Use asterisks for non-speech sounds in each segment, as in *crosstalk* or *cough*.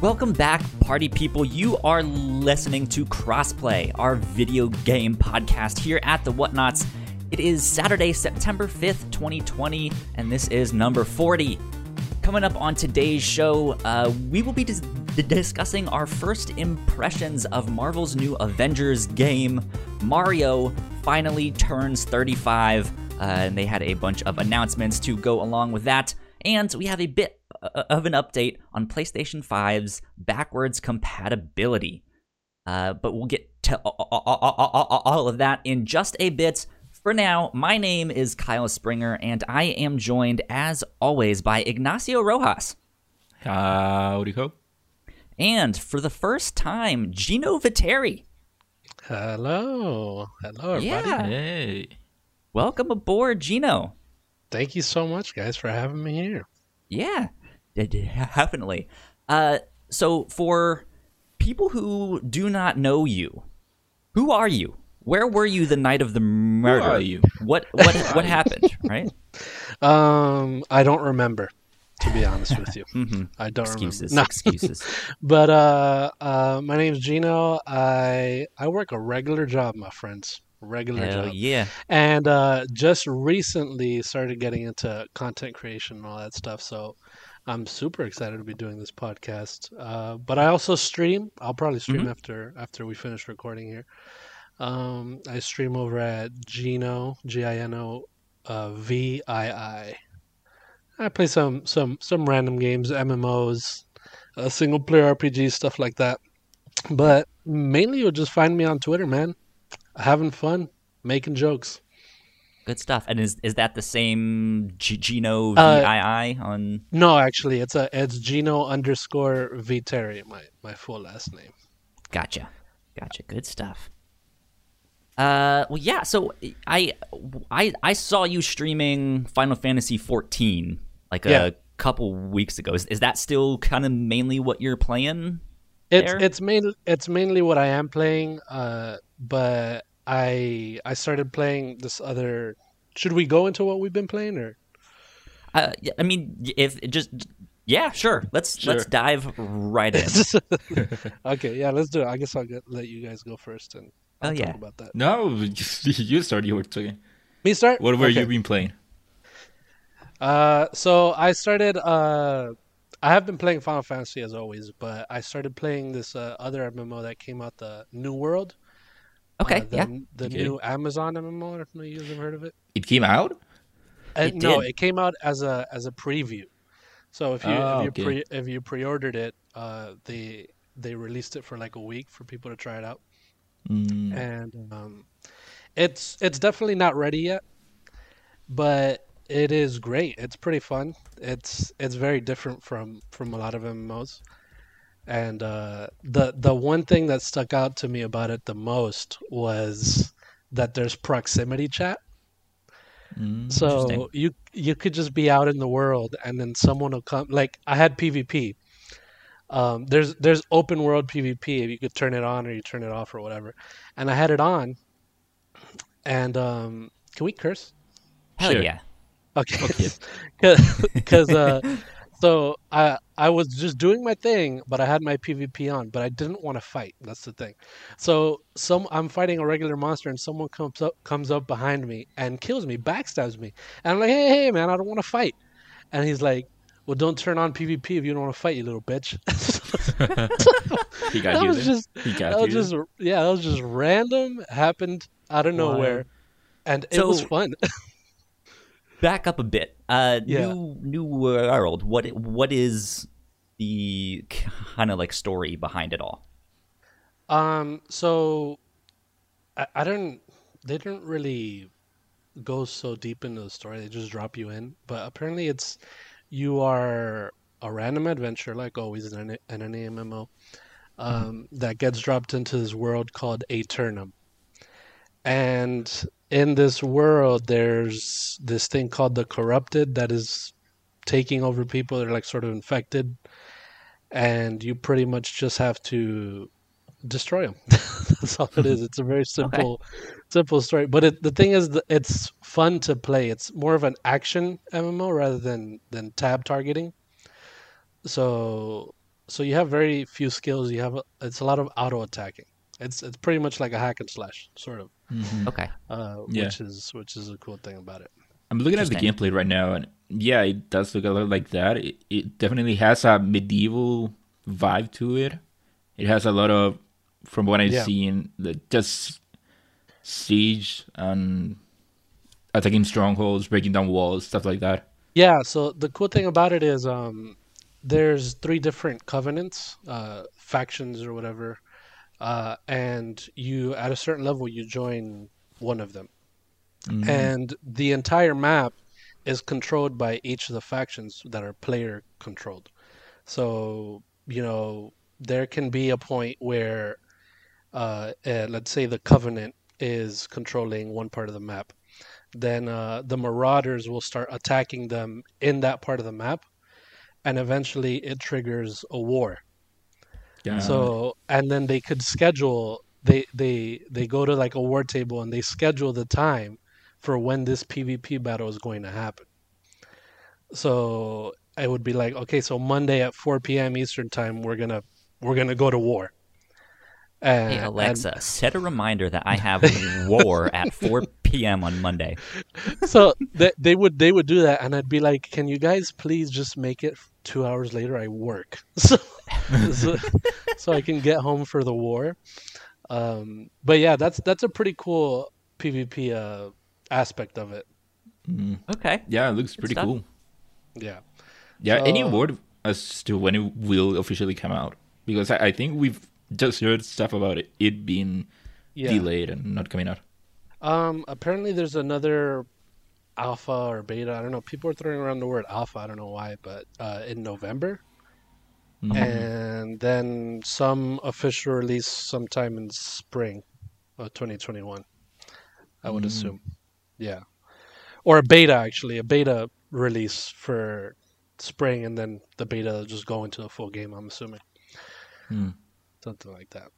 Welcome back, party people. You are listening to Crossplay, our video game podcast here at the Whatnots. It is Saturday, September 5th, 2020, and this is number 40. Coming up on today's show, uh, we will be dis- discussing our first impressions of Marvel's new Avengers game. Mario finally turns 35, uh, and they had a bunch of announcements to go along with that. And we have a bit of an update on PlayStation 5's backwards compatibility. Uh, but we'll get to all of that in just a bit. For now, my name is Kyle Springer, and I am joined, as always, by Ignacio Rojas. Howdy ho. And for the first time, Gino Viteri. Hello. Hello, everybody. Yeah. Hey. Welcome aboard, Gino. Thank you so much, guys, for having me here. Yeah, d- d- definitely. Uh, so, for people who do not know you, who are you? Where were you the night of the murder? are you? What what *laughs* what happened? Right? Um, I don't remember, to be honest with you. *laughs* hmm I don't Excuses. remember. No. Excuses. *laughs* But uh, uh, my name's Gino. I I work a regular job, my friends. Regular Hell job. yeah. And uh, just recently started getting into content creation and all that stuff. So I'm super excited to be doing this podcast. Uh, but I also stream. I'll probably stream Mhm. after after we finish recording here. Um, I stream over at Gino G I N O uh, V I I. I play some some some random games, MMOs, uh, single player RPG stuff like that. But mainly you'll just find me on Twitter, man. Having fun, making jokes. Good stuff. And is is that the same G- Gino Uh, VII on? No, actually, it's a it's Gino underscore Viteri, my my full last name. Gotcha. Gotcha. Good stuff. Uh, well, yeah. So I, I, I saw you streaming Final Fantasy 14 like Yeah. a couple weeks ago. Is, is that still kind of mainly what you're playing? It's There? it's main it's mainly what I am playing. Uh, but I I started playing this other. Should we go into what we've been playing or? Uh, I mean, if it just, yeah, sure. Let's let's dive right in. *laughs* *laughs* okay, yeah, let's do it. I guess I'll get, let you guys go first and Oh, I'll yeah. talk about that. No, *laughs* you started. You were talking. Me start. What were Okay. you been playing? Uh, so I started. Uh, I have been playing Final Fantasy as always, but I started playing this uh, other MMO that came out, the New World. Okay, Uh, the, yeah. The Okay. new Amazon MMO. I don't know if you guys have heard of it. It came out. Uh, It no, did. it came out as a as a preview. So if you Ah, if you okay. pre if you pre-ordered it, uh, they they released it for like a week for people to try it out, Mm, and um, it's it's definitely not ready yet, but it is great. It's pretty fun. It's it's very different from from a lot of MMOs, and uh, the the one thing that stuck out to me about it the most was that there's proximity chat. mm, So you you could just be out in the world and then someone will come. Like I had PvP. Um, there's there's open world PvP if you could turn it on or you turn it off or whatever. And I had it on. And um, can we curse? Hell Sure. yeah. Okay. Because *laughs* uh, so I I was just doing my thing, but I had my PvP on, but I didn't want to fight. That's the thing. So some I'm fighting a regular monster, and someone comes up comes up behind me and kills me, backstabs me, and I'm like, hey hey man, I don't want to fight. And he's like, well, don't turn on PvP if you don't want to fight, you little bitch. *laughs* he got that you. was just he got that was just yeah, that was just random. Happened out of nowhere, and it was fun. *laughs* Back up a bit. Uh, Yeah. new new world. What what is the kind of like story behind it all? Um, so I, I don't. They didn't really go so deep into the story. They just drop you in. But apparently, it's you are a random adventure, like always in an, in an MMO, um, that gets dropped into this world called Aeternum. And in this world, there's this thing called the Corrupted that is taking over people. They're like sort of infected, and you pretty much just have to destroy them. *laughs* That's all it is. It's a very *laughs* simple, simple story. But it, the thing is, that it's fun to play. It's more of an action MMO rather than than tab targeting. So so you have very few skills. You have a, it's a lot of auto attacking. It's it's pretty much like a hack and slash sort of, Mhm. Okay. uh, Yeah. which is which is a cool thing about it. I'm looking at the gameplay right now, and yeah, it does look a lot like that. It, it definitely has a medieval vibe to it. It has a lot of, from what I've Yeah. seen, the just siege and attacking strongholds, breaking down walls, stuff like that. Yeah, so the cool thing about it is um there's three different covenants, uh factions or whatever. Uh and you at a certain level you join one of them. Mhm. And the entire map is controlled by each of the factions that are player controlled. So, you know, there can be a point where uh, uh let's say the covenant is controlling one part of the map then uh, the marauders will start attacking them in that part of the map and eventually it triggers a war Yeah. so and then they could schedule they they they go to like a war table and they schedule the time for when this pvp battle is going to happen so it would be like okay so monday at 4 p.m eastern time we're gonna we're gonna go to war and, Hey and- Alexa, set a reminder that I have war at *laughs* 4 p.m. on Monday. so they, they would they would do that and i'd be like can you guys please just make it two hours later i work *laughs* so so, so i can get home for the war um but yeah that's that's a pretty cool pvp uh aspect of it Mhm. Okay. yeah, it looks pretty stuff. cool. yeah Yeah, any word as to when it will officially come out? Because I, I think we've just heard stuff about it, it being yeah. delayed and not coming out. um apparently there's another alpha or beta. I don't know. People are throwing around the word alpha. I don't know why but uh in november. Mhm. and then some official release sometime in spring of 2021 i would Mm. assume. Yeah. Or a beta actually. A beta release for spring and then the beta will just go into the full game i'm assuming. Hmm. Something like that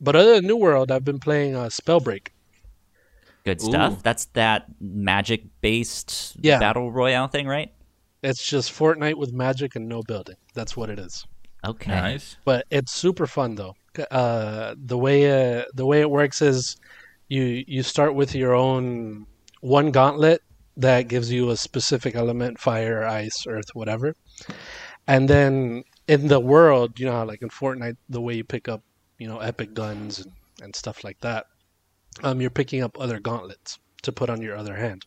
but other than new world i've been playing uh, spellbreak Good Ooh. stuff. That's that magic based Yeah. battle royale thing, right? it's just fortnite with magic and no building that's what it is Okay. Nice. but it's super fun though. Uh, the way uh, the way it works is you you start with your own one gauntlet that gives you a specific element fire ice earth whatever and then in the world you know how like in fortnite the way you pick up you know epic guns and, and stuff like that um you're picking up other gauntlets to put on your other hand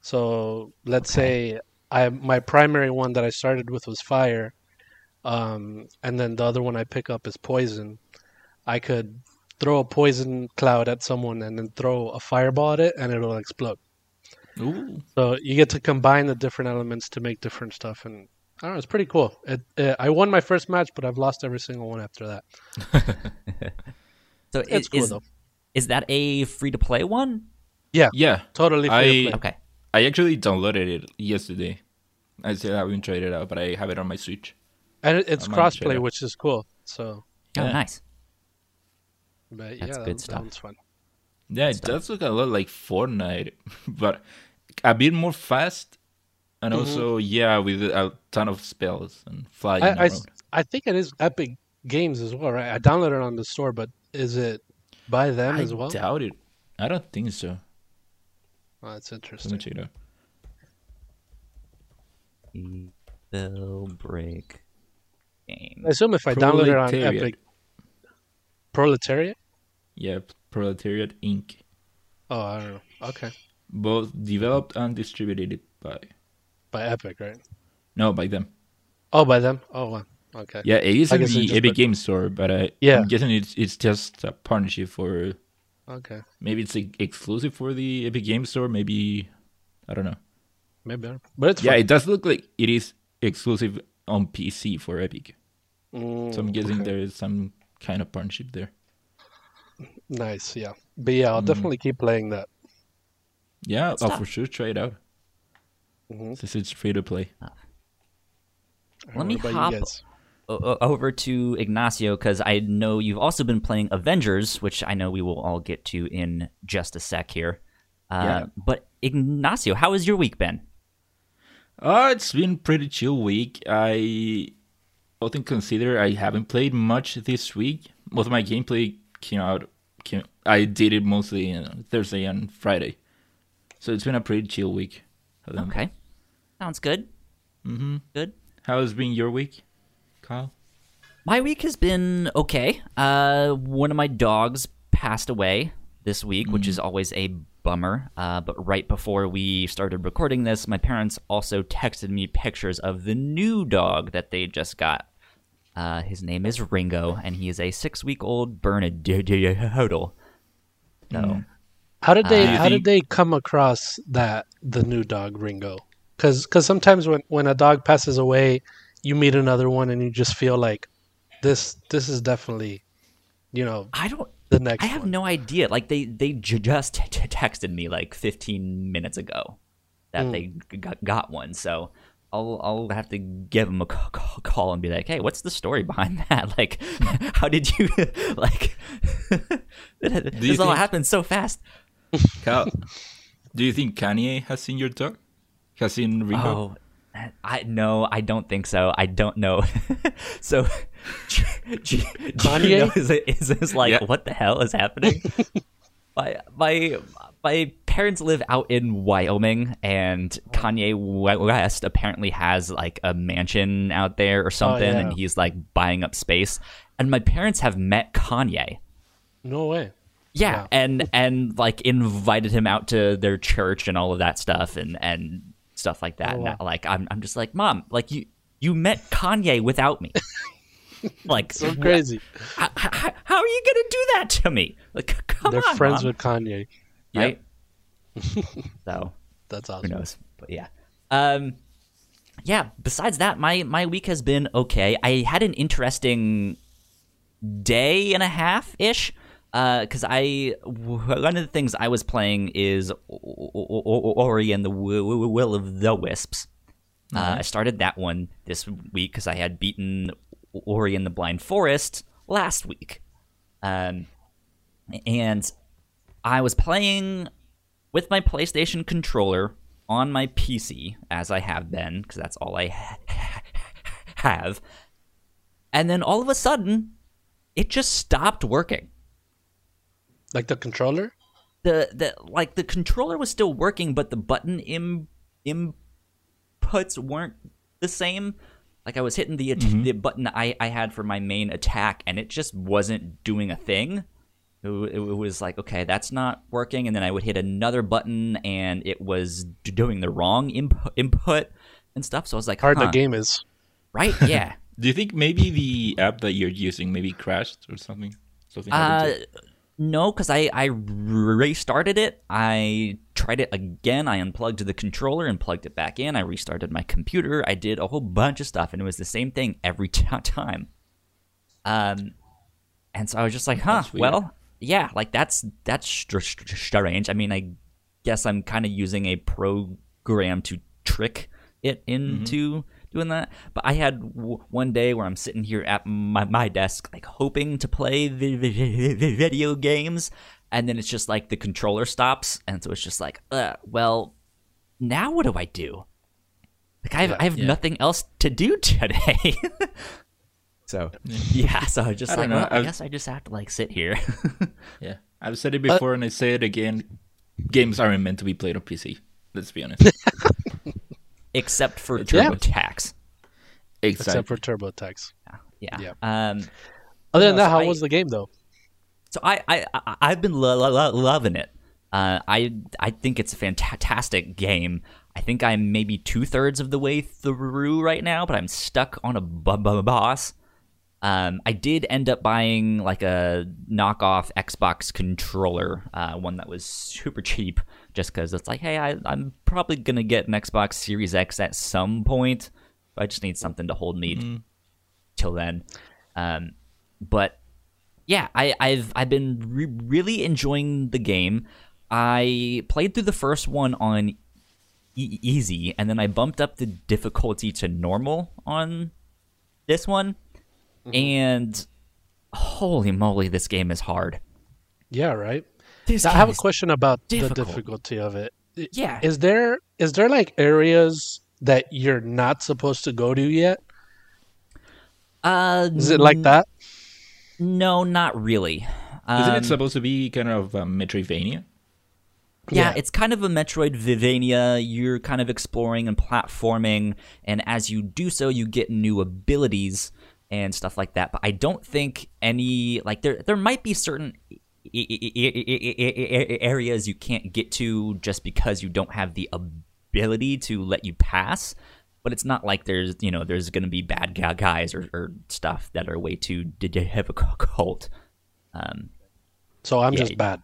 so let's say i my primary one that i started with was fire um, and then the other one I pick up is poison. I could throw a poison cloud at someone and then throw a fireball at it, and it'll explode. Ooh. So you get to combine the different elements to make different stuff, and I don't know, it's pretty cool. It, uh, I won my first match, but I've lost every single one after that. *laughs* So It's is, cool is, though. is that a free to play one? Yeah, Yeah. Totally free I- to play. Okay. I actually downloaded it yesterday. I still haven't tried it out, but I have it on my Switch. and it, it's I might it crossplay, which is cool. So, Oh, Yeah. nice. but That's yeah, good that, stuff. that one's fun. Yeah, it stuff. does look a lot like Fortnite, *laughs* but a bit more fast, and Mhm. also yeah, with a ton of spells and flying I, I, around. s- I think it is Epic Games as well, right? I downloaded it on the store, but is it by them I as well? doubt it. I don't think so. Oh, that's Let me interesting. check it out. Spell break game. I assume if I download it on Epic Proletariat? Yeah, Proletariat Inc. Oh, I don't know. Okay. Both developed and distributed by By Epic, right? no by them. Oh, by them? Oh, wow. Okay. Yeah, it is I in the Epic put- Game Store, but I, Yeah. I'm guessing it's it's just a partnership for Okay. maybe it's like, exclusive for the Epic Game Store. Maybe I don't know. Maybe. I don't- But it's Yeah, fun. it does look like it is exclusive on PC for Epic. Mm, So I'm guessing okay. there is some kind of partnership there. Nice, yeah. But yeah, I'll Mm. definitely keep playing that. Yeah, Good I'll for sure try it out hmm since it's free to play. Let me hop- O- o- over to Ignacio because I know you've also been playing Avengers, which I know we will all get to in just a sec here. Uh, Yeah. But Ignacio, how has your week been? Uh, it's been pretty chill week. I all things considered, I haven't played much this week. Most of my gameplay came out. Came, I did it mostly uh, Thursday and Friday, so it's been a pretty chill week. for them. Okay. Sounds good. Mm-hmm. Good. How has been your week, Kyle? My week has been okay. Uh, one of my dogs passed away this week, which is always a bummer. Uh, but right before we started recording this, my parents also texted me pictures of the new dog that they just got. Uh, his name is Ringo, and he is a six-week-old Bernedoodle. So, How did they Do you how did they come across that the new dog Ringo? Because because sometimes when when a dog passes away, you meet another one and you just feel like this this is definitely, you know, I don't. the next. I have one. no idea. Like they they j- just t- *laughs* t- texted me like 15 minutes ago that hmm. they g- got, got one. So I'll I'll have to give them a call and be like, hey, what's the story behind *laughs* that? Like, *laughs* how did you like? this all think- happened so fast. Kyle, do you think Kanye has seen your dog? Has seen Ringo? Oh, I no, I don't think so. I don't know. *laughs* so, *laughs* G- G- Kanye? Gino *laughs* is, is, is like, Yeah. what the hell is happening? my my my parents live out in Wyoming, and Kanye West apparently has like a mansion out there or something, yeah. and he's like buying up space. And my parents have met Kanye. No way. Yeah, Wow. and and like invited him out to their church and all of that stuff and and stuff like that. Oh, wow. Like I'm I'm just like, mom, like you you met Kanye without me. *laughs* like So crazy. how, how, how are you gonna do that to me? Like, come They're on, friends Mom. with Kanye. right? *laughs* so That's awesome. who knows? But yeah. Um yeah, besides that, my my week has been okay. I had an interesting day and a half ish. Because I, one of the things I was playing is Ori and the Wi- Wi- Will of the Wisps. Uh, I started that one this week because I had beaten Ori and the Blind Forest last week. Um, and I was playing with my PlayStation controller on my PC, as I have been, because that's all I ha- have. And then all of a sudden, it just stopped working. Like the controller? The the like the controller was still working, but the button Im, inputs weren't the same. Like I was hitting the at- the button I, I had for my main attack, and it just wasn't doing a thing. It, it was like, okay, that's not working, and then I would hit another button, and it was d- doing the wrong input input and stuff. So I was like, Hard huh, the game is. right? *laughs* Yeah. Do you think maybe the app that you're using maybe crashed or something? Something Uh, happened to it? No, because I I restarted it. I tried it again. I unplugged the controller and plugged it back in. I restarted my computer. I did a whole bunch of stuff, and it was the same thing every *laughs* t- time. Um, and so I was just like, huh, well, yeah, like that's that's str- str- strange. I mean, I guess I'm kind of using a program to trick it into doing that. But I had w- one day where I'm sitting here at my, my desk, like hoping to play the, vi- vi- vi- video games, and then it's just like the controller stops, and so it's just like, uh, well, now what do I do? Like I have, I have Yeah. nothing else to do today. *laughs* so *laughs* yeah, so I just I like, well, I I've- guess I just have to like sit here. *laughs* Yeah, I've said it before and I say it again. Games aren't meant to be played on PC. Let's be honest. Except for Yeah. TurboTax. exactly. Except for TurboTax. Yeah. Yeah. Um. Other than No, that, how I- was the game though? So I I I- I've been lo- lo- lo- loving it. Uh, I I think it's a fantastic game. I think I'm maybe two thirds of the way through right now, but I'm stuck on a bu- bu- boss. Um, I did end up buying like a knockoff Xbox controller, uh, one that was super cheap, just because it's like, hey, I, I'm probably gonna get an Xbox Series X at some point. I just need something to hold me till then. Um, but yeah, I, I've I've been re- really enjoying the game. I played through the first one on e- easy, and then I bumped up the difficulty to normal on this one. And holy moly, this game is hard. Yeah, right. This I have a question about difficult. the difficulty of it. Yeah. Is there is there like areas that you're not supposed to go to yet? Uh, Is it like that? No, not really. Isn't Um, it supposed to be kind of um, Metroidvania? Yeah, Yeah. it's kind of a Metroidvania. You're kind of exploring and platforming, and as you do so, you get new abilities and stuff like that. But I don't think any like there there might be certain areas you can't get to just because you don't have the ability to let you pass. But it's not like there's you know there's going to be bad guys or, or stuff that are way too difficult. Um, So I'm Yeah, just bad.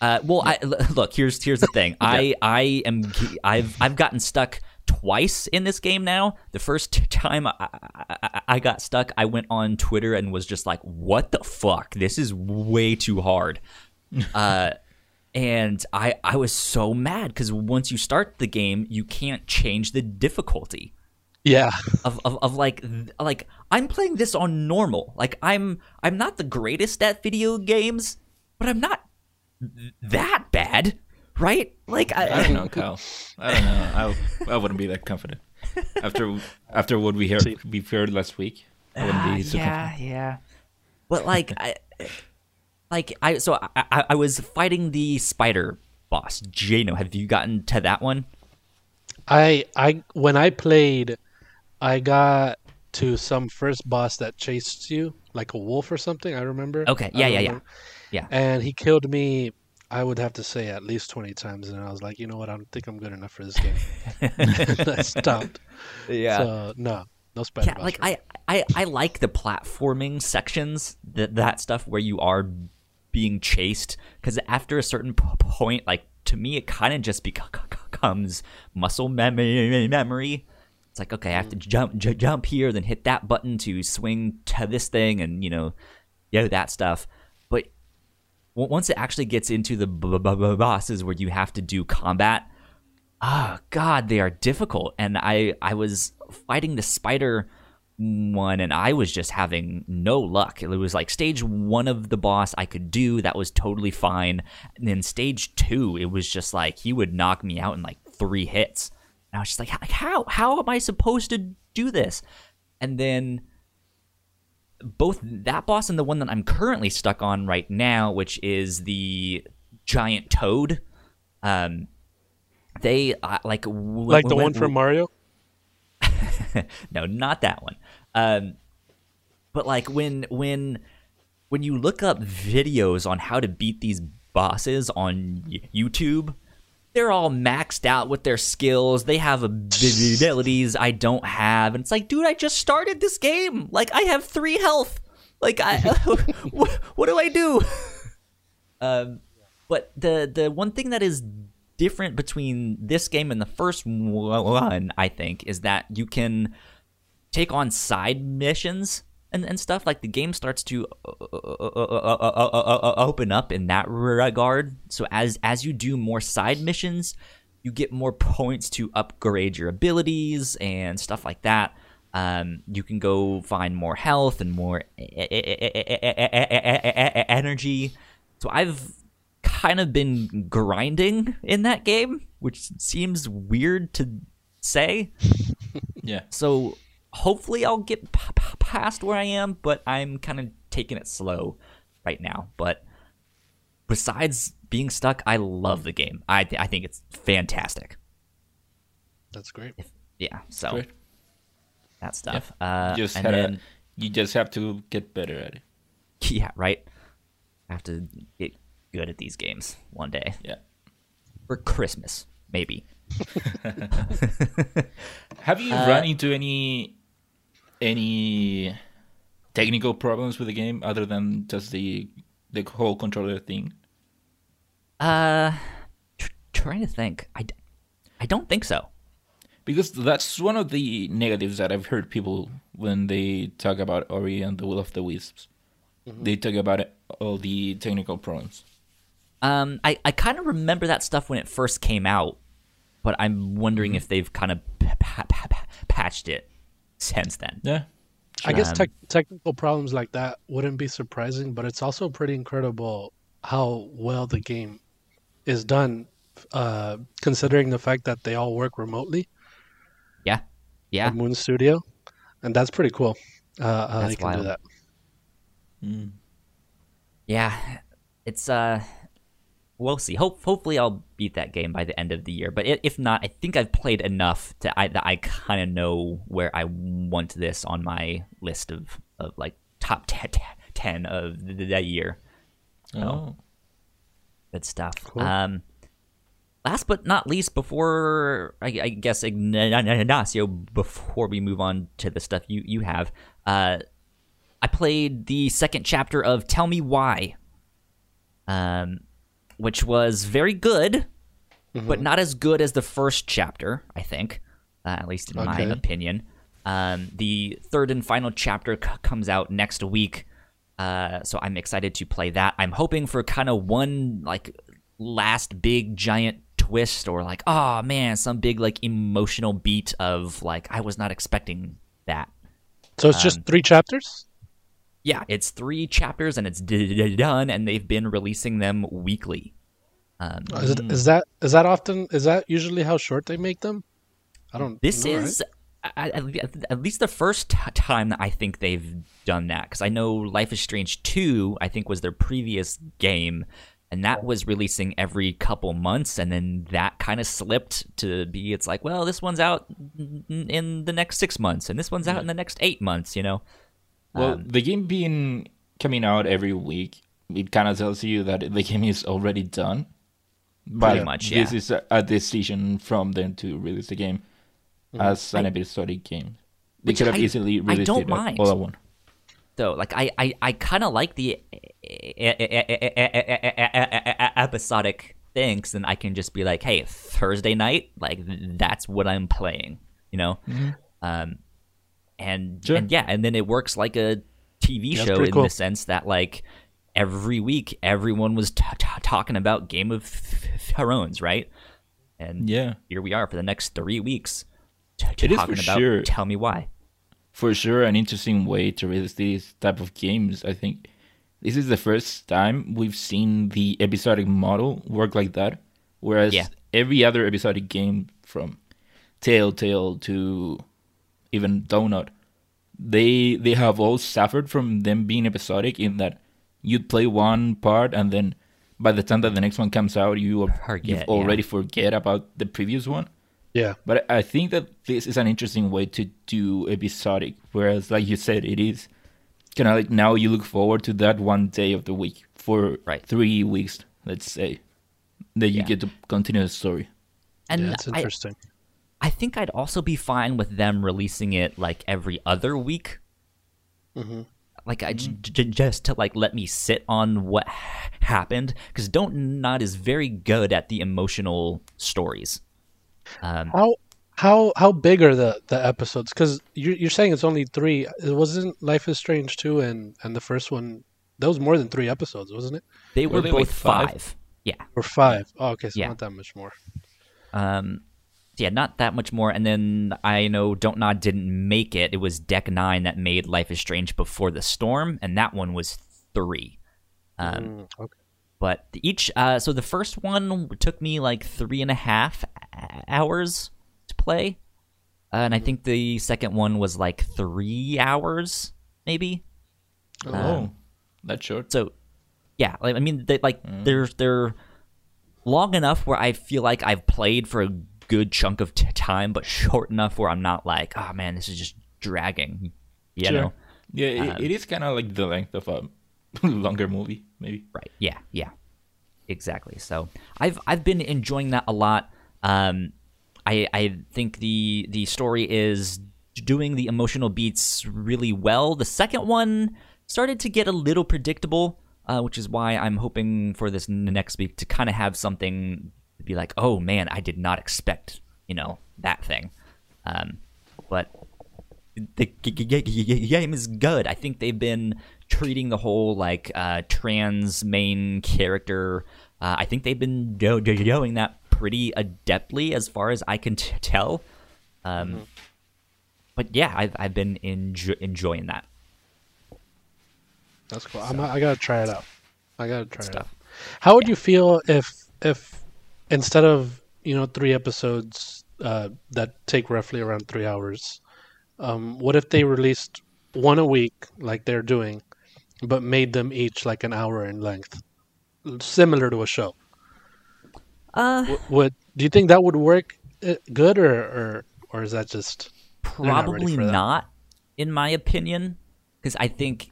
uh, well, I, look. Here's here's the thing. *laughs* I I am I've I've gotten stuck twice in this game now. The first time I, I, I got stuck, I went on Twitter and was just like, "What the fuck? This is way too hard." *laughs* uh, and I I was so mad because once you start the game, you can't change the difficulty Yeah. of, of, of like like I'm playing this on normal. Like I'm I'm not the greatest at video games, but I'm not that bad, right? Like I, I don't know, *laughs* Kyle. I don't know. I, I wouldn't be that confident after after what we heard we heard last week. I wouldn't Ah, be so yeah, confident. yeah. But like I like I so I, I, I was fighting the spider boss. Jano, have you gotten to that one? I I when I played, I got to some first boss that chased you like a wolf or something. I remember. Okay, I yeah, don't yeah, yeah. Yeah. And he killed me. I would have to say at least twenty times, and I was like, you know what? I don't think I'm good enough for this game. *laughs* *laughs* I stopped. Yeah. So no, no spider yeah like. I, I i like the platforming sections that that stuff where you are being chased because after a certain p- point like to me it kind of just becomes muscle memory memory it's like okay i have to mm. jump j- jump here then hit that button to swing to this thing and you know yeah that stuff but w- once it actually gets into the b- b- b- bosses where you have to do combat oh god they are difficult. And i i was fighting the spider one and i was just having no luck. It was like stage one of the boss i could do. That was totally fine. And then stage two it was just like he would knock me out in like three hits. And i was just like how how am i supposed to do this? And then both that boss and the one that i'm currently stuck on right now which is the giant toad um they uh, like w- like the when- one from Mario. *laughs* no, not that one. Um, but like when when when you look up videos on how to beat these bosses on YouTube, they're all maxed out with their skills. They have abilities I don't have, and it's like, dude, I just started this game. Like, I have three health. Like, I *laughs* what, what do I do? *laughs* Um, but the the one thing that is different between this game and the first one, I think, is that you can take on side missions and, and stuff. Like the game starts to uh, open up in that regard. So as as you do more side missions, you get more points to upgrade your abilities and stuff like that. Um, you can go find more health and more energy. So I've kind of been grinding in that game, which seems weird to say. Yeah. So hopefully I'll get p- p- past where I am, but I'm kind of taking it slow right now. But besides being stuck, I love the game. I th- I think it's fantastic. That's great. Yeah. So Great. that stuff. Uh, You just and had then you just have to get better at it. yeah, right. I have to get good at these games one day Yeah. for Christmas, maybe. *laughs* Have you Uh, run into any any technical problems with the game other than just the the whole controller thing? Uh, tr- trying to think. I, d- I don't think so. Because that's one of the negatives that I've heard people when they talk about Ori and the Will of the Wisps. They talk about it, all the technical problems. Um, I, I kind of remember that stuff when it first came out, but I'm wondering if they've kind of p- p- p- patched it since then. Yeah. I guess Um, tech technical problems like that wouldn't be surprising, but it's also pretty incredible how well the game is done, uh, considering the fact that they all work remotely Yeah, yeah. at Moon Studio, and that's pretty cool. uh, uh, That's they can do wild. that. Mm. Yeah, it's uh, we'll see. Hope hopefully I'll beat that game by the end of the year. But if not, I think I've played enough to I that I kind of know where I want this on my list of of like top 10, 10 of the year. Oh. Good stuff. Cool. Um, last but not least, before I, I guess Ignacio, before we move on to the stuff you you have, uh, I played the second chapter of Tell Me Why, um, which was very good, but not as good as the first chapter. I think, uh, at least in my opinion. Um, the third and final chapter c- comes out next week. Uh, so I'm excited to play that. I'm hoping for kind of one like last big giant twist or like oh man some big like emotional beat of like I was not expecting that. So it's just Um, three chapters. Yeah, it's three chapters and it's d- d- done and they've been releasing them weekly. Um, Is, it, is that is that often? Is that usually how short they make them? I don't. This know, is at, at- at least the first t- time that I think they've done that because I know Life is Strange 2 I think was their previous game and that was releasing every couple months and then that kind of slipped to be it's like well this one's out in- in the next 6 months and this one's out in the next 8 months you know Well, Um, the game being coming out every week, it kind of tells you that the game is already done. But much, yeah. this is a, a decision from them to release the game as an episodic game. They could have I- easily I released it mind. all at one. though like I I, I kind of like the episodic things and I can just be like hey Thursday night like that's what I'm playing you know um and Sure. and yeah and then it works like a TV That's show in cool. the sense that like every week everyone was t- t- talking about Game of Thrones right and Yeah. here we are for the next 3 weeks t- It is for talking about sure. tell me why for sure an interesting way to release these type of games. I think this is the first time we've seen the episodic model work like that. Whereas Yeah. every other episodic game from Telltale to even Don't Nod, they they have all suffered from them being episodic in that you'd play one part and then by the time that the next one comes out you Forget, you've yeah. already forget about the previous one. Yeah. But I think that this is an interesting way to do episodic. Whereas, like you said, it is kind of like now you look forward to that one day of the week for Right. three weeks, let's say, that you Yeah. get to continue the story. and yeah, it's I, interesting. I think I'd also be fine with them releasing it like every other week. Mhm. Like I j- j- just to like let me sit on what ha- happened because Don't Nod is very good at the emotional stories. Um, How how how big are the the episodes? Because you're you're saying it's only three. It wasn't Life is Strange two and and the first one. That was more than three episodes, wasn't it? they Were were they, both like, five? five. Yeah. Or five? Oh, okay, so Yeah. not that much more. Um, yeah, not that much more. And then I know Don't Nod didn't make it. It was Deck Nine that made Life is Strange before the storm, and that one was three. Um, Mm, okay. but each uh so the first one took me like three and a half hours to play uh, and i think the second one was like three hours maybe Oh, that's short. so yeah like, i mean they like they're they're long enough where i feel like i've played for a good chunk of t- time but short enough where i'm not like oh man this is just dragging you Sure. know Yeah, it, Um, it is kind of like the length of a *laughs* longer movie, maybe. Right. Yeah. Yeah. Exactly. So I've I've been enjoying that a lot. Um, I I think the the story is doing the emotional beats really well. The second one started to get a little predictable, uh, which is why I'm hoping for this next week to kind of have something be like, oh man, I did not expect you know that thing. Um, but the g- g- g- g- game is good. I think they've been treating the whole like uh, trans main character. Uh, I think they've been do- do- doing that pretty adeptly, as far as I can t- tell. Um, But yeah, I've I've been enjo- enjoying that That's cool. I'm, I gotta try it out. I gotta try it out. How would you feel if if instead of you know three episodes uh, that take roughly around three hours, um, what if they released one a week, like they're doing, but made them each like an hour in length, similar to a show. Uh, W- Would do you think that would work uh, good, or or or is that just probably that. not, in my opinion, because I think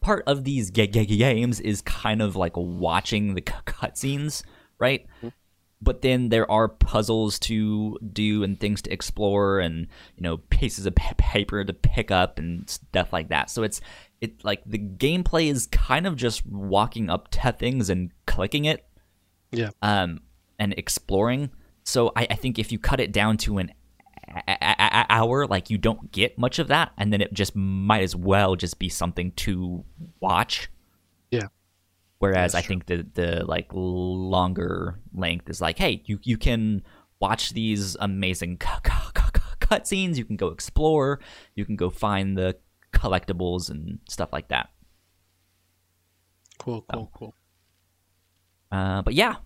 part of these ga- ga- games is kind of like watching the cu- cutscenes, right? But then there are puzzles to do and things to explore, and you know pieces of paper to pick up and stuff like that. So it's it like the gameplay is kind of just walking up to things and clicking it, yeah? um, and exploring. So I, I think if you cut it down to an hour, like you don't get much of that, and then it just might as well just be something to watch. Yeah. Whereas I think the the like longer length is like, hey, you you can watch these amazing cu- cu- cu- cu- cutscenes. You can go explore. You can go find the collectibles and stuff like that. Cool, cool, cool. Uh, but yeah,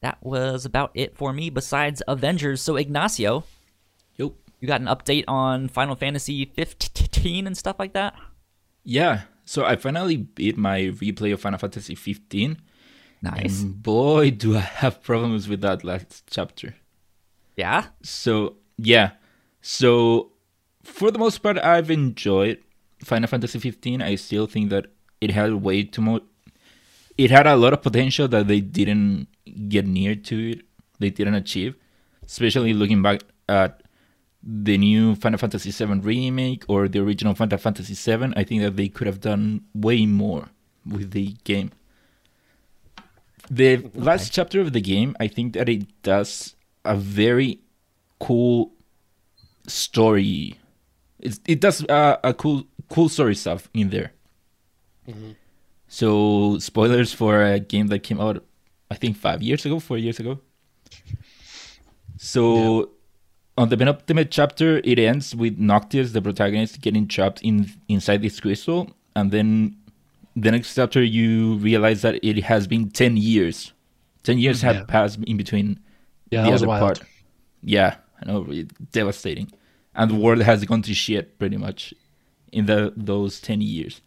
that was about it for me. Besides Avengers, so Ignacio. You got an update on Final Fantasy 15 and stuff like that? Yeah. So I finally beat my replay of Final Fantasy 15. Nice. And boy, do I have problems with that last chapter. Yeah. So yeah, so for the most part, I've enjoyed Final Fantasy 15. I still think that it had way too much. It had a lot of potential that they didn't get near to it. They didn't achieve, especially looking back at the new Final Fantasy 7 remake or the original Final Fantasy 7. I think that they could have done way more with the game. The last chapter of the game, I think that it does a very cool story. It's, it does uh, a cool cool story stuff in there. So spoilers for a game that came out, I think five years ago, four years ago. So on the penultimate chapter, it ends with Noctis, the protagonist, getting trapped in inside this crystal, and then the next chapter you realize that it has been ten years. Ten years have Yeah. passed in between Yeah, the other wild. part. Yeah, I know, devastating. And the world has gone to shit pretty much in the those ten years.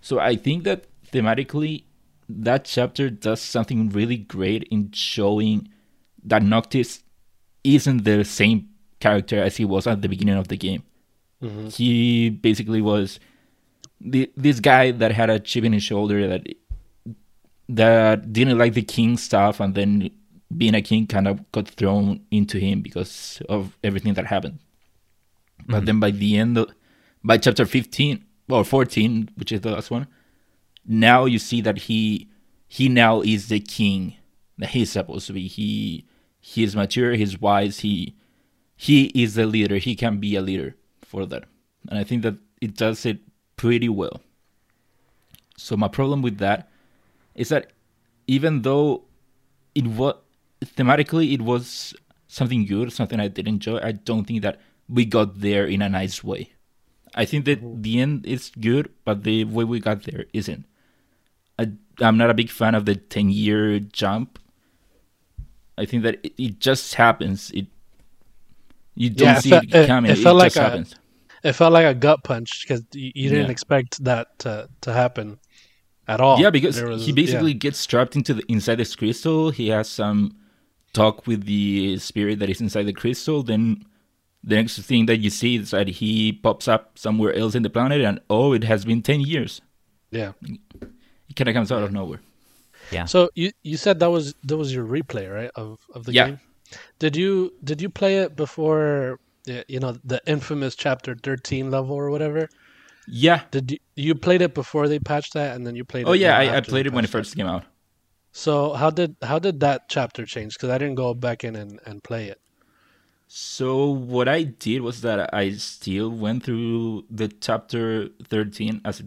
So I think that thematically, that chapter does something really great in showing that Noctis isn't the same character as he was at the beginning of the game. Mm-hmm. He basically was the, this guy that had a chip in his shoulder that that didn't like the king stuff, and then being a king kind of got thrown into him because of everything that happened. But then by the end, of, by chapter fifteen or fourteen, which is the last one, now you see that he he now is the king that he's supposed to be. He he is mature, he's wise, he he is a leader. He can be a leader for that. And I think that it does it pretty well. So my problem with that is that even though it was thematically it was something good, something I did enjoy, I don't think that we got there in a nice way. I think that mm-hmm. the end is good, but the way we got there isn't. I, I'm not a big fan of the 10 year jump. I think that it, it just happens. It you don't Yeah, it see fe- it it- coming. it It, felt like just a- happens. It felt like a gut punch because you, you didn't Yeah. expect that to, to happen at all. yeah, because was- he basically gets trapped into the inside this crystal. He has some talk with the spirit that is inside the crystal. Then the next thing that you see is that he pops up somewhere else in the planet, and oh, it has been ten years. yeah. It kind of comes out of nowhere. So you you said that was that was your replay, right? Of of the Yeah. game. Did you did you play it before? You know the infamous chapter thirteen level or whatever. Yeah. Did you you played it before they patched that, and then you played? Oh yeah, I, I played it when it first came out. So how did how did that chapter change? Because I didn't go back in and, and play it. So what I did was that I still went through the chapter 13 as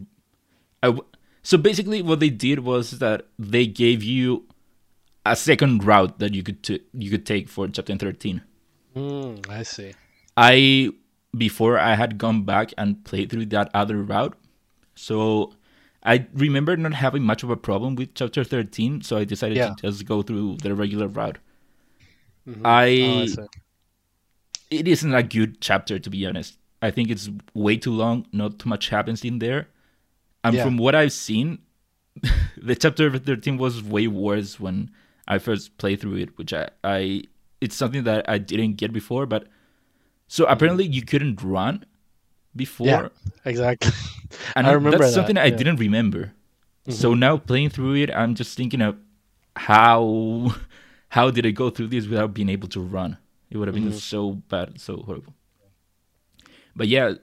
I so basically what they did was that they gave you a second route that you could t- you could take for chapter 13. Mm, I see. I before I had gone back and played through that other route. So I remember not having much of a problem with chapter 13, so I decided Yeah. to just go through the regular route. Mhm. I Oh, I it isn't a good chapter to be honest. I think it's way too long. Not too much happens in there. And Yeah. from what I've seen, *laughs* the chapter 13 was way worse when I first played through it, which I, I it's something that I didn't get before. But so apparently you couldn't run before, Yeah. Exactly. *laughs* and I remember that's that, something I yeah. Mm-hmm. didn't remember. So now playing through it, I'm just thinking of how *laughs* how did I go through this without being able to run? It would have been Mm-hmm. so bad, so horrible. But yeah,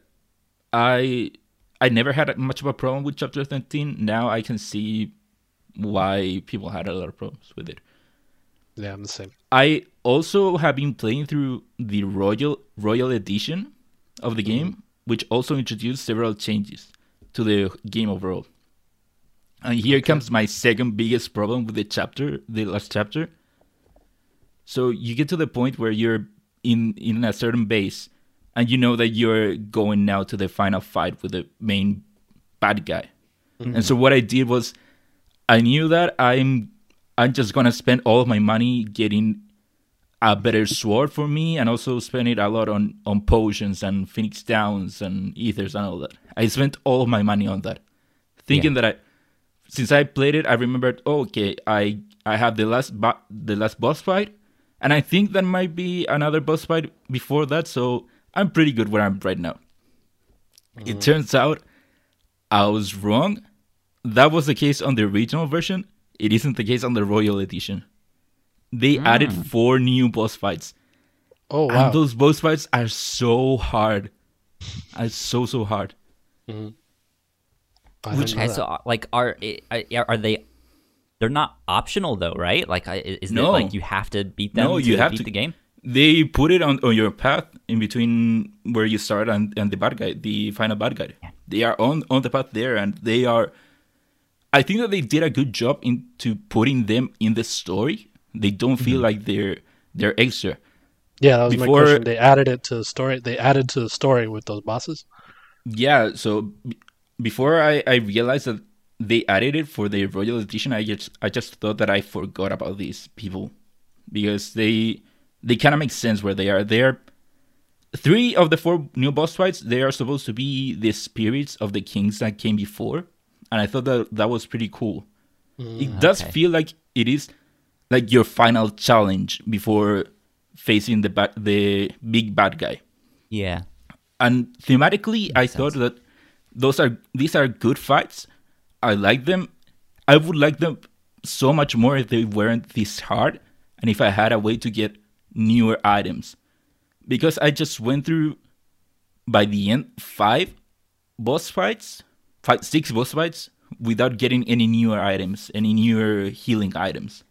I I never had much of a problem with chapter 13. Now I can see why people had a lot of problems with it. yeah, I'm the same. I also have been playing through the Royal Royal Edition of the game, mm-hmm. which also introduced several changes to the game overall. And here comes my second biggest problem with the chapter, the last chapter. So you get to the point where you're in in a certain base, and you know that you're going now to the final fight with the main bad guy. Mm-hmm. And so what I did was, I knew that I'm I'm just gonna spend all of my money getting a better sword for me, and also spend it a lot on on potions and phoenix downs and ethers and all that. I spent all of my money on that, thinking that I, since I played it, I remembered. Oh, okay, I I have the last bo- the last boss fight, and I think there might be another boss fight before that. So I'm pretty good where I'm right now. It mm-hmm. turns out I was wrong. That was the case on the original version. It isn't the case on the Royal Edition. They mm. added four new boss fights. Oh wow. And those boss fights are so hard. Are so so hard. Mm-hmm. I Which didn't okay, so like are are are they? They're not optional though, right? Like, isn't No. it like you have to beat them No, to you have beat to- the game? They put it on, on your path in between where you start and, and the bad guy, the final bad guy. They are on, on the path there and they are I think that they did a good job into putting them in the story. They don't feel mm-hmm. like they're they're extra. Yeah, that was Before- my question. They added it to the story. They added to the story with those bosses. Yeah, so before I, I realized that they added it for the Royal Edition, I just I just thought that I forgot about these people because they they kind of make sense where they are. They're three of the four new boss fights. They are supposed to be the spirits of the kings that came before, and I thought that that was pretty cool. Mm, it does okay. feel like it is like your final challenge before facing the ba- the big bad guy Yeah. and thematically i Makes thought that those are these are good fights i like them i would like them so much more if they weren't this hard and if i had a way to get newer items because i just went through by the end five boss fights five six boss fights without getting any newer items any newer healing items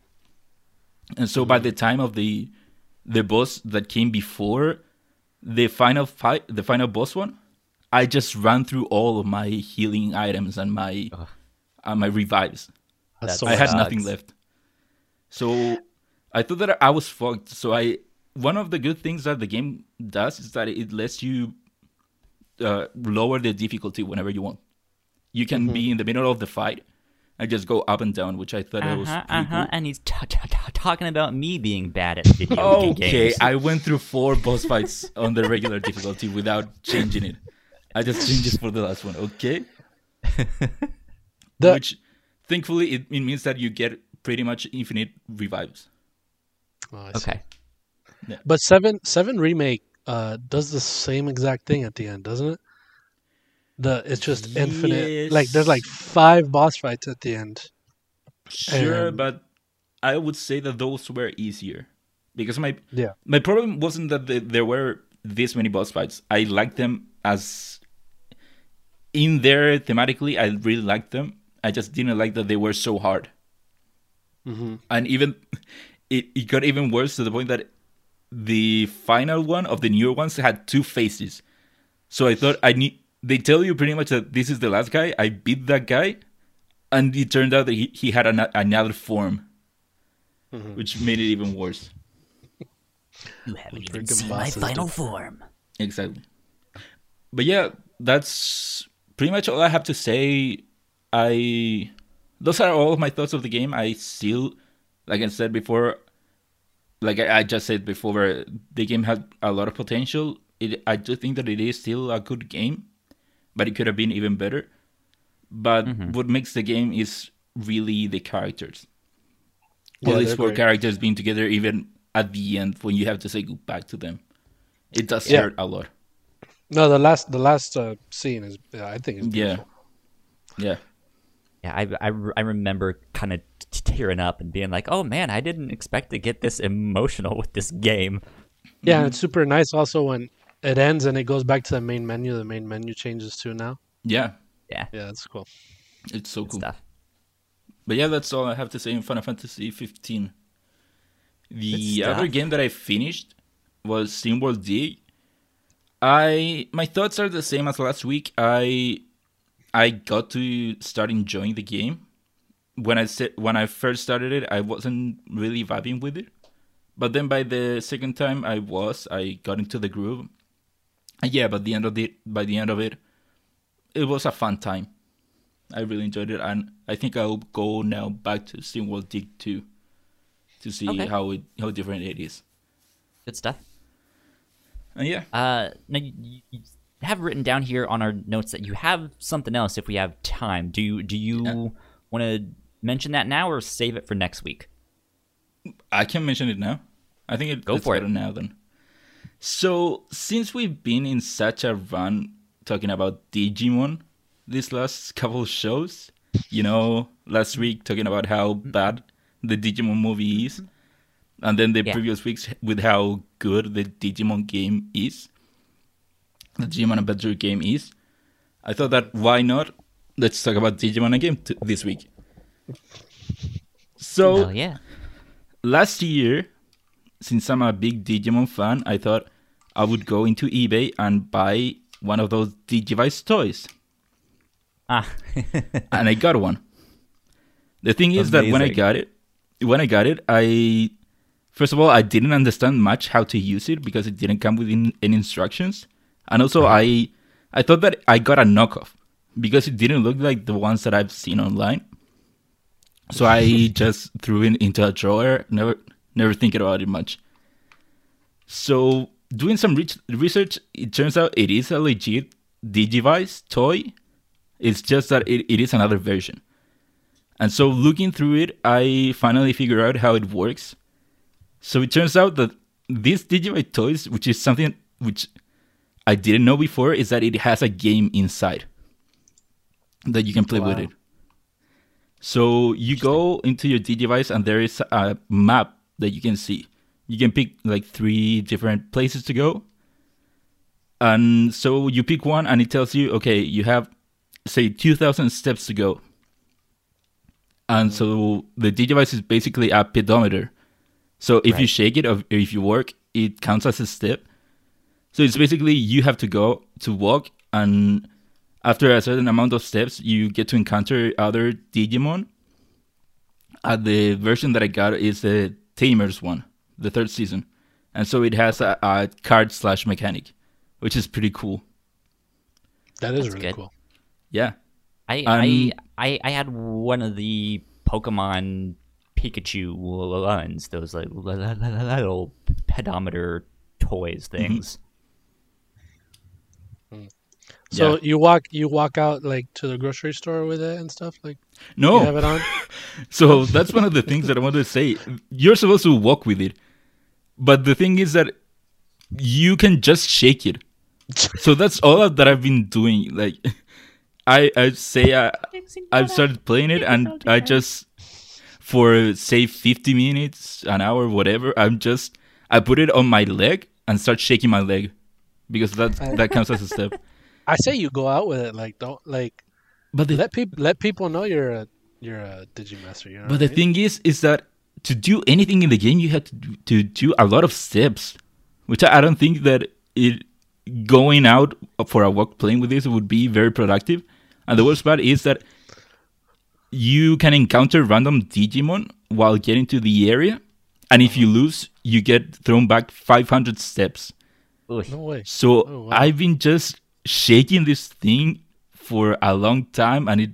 and so by the time of the the boss that came before the final fight, the final boss one, I just ran through all of my healing items and my uh, my revives. That's That so I had sucks. nothing left. So I thought that I was fucked. So I one of the good things that the game does is that it lets you uh, lower the difficulty whenever you want. You can be in the middle of the fight and just go up and down, which I thought it was Uh-huh, pretty uh-huh. cool. And he's t- t- t- talking about me being bad at video *laughs* Okay, games. Okay, I went through four boss fights on the regular difficulty without changing it. I just changed it for the last one, okay? *laughs* The- Which, thankfully, it, it means that you get pretty much infinite revives. Oh, I see. Okay. But seven seven remake uh, does the same exact thing at the end, doesn't it? The it's just infinite. Like there's like five boss fights at the end. Sure, And- but I would say that those were easier because my Yeah. my problem wasn't that the, there were this many boss fights. I liked them as in there thematically. I really liked them. I just didn't like that they were so hard. hmm and even it, it got even worse to the point that the final one of the newer ones had two faces. So i thought i need they tell you pretty much that this is the last guy. I beat that guy and it turned out that he, he had an, another form mm-hmm. which made it even worse. You haven't even Freaking seen my final dude. form. exactly. But yeah that's pretty much all i have to say. I those are all of my thoughts of the game. I still like i said before like i, I just said before the game had a lot of potential it, I do think that it is still a good game, but it could have been even better. But Mm-hmm. what makes the game is really the characters. Yeah, All these four great. characters being together, even at the end when you have to say goodbye to them, it does Yeah. hurt a lot. No, the last the last uh, scene is I think is beautiful. yeah. Yeah, I, I, I remember kind of tearing up and being like, oh man, I didn't expect to get this emotional with this game. Yeah, and it's super nice also when it ends and it goes back to the main menu. The main menu changes too now. Yeah, Yeah, Yeah, that's cool. it's so good cool. stuff. But yeah, that's all I have to say in Final Fantasy 15. The other game that I finished was SteamWorld Dig. I my thoughts are the same as last week. I I got to start enjoying the game. When I said when I first started it, I wasn't really vibing with it. But then by the second time I was, I got into the groove. And yeah, but the end of it by the end of it, it was a fun time. I really enjoyed it, and I think I'll go now back to SteamWorld Dig 2 to see Okay. how it how different it is. Good stuff. And yeah, Uh, now you- you have written down here on our notes that you have something else if we have time. Do you do you Yeah. want to mention that now or save it for next week? I can mention it now. I think it, Go it's for it. better now then. So since we've been in such a run talking about Digimon these last couple of shows, you know, last week talking about how mm-hmm. bad the Digimon movie is, and then the Yeah. previous weeks with how good the Digimon game is, the Digimon Adventure game is. I thought that why not? Let's talk about Digimon again t- this week. So Hell yeah. last year, since I'm a big Digimon fan, I thought I would go into eBay and buy one of those Digivice toys, Ah, *laughs* and I got one. The thing is that when I got it, when I got it, I first of all I didn't understand much how to use it because it didn't come with any instructions, and also I I thought that I got a knockoff because it didn't look like the ones that I've seen online. So I *laughs* just threw it into a drawer, never never thinking about it much. So doing some re- research, it turns out it is a legit Digivice toy. It's just that it, it is another version. And so looking through it, I finally figured out how it works. So it turns out that these Digivice toys, which is something which I didn't know before, is that it has a game inside that you can play with it. So you go into your Digivice and there is a map that you can see. You can pick like three different places to go. And so you pick one and it tells you, okay, you have say 2000 steps to go. And mm-hmm. so the Digivice is basically a pedometer. So if you shake it or if you work, it counts as a step. So it's basically you have to go to walk and after a certain amount of steps, you get to encounter other Digimon. Uh, the version that I got is the Tamers one, the third season, and so it has a, a card slash mechanic, which is pretty cool. That is That's really good. cool. Yeah, I, Um, I I I had one of the Pokemon Pikachu ones, those like *laughs* little pedometer toys Mm-hmm. things. So Yeah. you walk you walk out like to the grocery store with it and stuff like no. you have it on. *laughs* So that's one of the things that I wanted to say. You're supposed to walk with it, but the thing is that you can just shake it. So that's all that I've been doing. Like, *laughs* I I say uh, I I've started playing it, and I just for say 50 minutes, an hour, whatever. I'm just I put it on my leg and start shaking my leg because that that counts as a step. *laughs* I say you go out with it. Like don't like But the let people let people know you're a you're a Digimaster. You know But the I mean? thing is, is that to do anything in the game, you have to do, to do a lot of steps, which I I don't think that it going out for a walk playing with this would be very productive. And the worst part is that you can encounter random Digimon while getting to the area, and if you uh-huh. lose, you get thrown back 500 steps. No way. So Oh, wow. I've been just shaking this thing for a long time, and it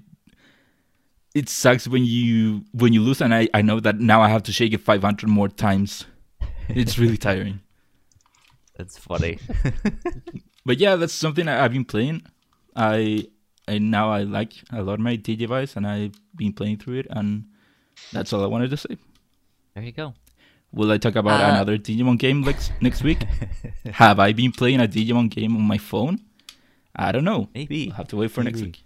it sucks when you when you lose. And I I know that now I have to shake it 500 more times. It's really *laughs* tiring. That's funny. *laughs* But yeah, that's something I- I've been playing. I and now I like a lot of my device and I've been playing through it, and that's all I wanted to say. there you go. Will I talk about Uh, another Digimon game next next week? *laughs* Have I been playing a Digimon game on my phone? I don't know. Maybe. We'll have to wait for next week.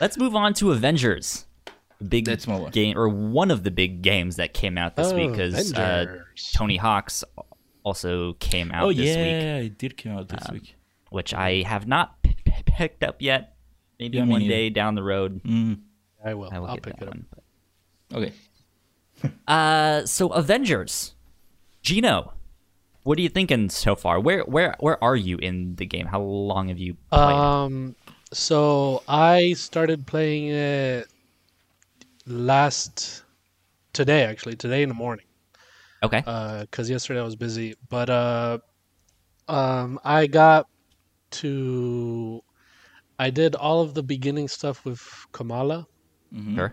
Let's move on to Avengers. Big That's my game, or one of the big games that came out this week, because uh, Tony Hawk's also came out Oh this week, yeah, it did come out this Um, week. which I have not p- p- picked up yet. Maybe Yeah, one neither. day down the road, Mm, I will. I will I'll pick it up. one. but- okay. *laughs* Uh, so Avengers, Gino, what are you thinking so far? Where where where are you in the game? How long have you played? Um, so I started playing it last today, actually today in the morning. okay, because yesterday I was busy. But uh, um, I got to, I did all of the beginning stuff with Kamala, Mhm. sure.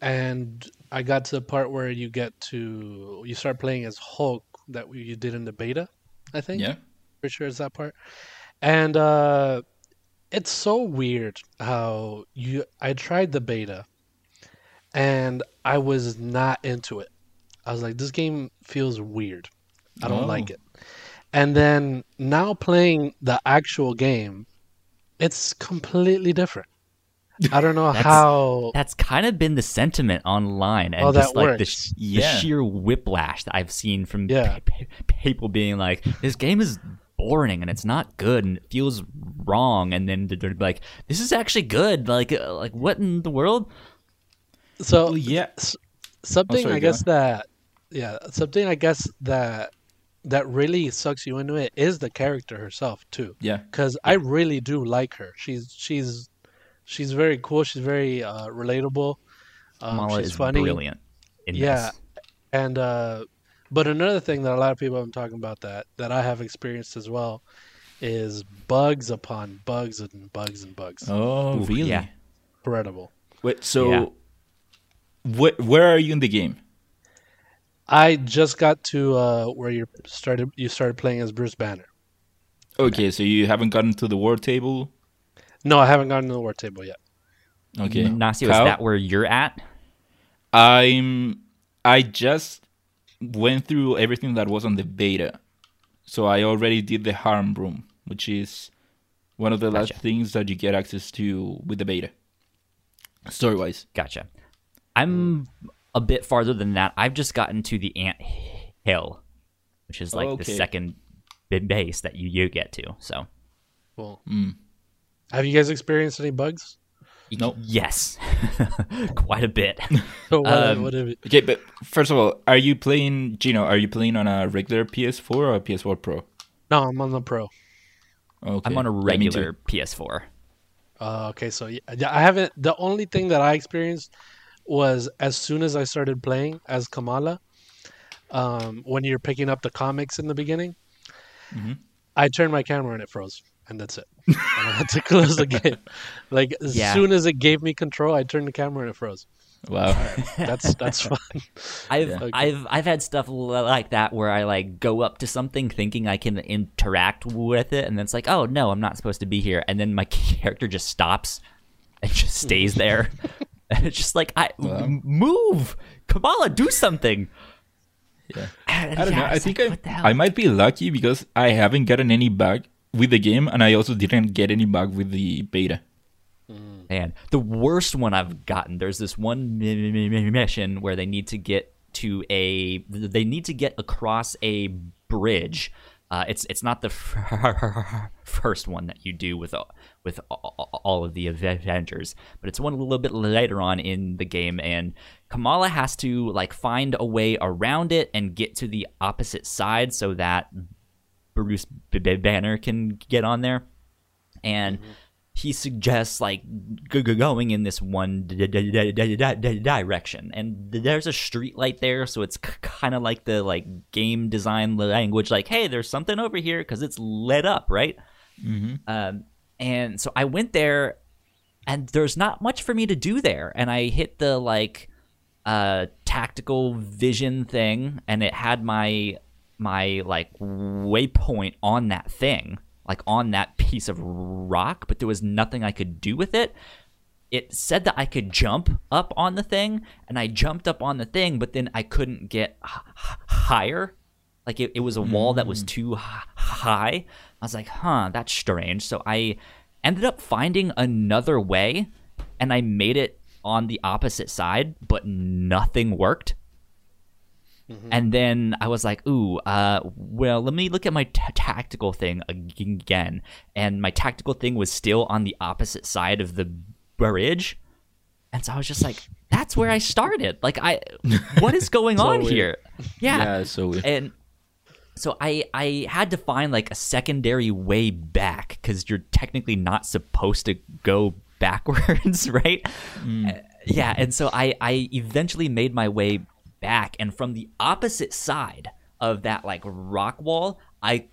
and I got to the part where you get to, you start playing as Hulk that we- you did in the beta, I think. Yeah. Pretty sure it's that part. And uh, it's so weird how you, I tried the beta, and I was not into it. I was like, this game feels weird. I don't Oh. like it. And then now playing the actual game, it's completely different. I don't know *laughs* That's- how. That's kind of been the sentiment online, and Oh, that just like the, works. sh- the Yeah. sheer whiplash that I've seen from Yeah. p- p- people being like, "This game is boring and it's not good and it feels wrong," and then they're like, "This is actually good." Like, uh, like what in the world? So Well, yeah. something sorry, I go guess that yeah, something I guess that that really sucks you into it is the character herself too. Yeah. Because I really do like her. She's she's she's very cool. She's very uh, relatable. Um, Kamala she's is funny. brilliant. In Yeah. this. And uh, but another thing that a lot of people have been talking about that that I have experienced as well is bugs upon bugs and bugs and bugs. Oh, Ooh, really? yeah. Incredible. Wait. So, Yeah. wh- where are you in the game? I just got to uh, where you started. You started playing as Bruce Banner. Okay, so you haven't gotten to the war table. No, I haven't gotten to the war table yet. Okay. Nasio, is Kyle? that where you're at? I'm. I just went through everything that was on the beta, so I already did the harm room, which is one of the last things that you get access to with the beta. Story wise, Gotcha. I'm a bit farther than that. I've just gotten to the ant hill, which is like the second b- base that you, you get to. So Cool. Mm. Have you guys experienced any bugs? Nope. yes, *laughs* quite a bit. So *laughs* what, Um, what you- Okay, but first of all, are you playing Gino? Are you playing on a regular PS4 or a PS4 Pro? no, I'm on the pro. Okay, I'm on a Yeah, regular PS4. Uh, okay, so yeah, yeah, I haven't. The only thing that I experienced was as soon as I started playing as Kamala, um, when you're picking up the comics in the beginning, Mhm. I turned my camera and it froze, and that's it. *laughs* and I had to close the game. Like as Yeah. soon as it gave me control, I turned the camera and it froze. Wow. That's that's *laughs* fun. I've *laughs* Yeah. I've I've had stuff like that where I like go up to something thinking I can interact with it, and then it's like, oh no, I'm not supposed to be here, and then my character just stops and just stays mm. there. and it's just like, I Wow. m- move, Kamala, do something. Yeah. I don't yeah, know. I think like, I, what the hell? I might be lucky because I haven't gotten any bug with the game, and I also didn't get any bug with the beta. Man, the worst one I've gotten. There's this one mi- mi- mi- mission where they need to get to a. They need to get across a bridge. Uh, it's it's not the *laughs* first one that you do with with all of the Avengers, but it's one a little bit later on in the game, and Kamala has to like find a way around it and get to the opposite side so that Bruce B- B- Banner can get on there, and he suggests like g- g- going in this one d- d- d- direction, and there's a street light there, so it's kind of like the like game design language, like hey, there's something over here because it's lit up, right? Mm-hmm. Um, and so I went there, and there's not much for me to do there. And I hit the like uh, tactical vision thing, and it had my my like waypoint on that thing, like on that piece of rock, but there was nothing I could do with it. It said that I could jump up on the thing, and I jumped up on the thing, but then I couldn't get h- higher. Like it, it was a wall that was hmm. too h- high. I was like, huh, that's strange. So I ended up finding another way, and I made it on the opposite side, but nothing worked. And then I was like, ooh, uh, well, let me look at my t- tactical thing again. And my tactical thing was still on the opposite side of the bridge. And so I was just like, that's where I started. Like, I, *laughs* what is going So on weird. here? Yeah. Yeah, it's so weird. And so I, I had to find like a secondary way back because you're technically not supposed to go backwards, *laughs* right? Uh, yeah. And so I, I eventually made my way back, and from the opposite side of that like rock wall, I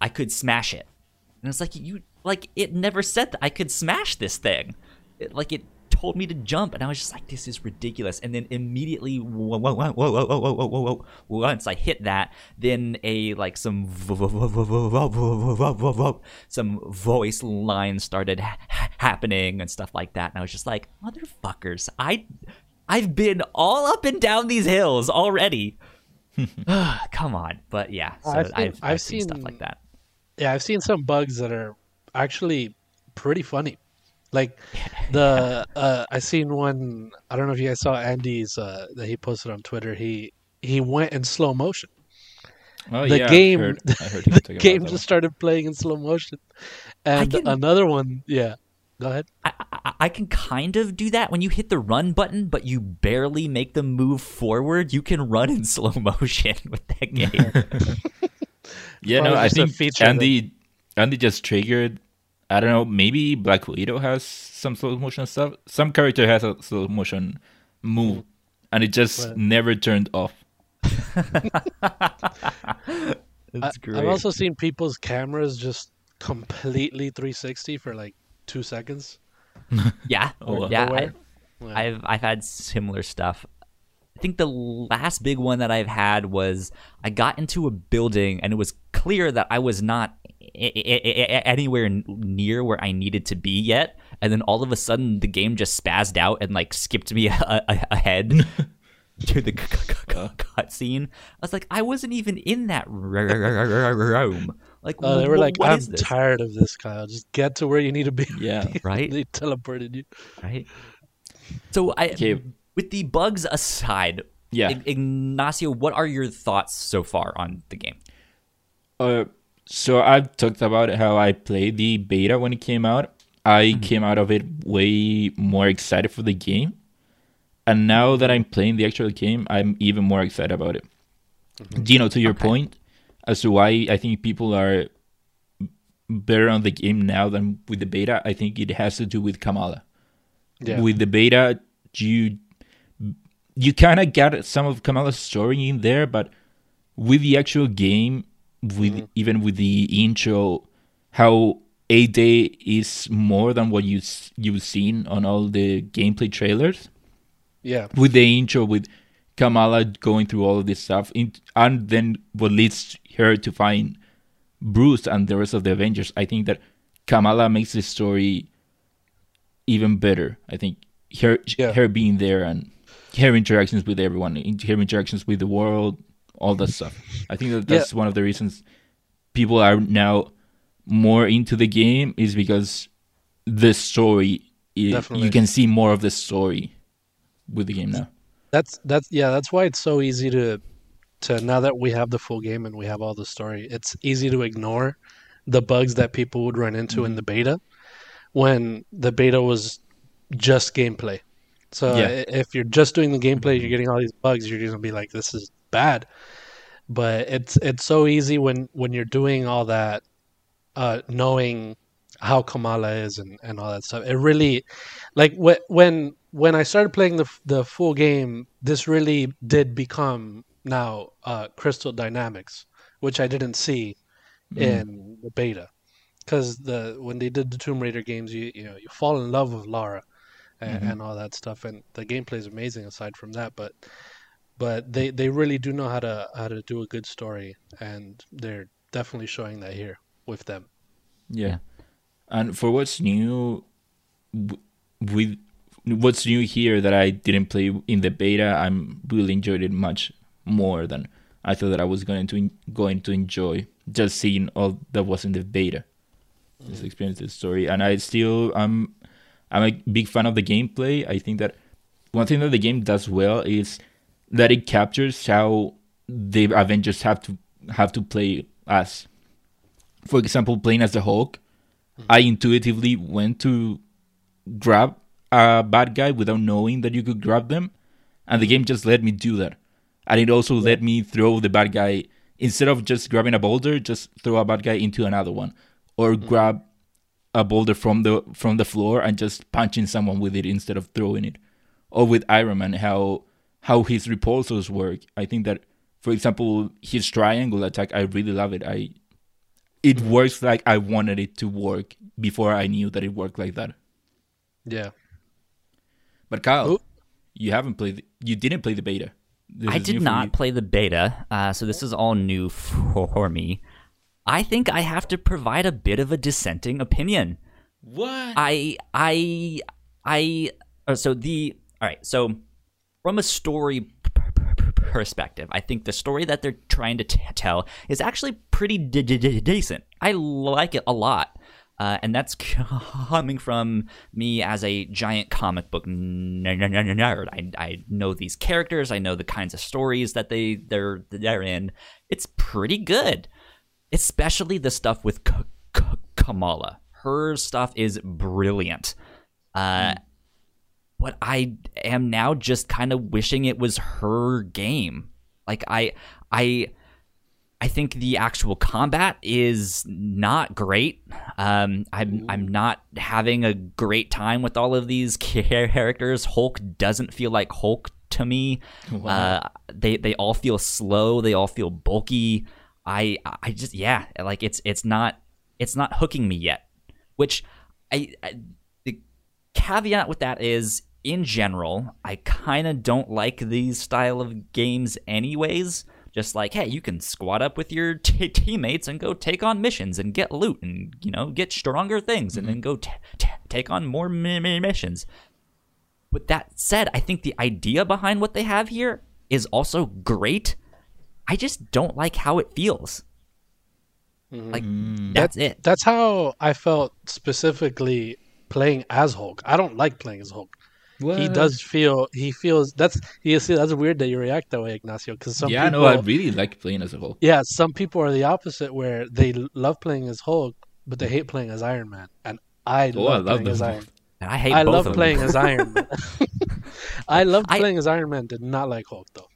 I could smash it. And it's like you like it never said that I could smash this thing. It, like it told me to jump, and I was just like, "This is ridiculous." And then immediately, whoa, whoa, whoa, whoa, whoa, whoa, whoa, whoa, once I hit that, then a like some some voice lines started ha- happening and stuff like that, and I was just like, "Motherfuckers, I." I've been all up and down these hills already. *laughs* *sighs* Come on, but yeah, so I've I've, seen- I've, I've seen stuff like that. Yeah, I've seen some bugs that are actually pretty funny. Like *laughs* the uh, I seen one. I don't know if you guys saw Andy's uh, that he posted on Twitter. He he went in slow motion. Oh the yeah, I game- heard- I heard *laughs* the game just started playing in slow motion. And can- another one, yeah. Go ahead. I, I, I can kind of do that when you hit the run button, but you barely make them move forward. You can run in *laughs* slow motion with that *laughs* game. Yeah, no, I think feature that- Andy Andy just triggered. I don't know. Maybe Black Widow has some slow motion stuff. Some character has a slow motion move, and it just Right. never turned off. *laughs* That's I, I've also seen people's cameras just completely 360 for like two seconds. *laughs* yeah, wow. yeah. I, yeah. I've I've had similar stuff. I think the last big one that I've had was I got into a building and it was clear that I was not I- I- I- anywhere n- near where I needed to be yet, and then all of a sudden the game just spazzed out and like skipped me *laughs* a- a- ahead *laughs* to the c- c- c- cutscene. I was like, I wasn't even in that room. Like, Oh, they were like, "I'm tired of this, Kyle. Just get to where you need to be." Yeah. *laughs* Right? they teleported you. right? So I, Okay. with the bugs aside, Yeah. Ig- Ignacio, what are your thoughts so far on the game? Uh, so I've talked about how I played the beta when it came out. I Mm-hmm. came out of it way more excited for the game, and now that I'm playing the actual game, I'm even more excited about it. Gino, to your Mm-hmm. Okay. point as to why I think people are better on the game now than with the beta, I think it has to do with Kamala. Yeah. With the beta, you you kind of got some of Kamala's story in there, but with the actual game, with mm-hmm. even with the intro, how a day is more than what you you've seen on all the gameplay trailers. Yeah. With the intro, with Kamala going through all of this stuff, in, and then what leads her to find Bruce and the rest of the Avengers. I think that Kamala makes the story even better. I think her Yeah. her being there and her interactions with everyone, her interactions with the world, all that stuff. I think that Yeah. that's one of the reasons people are now more into the game is because the story i- Definitely. you can see more of the story with the game now. That's that's yeah, that's why it's so easy to to now that we have the full game and we have all the story, it's easy to ignore the bugs that people would run into in the beta when the beta was just gameplay. So Yeah. if you're just doing the gameplay, you're getting all these bugs, you're gonna be like, this is bad. But it's it's so easy when when you're doing all that, uh, knowing how Kamala is and, and all that stuff. It really, like wh- when when I started playing the the full game, this really did become now uh, Crystal Dynamics, which I didn't see in the beta, because the when they did the Tomb Raider games, you you know you fall in love with Lara and, and all that stuff, and the gameplay is amazing aside from that. But but they they really do know how to how to do a good story, and they're definitely showing that here with them. Yeah. And for what's new, with what's new here that I didn't play in the beta, I'm really enjoyed it much more than I thought that I was going to going to enjoy just seeing all that was in the beta. Just experience the story, and I still I'm I'm a big fan of the gameplay. I think that one thing that the game does well is that it captures how the Avengers have to have to play as. For example, playing as the Hulk, hmm. I intuitively went to grab a bad guy without knowing that you could grab them, and the game just let me do that. And it also let me throw the bad guy instead of just grabbing a boulder, just throw a bad guy into another one, or mm-hmm. grab a boulder from the from the floor and just punching someone with it instead of throwing it. Or with Iron Man, how how his repulsors work. I think that, for example, his triangle attack, I really love it. I it mm-hmm. works like I wanted it to work before I knew that it worked like that. Yeah. But Kyle, Ooh. you haven't played. You didn't play the beta. I did not play the beta, uh, so this is all new for me. I think I have to provide a bit of a dissenting opinion. What? I I I uh, so the all right. So from a story perspective, I think the story that they're trying to t- tell is actually pretty d- d- decent. I like it a lot. Uh, and that's *laughs* coming from me as a giant comic book nerd. I, I know these characters. I know the kinds of stories that they they're they're in. It's pretty good, especially the stuff with K- K- Kamala. Her stuff is brilliant. Uh, but I am now just kind of wishing it was her game. Like I I I think the actual combat is not great. Um, I'm I'm not having a great time with all of these *laughs* characters. Hulk doesn't feel like Hulk to me. Uh, they they all feel slow. They all feel bulky. I I just yeah, like it's it's not it's not hooking me yet. Which I, I the caveat with that is in general, I kind of don't like these style of games anyways. Just like, hey, you can squad up with your *laughs* t- teammates and go take on missions and get loot and you know get stronger things and then mm-hmm. go t- t- take on more mi- mi- missions. With that said, I think the idea behind what they have here is also great. I just don't like how it feels. Mm-hmm. Like mm. that's it. That's how I felt specifically playing as Hulk. I don't like playing as Hulk. He does feel he feels that's you see that's weird that you react that way, Ignacio. Because some yeah, people, no, I really like playing as a Hulk. yeah, some people are the opposite where they love playing as Hulk, but they hate playing as Iron Man. And I Oh, I love, love playing as Iron. both. And I hate I both love of playing them. as Iron Man. *laughs* I loved I- playing as Iron Man. Did not like Hulk though.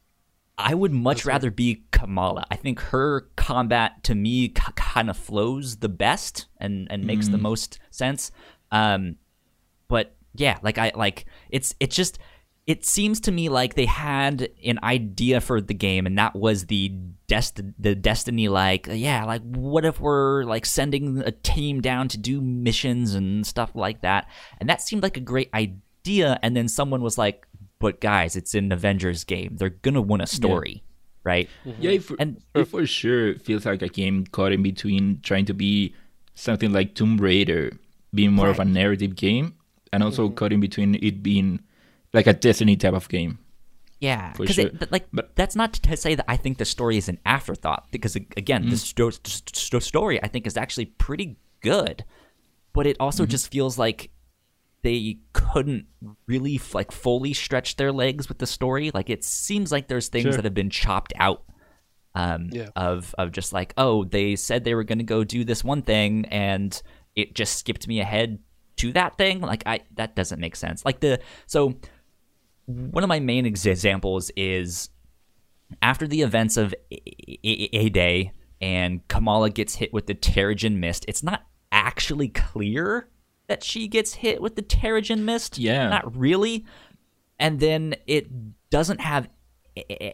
I would much rather be Kamala. I think her combat to me k- kind of flows the best and and makes the most sense. Um, but yeah, like I like it's it's just it seems to me like they had an idea for the game and that was the dest the Destiny like yeah like what if we're like sending a team down to do missions and stuff like that? And that seemed like a great idea and then someone was like but guys it's an avengers game. They're gonna want a story. Right? Mm-hmm. Yeah, for, And- it for sure feels like a game caught in between trying to be something like Tomb Raider, being more of a narrative game, and also mm-hmm. caught in between it being like a Destiny type of game. Yeah, because sure. like But- that's not to say that I think the story is an afterthought. Because ag- again, the mm. sto- st- st- story I think is actually pretty good, but it also mm-hmm. just feels like they couldn't really f- like fully stretch their legs with the story. Like it seems like there's things Sure. that have been chopped out. Um, Yeah. of of just like oh they said they were going to go do this one thing and it just skipped me ahead to that thing like I that doesn't make sense like the so one of my main ex- examples is after the events of A- Day and Kamala gets hit with the Terrigen Mist, it's not actually clear that she gets hit with the Terrigen Mist. Yeah. Not really. And then it doesn't have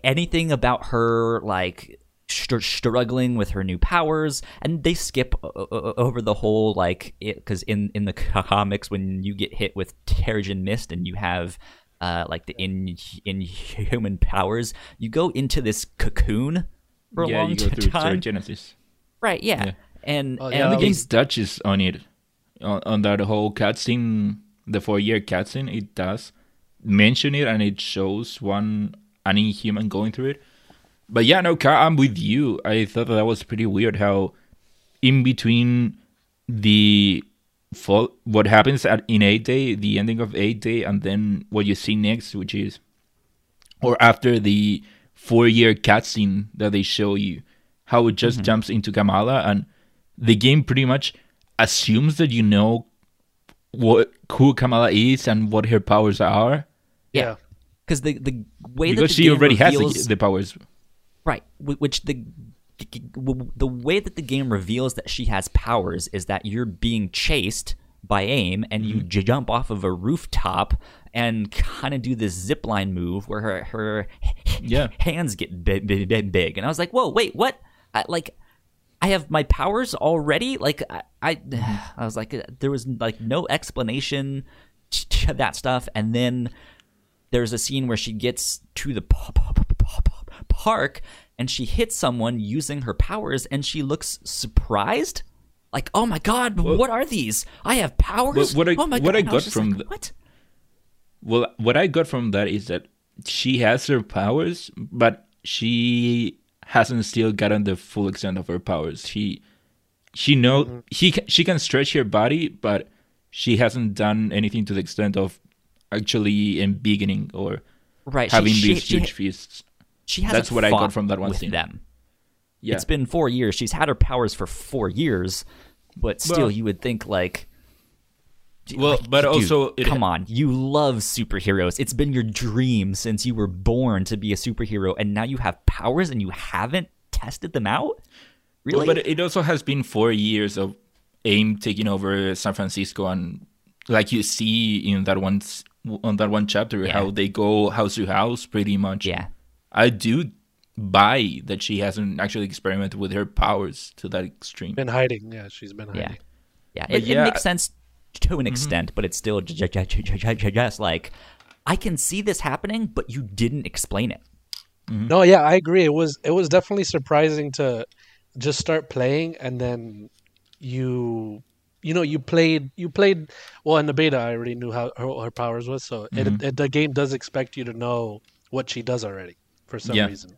anything about her, like, str- struggling with her new powers and they skip o- o- over the whole like because in in the *laughs* comics when you get hit with terrigen mist and you have uh, like the in inhuman powers, you go into this cocoon for a yeah, long you go through *laughs* time. Genesis. Right? Yeah. Yeah. And Oh, and yeah, And the that game was- touches on it, on, on that whole cutscene, the four-year cutscene. It does mention it, and it shows one Inhuman going through it. But yeah, no, Ka, I'm with you. I thought that was pretty weird how, in between the fall, what happens at in A-Day, the ending of A-Day, and then what you see next, which is, or after the four-year cutscene that they show you, how it just mm-hmm. jumps into Kamala and the game pretty much assumes that you know what who Kamala is and what her powers are Yeah. because the the way that the she game already reveals, has the, the powers. Right, which the the way that the game reveals that she has powers is that you're being chased by AIM and you Mm-hmm. jump off of a rooftop and kind of do this zip line move where her her Yeah. hands get big, big, big, and I was like, whoa, wait, what? I, like, I have my powers already. Like, I, I. *sighs* I was like, uh, there was like no explanation to that stuff, and then there's a scene where she gets to the park and she hits someone using her powers, and she looks surprised. Like, oh my god, what are these? I have powers. What- what I- oh my what god. I got just from like, the- what? Well, what I got from that is that she has her powers, but she hasn't still gotten the full extent of her powers. She she know mm-hmm. she ca- she can stretch her body, but she hasn't done anything to the extent of actually embiggening or Right, having she, these she, huge she, feasts. She hasn't That's what I got from that one with scene. them. Yeah. It's been four years. She's had her powers for four years, but still, Well- you would think like. Well, like, but dude, also it- come on, you love superheroes. It's been your dream since you were born to be a superhero, and now you have powers and you haven't tested them out. Really? Well, but it also has been four years of AIM taking over San Francisco, and like you see in that one on that one chapter, Yeah. how they go house to house, pretty much. yeah, I do buy that she hasn't actually experimented with her powers to that extreme. Been hiding. Yeah, she's been hiding. yeah, yeah. But It, it makes sense to an mm-hmm. extent, but it's still just like I can see this happening, but you didn't explain it. Mm-hmm. No, yeah, I agree. It was it was definitely surprising to just start playing and then you you know you played you played well in the beta. I already knew how her, her powers was, so it, mm-hmm. it, the game does expect you to know what she does already for some Yeah. reason,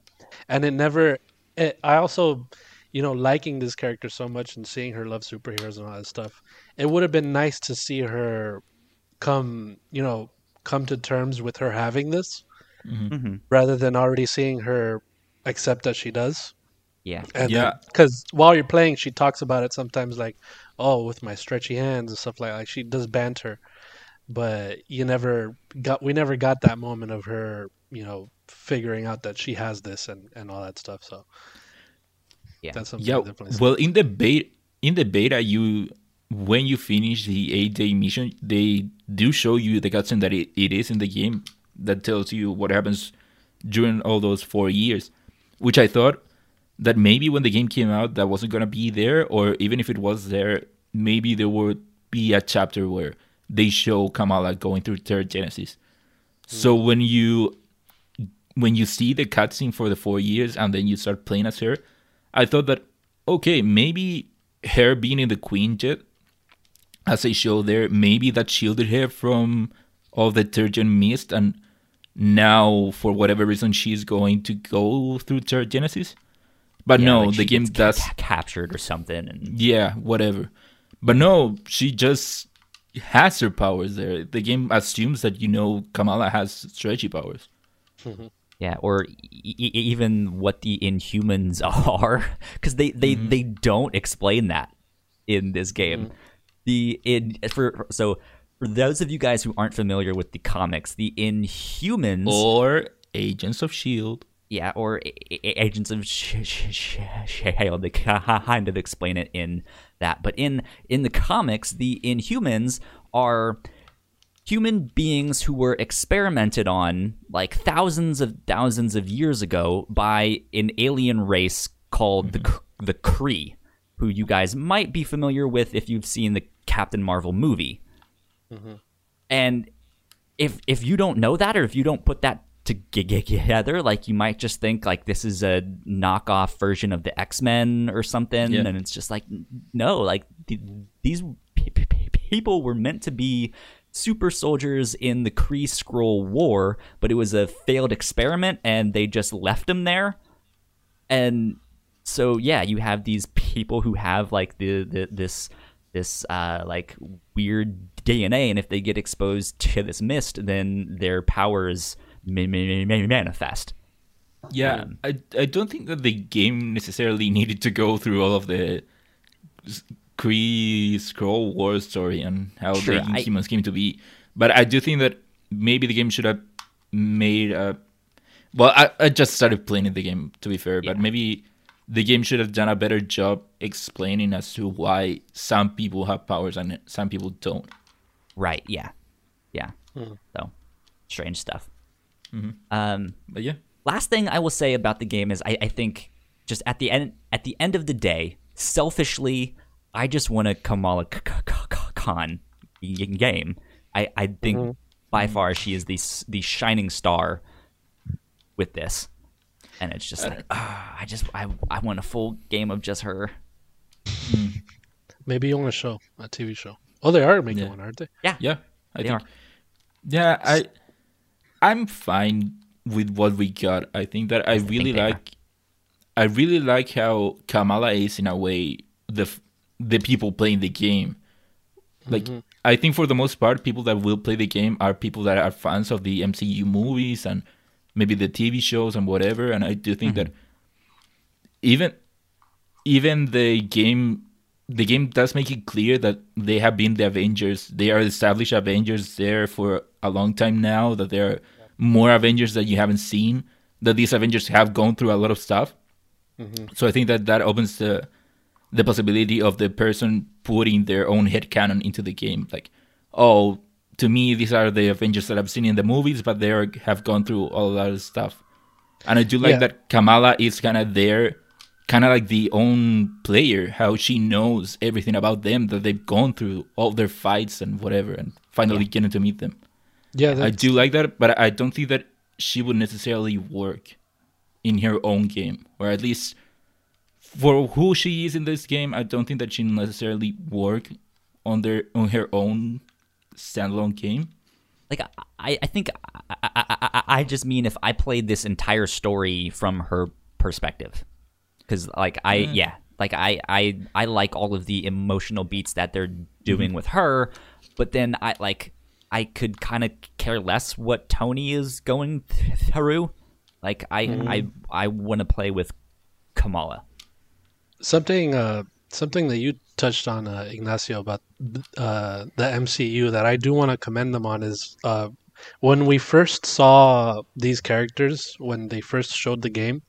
and it never. It, I also, you know, liking this character so much and seeing her love superheroes and all that stuff. It would have been nice to see her come, you know, come to terms with her having this Mm-hmm. rather than already seeing her accept that she does. Yeah, And Yeah. because while you're playing, she talks about it sometimes, like, "Oh, with my stretchy hands and stuff like. Like she does banter, but you never got. We never got that moment of her, you know, figuring out that she has this and and all that stuff. So yeah. that's something. Yeah, definitely well, in the beta, in the beta, you when you finish the A-Day mission, they do show you the cutscene that it, it is in the game that tells you what happens during all those four years, which I thought that maybe when the game came out that wasn't gonna be there, or even if it was there, maybe there would be a chapter where they show Kamala going through Terrigenesis. So hmm. when you when you see the cutscene for the four years and then you start playing as her, I thought that okay, maybe her being in the Quinjet, as they show there, maybe that shielded her from all the Terrigen mist, and now for whatever reason she's going to go through Terrigenesis. But Yeah, no, like the she game gets does. ca- captured or something, and Yeah, whatever. But no, she just has her powers there. The game assumes that you know Kamala has stretchy powers. Mm-hmm. Yeah, or e- even what the Inhumans *laughs* are, because they they Mm-hmm. they don't explain that in this game. The in for so for those of you guys who aren't familiar with the comics, the Inhumans, Or Agents of Shield. yeah, or a- a- Agents of Sh- Sh- Sh- Shield, they *laughs* kind of explain it in that. But in in the comics, the Inhumans are human beings who were experimented on like thousands of thousands of years ago by an alien race called the mm-hmm. K- the Kree, who you guys might be familiar with if you've seen the Captain Marvel movie. Mm-hmm. And if if you don't know that or if you don't put that together, like you might just think like this is a knockoff version of the X Men or something, Yeah. and it's just like no, like th- these people were meant to be super soldiers in the Kree Skrull War, but it was a failed experiment, and they just left them there, and so yeah, you have these people who have like the, the this this uh like weird DNA, and if they get exposed to this mist, then their powers may, may, may manifest. Yeah, Um, I I don't think that the game necessarily *laughs* needed to go through all of the Kree Skrull War story and how Sure, the I- came to be, but I do think that maybe the game should have made a. Well, I, I just started playing the game to be fair, but maybe the game should have done a better job explaining as to why some people have powers and some people don't. Right? Yeah, yeah. So strange stuff. Um, But yeah, last thing I will say about the game is I, I think just at the end at the end of the day, selfishly, I just want a Kamala K- K- K- Khan game. I, I think mm-hmm. by far she is the the shining star with this, and it's just uh, like ah, I just I I want a full game of just her. Hmm. Maybe on a show, a TV show. Oh, they are making Yeah. one, aren't they? Yeah, yeah, I they think are. Yeah, I I'm fine with what we got. I think that I really they are. like I really like how Kamala is in a way the f- the people playing the game. Like mm-hmm. I think for the most part people that will play the game are people that are fans of the MCU movies and maybe the TV shows and whatever and I do think that mm-hmm. even even the game the game does make it clear that they have been the Avengers. They are established Avengers there for a long time now. That there are more Avengers that you haven't seen. That these Avengers have gone through a lot of stuff. Mm-hmm. So I think that that opens the the possibility of the person putting their own head headcanon into the game. Like, oh, to me, these are the Avengers that I've seen in the movies, but they are, have gone through all that stuff. And I do like Yeah. that Kamala is kind of there, kind of like the own player, how she knows everything about them, that they've gone through all their fights and whatever, and finally getting to meet them. Yeah, I do like that, but I don't think that she would necessarily work in her own game, or at least for who she is in this game. I don't think that she necessarily work on their on her own standalone game. like I, I think I, I, I, I just mean if I played this entire story from her perspective, because like I yeah like I, I I like all of the emotional beats that they're doing mm-hmm. with her, but then I like I could kind of care less what Tony is going through. Like I mm-hmm. I I want to play with Kamala. Something uh something that you touched on uh, Ignacio about uh the MCU that I do want to commend them on is uh when we first saw these characters when they first showed the game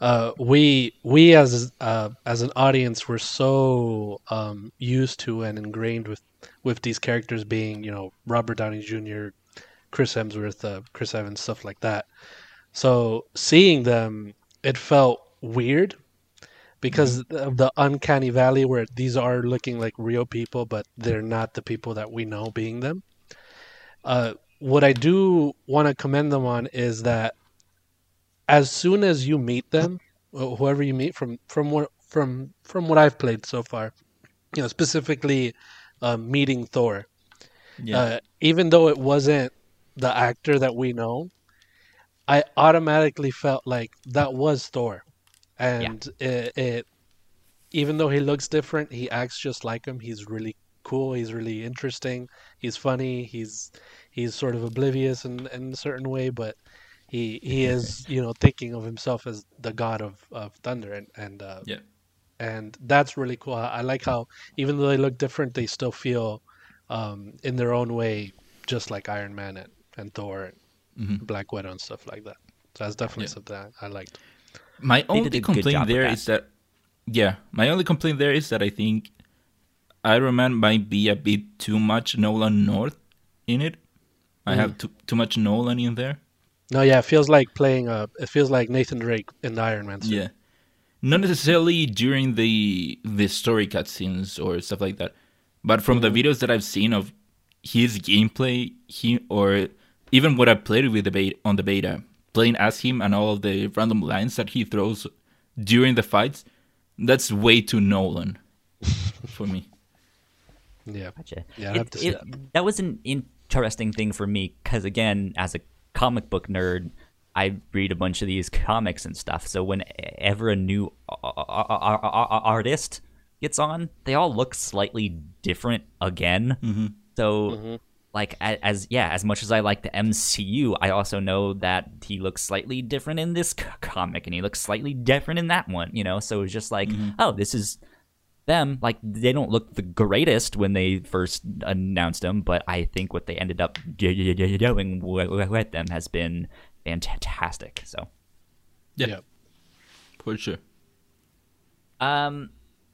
uh we we as uh as an audience were so um used to and ingrained with with these characters being you know Robert Downey Jr. Chris Hemsworth Chris Evans stuff like that so seeing them it felt weird because of the uncanny valley where these are looking like real people but they're not the people that we know being them. Uh, what i do want to commend them on is that as soon as you meet them whoever you meet from from what from from what i've played so far you know specifically uh, meeting thor. Uh, even though it wasn't the actor that we know i automatically felt like that was thor and it, it even though he looks different he acts just like him. He's really cool. He's really interesting. He's funny. He's he's sort of oblivious in, in a certain way but he he is *laughs* you know thinking of himself as the god of, of thunder. And and uh, Yeah. and that's really cool. I, I like how even though they look different they still feel um, in their own way just like iron man and, and thor and Mhm. black widow and stuff like that. So that's definitely Yeah. something I, I liked My did only complaint job with there that. is that, yeah, my only complaint there is that I think Iron Man might be a bit too much Nolan North in it. I Mm. have too too much Nolan in there. No, yeah, it feels like playing uh it feels like Nathan Drake in the Iron Man suit. Yeah, not necessarily during the the story cutscenes or stuff like that, but from the videos that I've seen of his gameplay, he or even what I played with the beta on the beta, playing as him and all of the random lines that he throws during the fights, that's way too Nolan *laughs* for me. Yeah. Gotcha. Yeah, It- have to see it- that was an interesting thing for me because, again, as a comic book nerd, I read a bunch of these comics and stuff. So whenever a new artist gets on, they all look slightly different again. Mm-hmm. So, like, as yeah, as much as I like the MCU, I also know that he looks slightly different in this *laughs* c- comic, and he looks slightly different in that one. You know, so it's just like, oh, this is them like they don't look the greatest when they first announced them but i think what they ended up doing with them has been fantastic so Yeah, Yep. for sure. um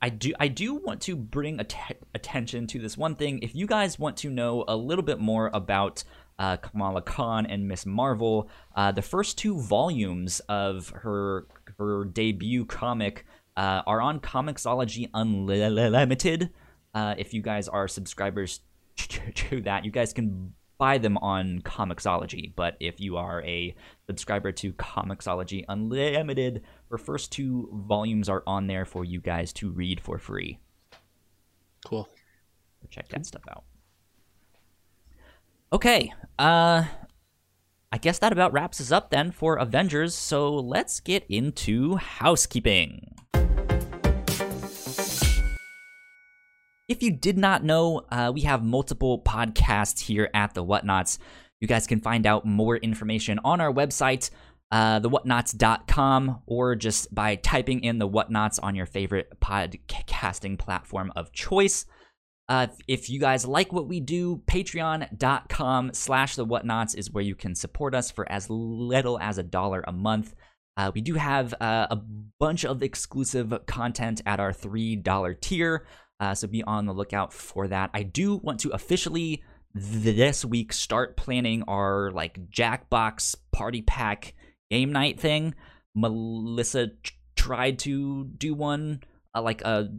i do i do want to bring att- attention to this one thing if you guys want to know a little bit more about uh, Kamala Khan and Miss Marvel. Uh, the first two volumes of her her debut comic uh, are on Comixology Unlimited. Uh, if you guys are subscribers to, *laughs* to that, you guys can buy them on Comixology. But if you are a subscriber to Comixology Unlimited, her first two volumes are on there for you guys to read for free. Cool. So check that stuff out. Okay, uh I guess that about wraps us up then for Avengers, so let's get into housekeeping. If you did not know, uh, we have multiple podcasts here at the Whatnots. You guys can find out more information on our website, uh, thewhatnots.com, or just by typing in the Whatnots on your favorite podcasting platform of choice. Uh, if you guys like what we do, patreon.com slash the whatnots is where you can support us for as little as a dollar a month. Uh, we do have uh, a bunch of exclusive content at our $3 tier, uh, so be on the lookout for that. I do want to officially this week start planning our like Jackbox party pack game night thing. Melissa tried to do one uh, like a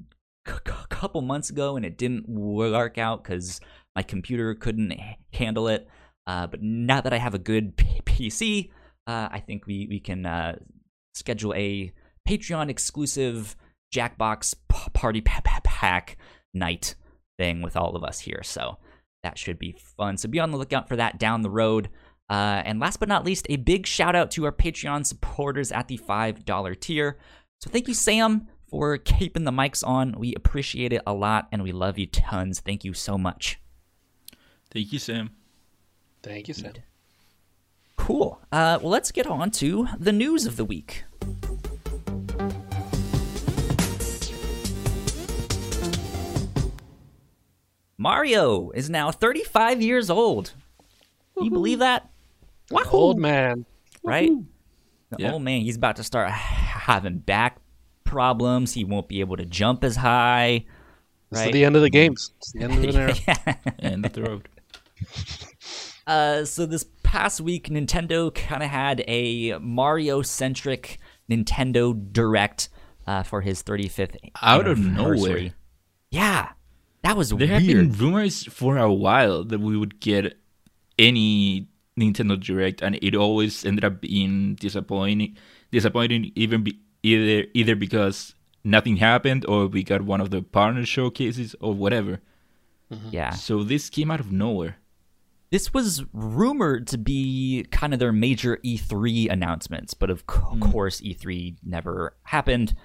couple months ago and it didn't work out because my computer couldn't h- handle it. Uh, but now that I have a good P- PC, uh, I think we we can uh, schedule a Patreon exclusive Jackbox p- party pa- pa- pack night thing with all of us here. So that should be fun. So be on the lookout for that down the road. Uh, and last but not least, a big shout out to our Patreon supporters at the $5 tier. So thank you, Sam, for keeping the mics on. We appreciate it a lot and we love you tons. Thank you so much. Thank you, Sam. Thank you, Sam. Cool. Uh, well, let's get on to the news of the week. Mario is now 35 years old. Can you believe that? Old man. right? The Yeah. old man, he's about to start having back problems. He won't be able to jump as high. This Right. is the end of the games. It's the end of an era. And the *laughs* *laughs* throat. *laughs* Uh, so this past week, Nintendo kind of had a Mario-centric Nintendo Direct uh, for his 35th Out of nowhere. Yeah, that was There weird. have been rumors for a while that we would get any Nintendo Direct, and it always ended up being disappointing. Disappointing, even be, either either because nothing happened, or we got one of the partner showcases, or whatever. Mm-hmm. yeah, So this came out of nowhere. this was rumored to be kind of their major E3 announcements, but of co- mm. course E3 never happened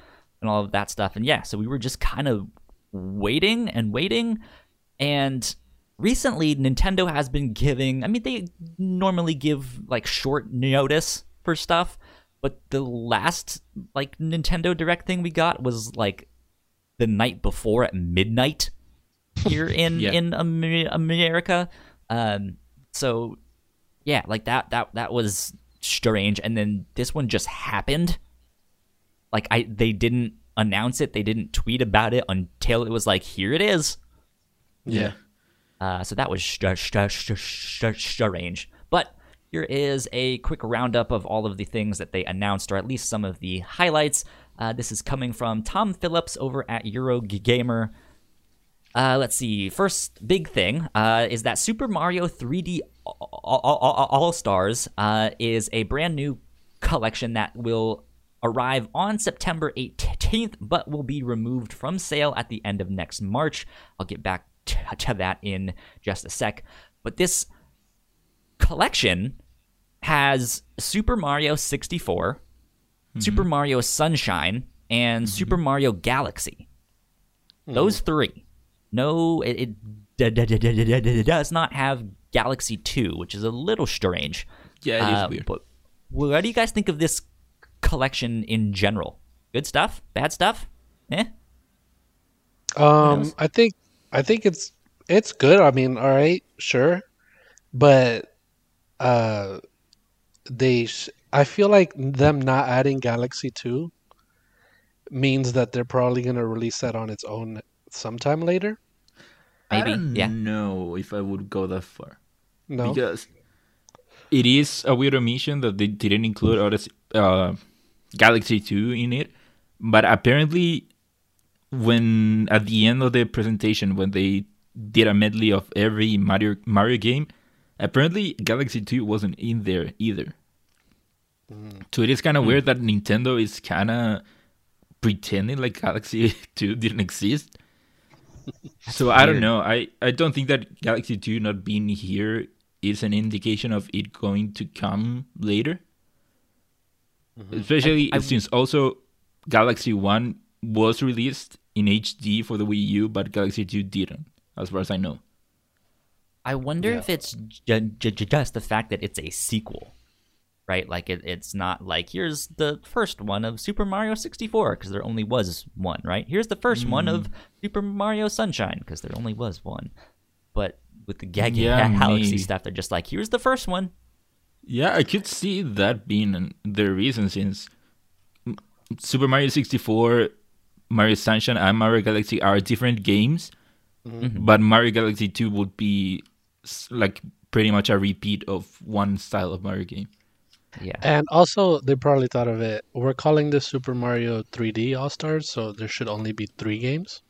and all of that stuff. And yeah, so we were just kind of waiting and waiting. And recently, Nintendo has been giving, I mean, they normally give like short notice for stuff, but the last like Nintendo Direct thing we got was like the night before at midnight here *laughs* in Yeah. in America. Um, so yeah, like that that that was strange. And then this one just happened. Like I, they didn't announce it. They didn't tweet about it until it was like, here it is. Yeah. Uh, so that was str- str- str- str- strange. But here is a quick roundup of all of the things that they announced, or at least some of the highlights. Uh, this is coming from Tom Phillips over at Eurogamer. Uh, let's see. First big thing uh, is that Super Mario 3D All Stars uh, is a brand new collection that will arrive on September 18th, but will be removed from sale at the end of next March. I'll get back to that in just a sec. But this collection has Super Mario 64, mm-hmm. Super Mario Sunshine, and mm-hmm. Super Mario Galaxy. Mm. Those three. No, it, it, does not have Galaxy 2, which is a little strange. Yeah, it is uh, weird. But what do you guys think of this collection in general? Good stuff? Bad stuff? Eh? Um, I think I think it's it's good. I mean, all right, sure, but uh, they I feel like them not adding Galaxy Two means that they're probably going to release that on its own sometime later. Maybe. I don't yeah. know if I would go that far. No. Because it is a weird omission that they didn't include uh, Galaxy 2 in it. But apparently, when at the end of the presentation, when they did a medley of every Mario Mario game, apparently Galaxy 2 wasn't in there either. Mm. So it is kind of mm. weird that Nintendo is kind of pretending like Galaxy *laughs* 2 didn't exist. *laughs* so I don't know. I, I don't think that Galaxy 2 not being here is an indication of it going to come later. Mm-hmm. Especially I, I, since also Galaxy 1 was released in HD for the Wii U, but Galaxy 2 didn't, as far as I know. I wonder yeah. if it's j- j- just the fact that it's a sequel right? Like it, it's not like here's the first one of Super Mario 64 because there only was one, right? Here's the first mm. one of mm. Super Mario Sunshine because there only was one. But with the Gag yeah, Galaxy stuff, they're just like, here's the first one. Yeah, I could see that being the reason since Super Mario 64, Mario Sunshine, and Mario Galaxy are different games, mm-hmm. but Mario Galaxy 2 would be like pretty much a repeat of one style of Mario game. Yeah. And also, they probably thought of it. We're calling this Super Mario 3D All Stars, so there should only be three games,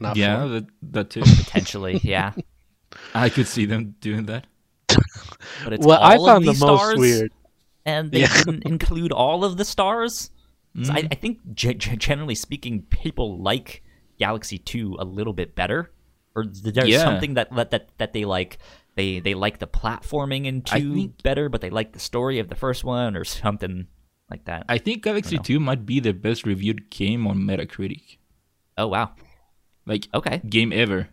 not yeah, four. that that too. *laughs* Potentially, yeah. *laughs* I could see them doing that. But it's what I found the most weird, and they yeah. didn't include all of the stars. Mm-hmm. So I, mm. I, think, g- generally speaking, people like Galaxy Two a little bit better, or there's yeah. something that that that they like they they like the platforming in two think, better, but they like the story of the first one or something like that. I think Galaxy I Two might be the best reviewed game on Metacritic. Oh wow! Like okay, game ever.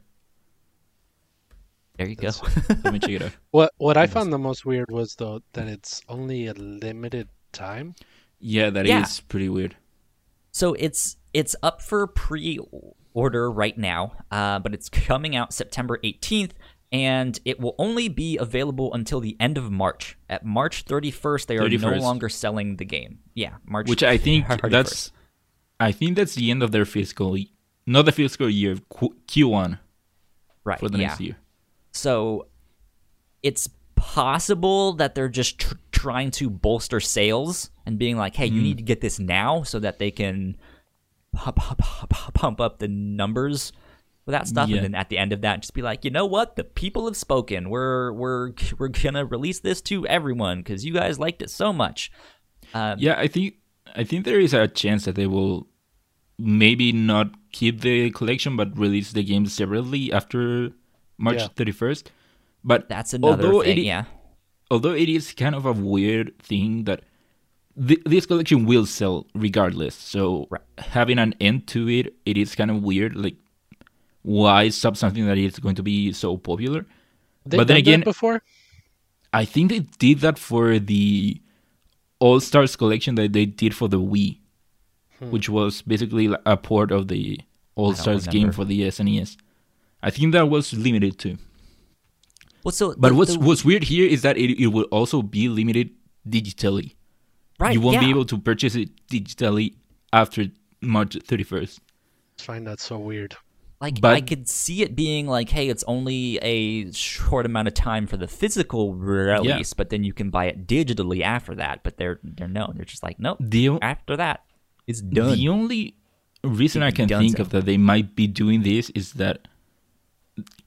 There you That's, go. let me check it out. *laughs* What what I found the most weird was though that it's only a limited time. Yeah, that yeah. is pretty weird. So it's it's up for pre-order right now, uh, but it's coming out September 18th and it will only be available until the end of March. At March 31st, they are 31st. no longer selling the game. Yeah, March. Which I think 31st. that's, I think that's the end of their fiscal, not the fiscal year, Q1, right? For the yeah. next year. So, it's possible that they're just tr- trying to bolster sales and being like, "Hey, mm. you need to get this now," so that they can pump, pump up the numbers with that stuff, yeah. and then at the end of that, just be like, you know what, the people have spoken. We're we're *laughs* we're gonna release this to everyone because you guys liked it so much. Um, yeah, I think I think there is a chance that they will maybe not keep the collection but release the game separately after March thirty yeah. first. But that's another thing. It, yeah. Although it is kind of a weird thing that th- this collection will sell regardless. So right. having an end to it, it is kind of weird. Like why stop something that is going to be so popular. They but then again, before I think they did that for the All Stars collection that they did for the Wii, hmm. which was basically a port of the All Stars game for the SNES. I think that was limited too. Well, so but the, what's the... what's weird here is that it, it will also be limited digitally. Right. You won't yeah. be able to purchase it digitally after March 31st. I find that so weird. Like but, I could see it being like, hey, it's only a short amount of time for the physical release, yeah. but then you can buy it digitally after that. But they're they're no, they're just like, nope. The, after that, it's done. The only reason I can think of that they might be doing this is that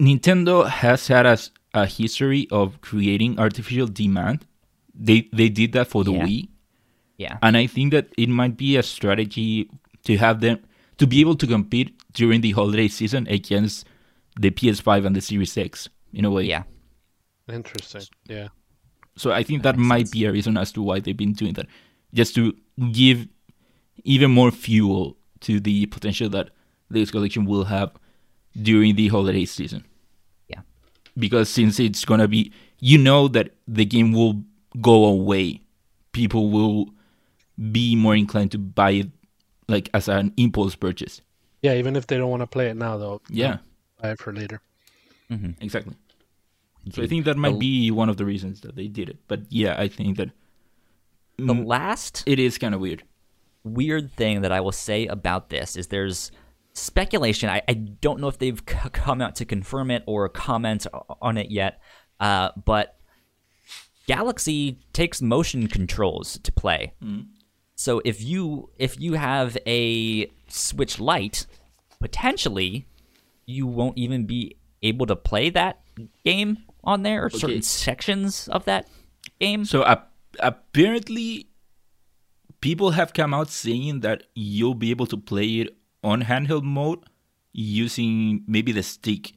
Nintendo has had a, s- a history of creating artificial demand. They they did that for the Yeah. Wii, Yeah. and I think that it might be a strategy to have them to be able to compete during the holiday season against the PS5 and the Series X in a way. Yeah. Interesting. Yeah. So I think that, makes might sense. be a reason as to why they've been doing that, just to give even more fuel to the potential that this collection will have during the holiday season. Yeah. Because since it's gonna be, you know that the game will go away, people will be more inclined to buy it like as an impulse purchase. Yeah. Even if they don't want to play it now, though. Yeah, Buy it for later. Mm-hmm. exactly. So I think that might be one of the reasons that they did it. But yeah, I think that The last it is kind of weird. weird thing that I will say about this is there's speculation. I, I don't know if they've c- come out to confirm it or comment on it yet, uh, but Galaxy takes motion controls to play. So if you if you have a Switch Lite, potentially you won't even be able to play that game on there or certain sections of that game. So uh, apparently, people have come out saying that you'll be able to play it on handheld mode using maybe the stick.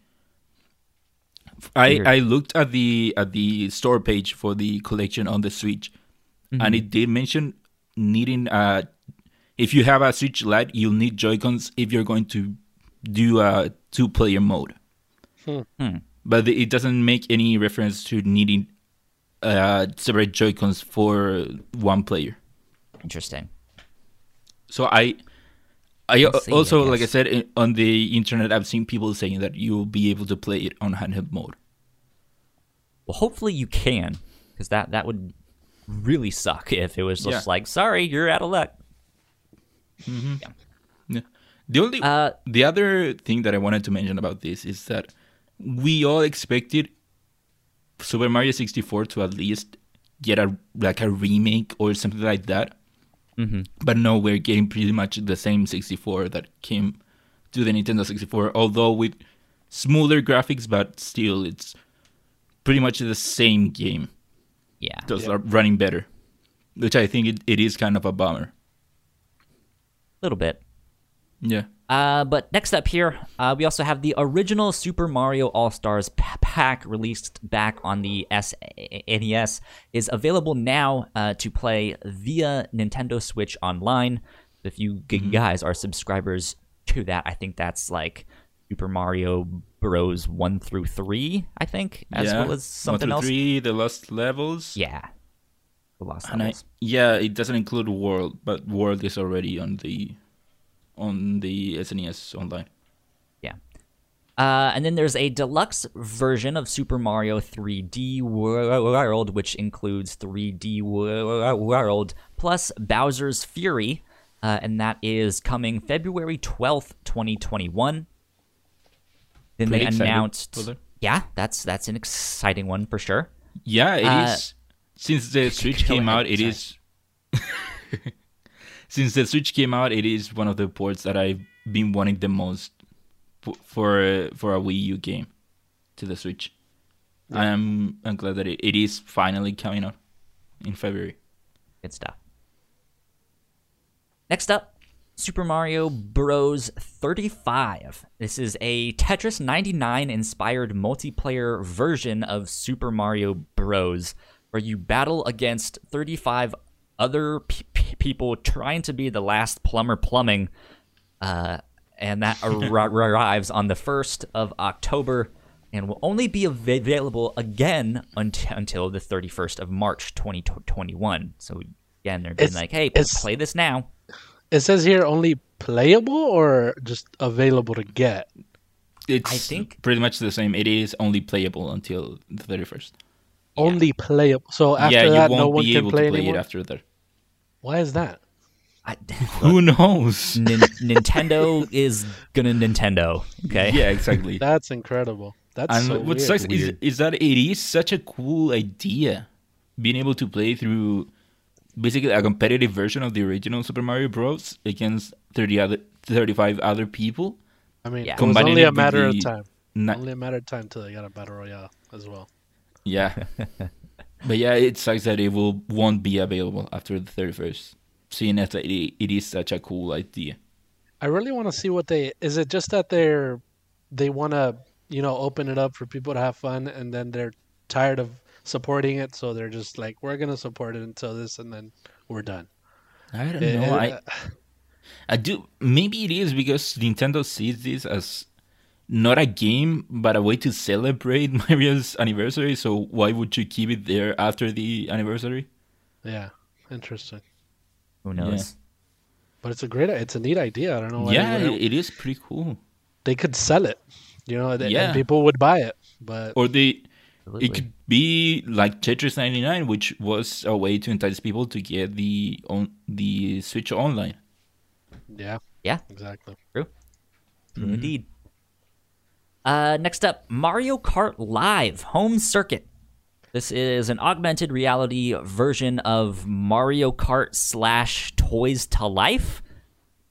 I, Weird. I looked at the at the store page for the collection on the Switch, and it did mention needing uh if you have a Switch Lite, you'll need Joy Cons if you're going to do a two player mode. Hmm. But it doesn't make any reference to needing uh, separate Joy Cons for one player. Interesting. So I, I Let's see, I also like I said on the internet, I've seen people saying that you'll be able to play it on handheld mode. Well, hopefully you can, because that that would really suck if it was just Yeah. like, sorry, you're out of luck. Yeah. The only Uh, the other thing that I wanted to mention about this is that we all expected Super Mario 64 to at least get a like a remake or something like that. Mhm. But no, we're getting pretty much the same 64 that came to the Nintendo 64, although with smoother graphics, but still it's pretty much the same game. yeah. Just are running better, which I think it, it is kind of a bummer. A little bit. Yeah. Uh, but next up here, uh, we also have the original Super Mario All Stars p- pack released back on the SNES is available now uh, to play via Nintendo Switch Online. If you g- guys are subscribers to that, I think that's like Super Mario Bros. one through three. I think as yeah. well as something One else. through three, the lost levels. Yeah, the Lost And I, Levels. yeah, it doesn't include World, but World is already on the on the SNES online. Yeah. Uh, and then there's a deluxe version of Super Mario 3D World, which includes 3D World plus Bowser's Fury, uh, and that is coming February 12th, 2021. Then Pretty they announced, yeah, that's that's an exciting one for sure. Yeah, it is. Uh, Since the *laughs* Switch came ahead, out, it sorry. is. *laughs* Since the Switch came out, it is one of the ports that I've been wanting the most for for, a Wii U game to the Switch. I'm I'm glad that it, it is finally coming out in February. Good stuff. Next up, Super Mario Bros. 35. This is a Tetris 99 inspired multiplayer version of Super Mario Bros. where you battle against 35 other p- p- people trying to be the last plumber plumbing. Uh, and that ar- *laughs* arrives on the 1st of October and will only be av- available again unt- until the 31st of March 2021. So again, they're being It's- like, hey, play this now. It says here only playable or just available to get. It's I think- pretty much the same. It is only playable until the thirty first. Only playable. So after Yeah, you that, won't no one be can able play to play it after that. Why is that? I, *laughs* Who knows? Nin- Nintendo is gonna Nintendo. Okay. Yeah, exactly. *laughs* That's incredible. That's and so what weird. sucks is, Weird. is that it is such a cool idea being able to play through basically a competitive version of the original Super Mario Bros. against 30 other, 35 other people. I mean, Yeah. it was only a matter of time. Not, Only a matter of time till they got a battle royale as well. yeah. *laughs* but yeah, it sucks that it will won't be available after the 31st. Seeing as that it, it is such a cool idea. I really want to see what they. Is it just that they're they want to you know open it up for people to have fun, and then they're tired of supporting it, so they're just like, we're gonna support it until this, and then we're done. I don't Eh, know. eh, I I do. Maybe it is because Nintendo sees this as not a game, but a way to celebrate *laughs* Mario's anniversary. So why would you keep it there after the anniversary? yeah, interesting. Who knows? But it's a great, it's a neat idea. I don't know. why yeah, they, it, it is pretty cool. they could sell it, you know, and Yeah. people would buy it. But Or they, Absolutely. it could be like Tetris 99, which was a way to entice people to get the on the Switch online. yeah, Yeah. exactly. True. True mm-hmm. indeed. Uh, next up, Mario Kart Live Home Circuit. This is an augmented reality version of Mario Kart slash Toys to Life.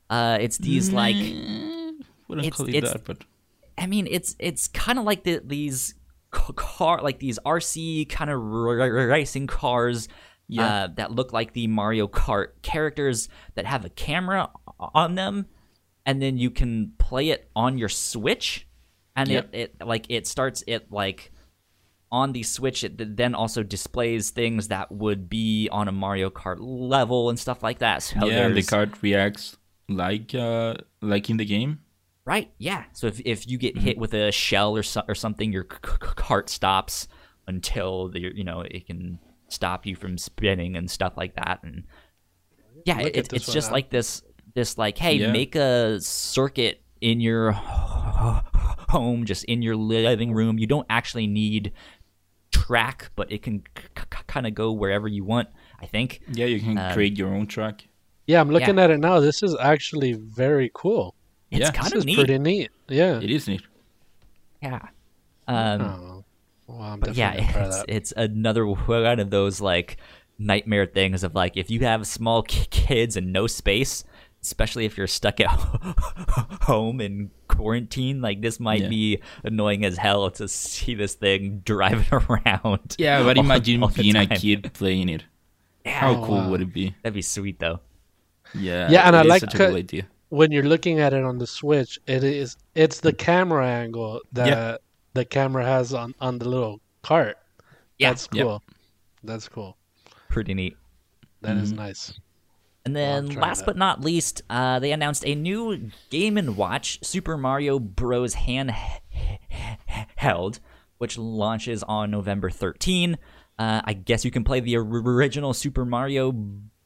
Uh, it's these like, Wouldn't It's- call it that, but I mean, it's it's kind of like the, these car like these RC kind of racing cars. Yeah. Uh, that look like the Mario Kart characters that have a camera on them, and then you can play it on your Switch, and Yep. it, it like it starts it like on the Switch. It then also displays things that would be on a Mario Kart level and stuff like that. So yeah, the card reacts like uh like in the game. Right. Yeah. So if if you get hit with a shell or so, or something, your c- c- cart stops until the you know it can stop you from spinning and stuff like that. And yeah, Look it, it's just now. like this this like hey, Yeah. make a circuit in your home, just in your living room. You don't actually need track, but it can c- c- kind of go wherever you want. I think. Yeah, you can Um, create your own track. Yeah, I'm looking at it now. This is actually very cool. It's Yeah. kind of neat. pretty neat. Yeah. It is neat. Yeah. Um, Oh, well, I'm But yeah, it's, that. it's another one of those like nightmare things of like if you have small k- kids and no space, especially if you're stuck at *laughs* home in quarantine, like this might Yeah. be annoying as hell to see this thing driving *laughs* around. Yeah, but all- imagine all the being a kid playing it. Yeah, How cool wow. would it be? that'd be sweet though. Yeah, Yeah, and I like such a cool idea. when you're looking at it on the Switch, it is it's the camera angle that the camera has on on the little cart. Yeah. That's Yep. cool. That's cool. Pretty neat. That is Mm-hmm. nice. And then, last that. but not least, uh, they announced a new Game and Watch Super Mario Bros. handheld, *laughs* which launches on November 13. Uh, I guess you can play the original Super Mario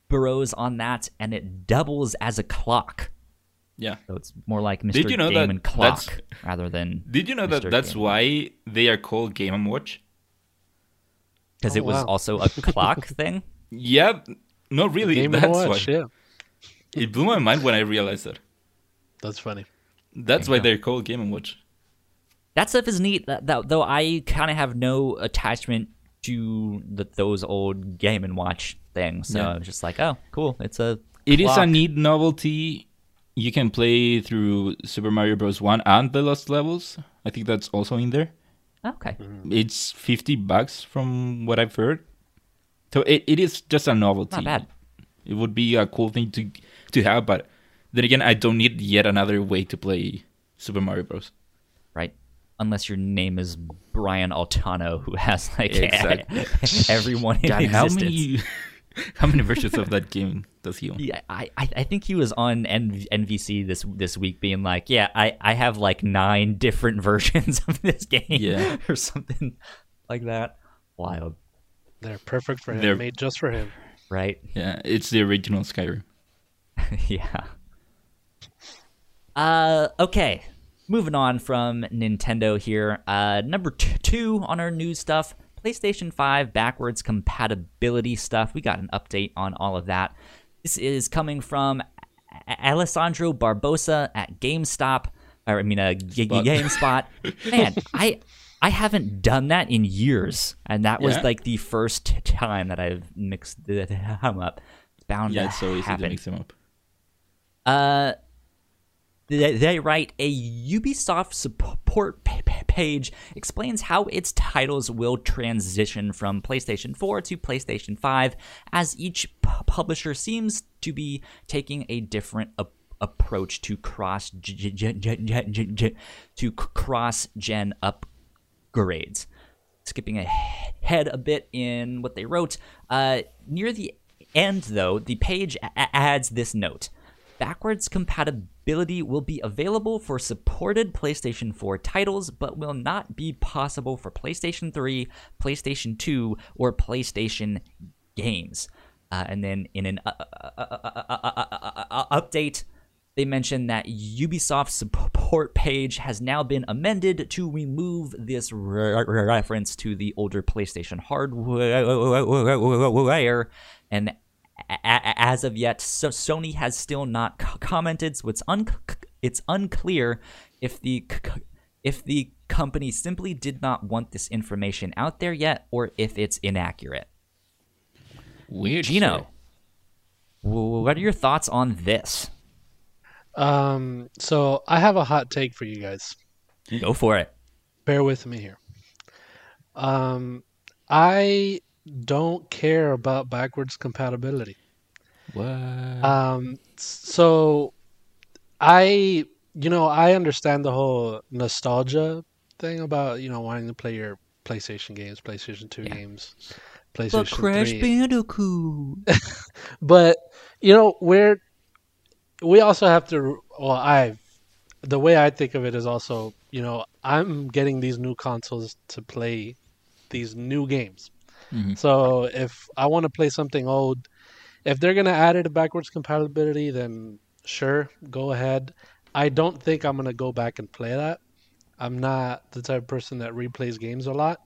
Bros. on that, and it doubles as a clock. Yeah. So it's more like Mr. Did you know Game that and Clock rather than Did you know that that's Game. why they are called Game and Watch? because Oh, it was wow. also a *laughs* clock thing. Yeah, no, really. Game that's and why. Watch, yeah. It blew my mind when I realized that. That's funny. That's why they're called Game and Watch. that stuff is neat. That, that, though I kind of have no attachment to the, those old Game and Watch things, so Yeah. I was just like, oh, cool. It's a It is a neat novelty. You can play through Super Mario Bros. 1 and the Lost Levels. I think that's also in there. okay. Mm-hmm. It's 50 bucks from what I've heard. So it, it is just a novelty. Not bad. It would be a cool thing to to have, but then again, I don't need yet another way to play Super Mario Bros. Right. Unless your name is Brian Altano, who has like Exactly. *laughs* everyone in God, how many *laughs* how many versions of that game does he own? Yeah, I, I I think he was on N- NVC this this week, being like, "Yeah, I, I have like nine different *laughs* versions of this game, Yeah. or something like that." Wild, They're perfect for him. They're- Made just for him. right? Yeah, it's the original Skyrim. *laughs* yeah. Uh, okay. Moving on from Nintendo here. Uh, number t- two on our news stuff PlayStation 5 backwards compatibility stuff. We got an update on all of that. This is coming from A- Alessandro Barbosa at GameStop, or I mean, uh, G- Spot. GameSpot. *laughs* Man, I. I haven't done that in years, and that was Yeah? like the first time that I've mixed *laughs* them up. It's bound Yeah, to it's so easy to mix them up. Uh, they, they write a Ubisoft support pa- pa- page explains how its titles will transition from PlayStation 4 to PlayStation 5, as each publisher seems to be taking a different approach approach to cross gen to cross gen upgrades. Skipping ahead a bit in what they wrote, uh, near the end though, the page adds this note: backwards compatibility will be available for supported PlayStation 4 titles, but will not be possible for PlayStation 3, PlayStation 2, or PlayStation games. Uh, and then in an uh, uh, uh, uh update they mentioned that Ubisoft's support page has now been amended to remove this re- reference to the older PlayStation hardware, and as of yet, so Sony has still not commented. So it's un- it's unclear if the if the company simply did not want this information out there yet, or if it's inaccurate. Weird. Gino, what are your thoughts on this? Um, so I have a hot take for you guys. Go for it. Bear with me here. Um, I don't care about backwards compatibility. What? Um, so I, you know, I understand the whole nostalgia thing about you know wanting to play your PlayStation games, PlayStation Two Yeah. games, PlayStation But Crash 3. Bandicoot. *laughs* But you know, we're we also have to. Well, I, the way I think of it is also, you know, I'm getting these new consoles to play these new games. Mhm. So if I want to play something old, if they're gonna add it to backwards compatibility, then sure, go ahead. I don't think I'm gonna go back and play that. I'm not the type of person that replays games a lot.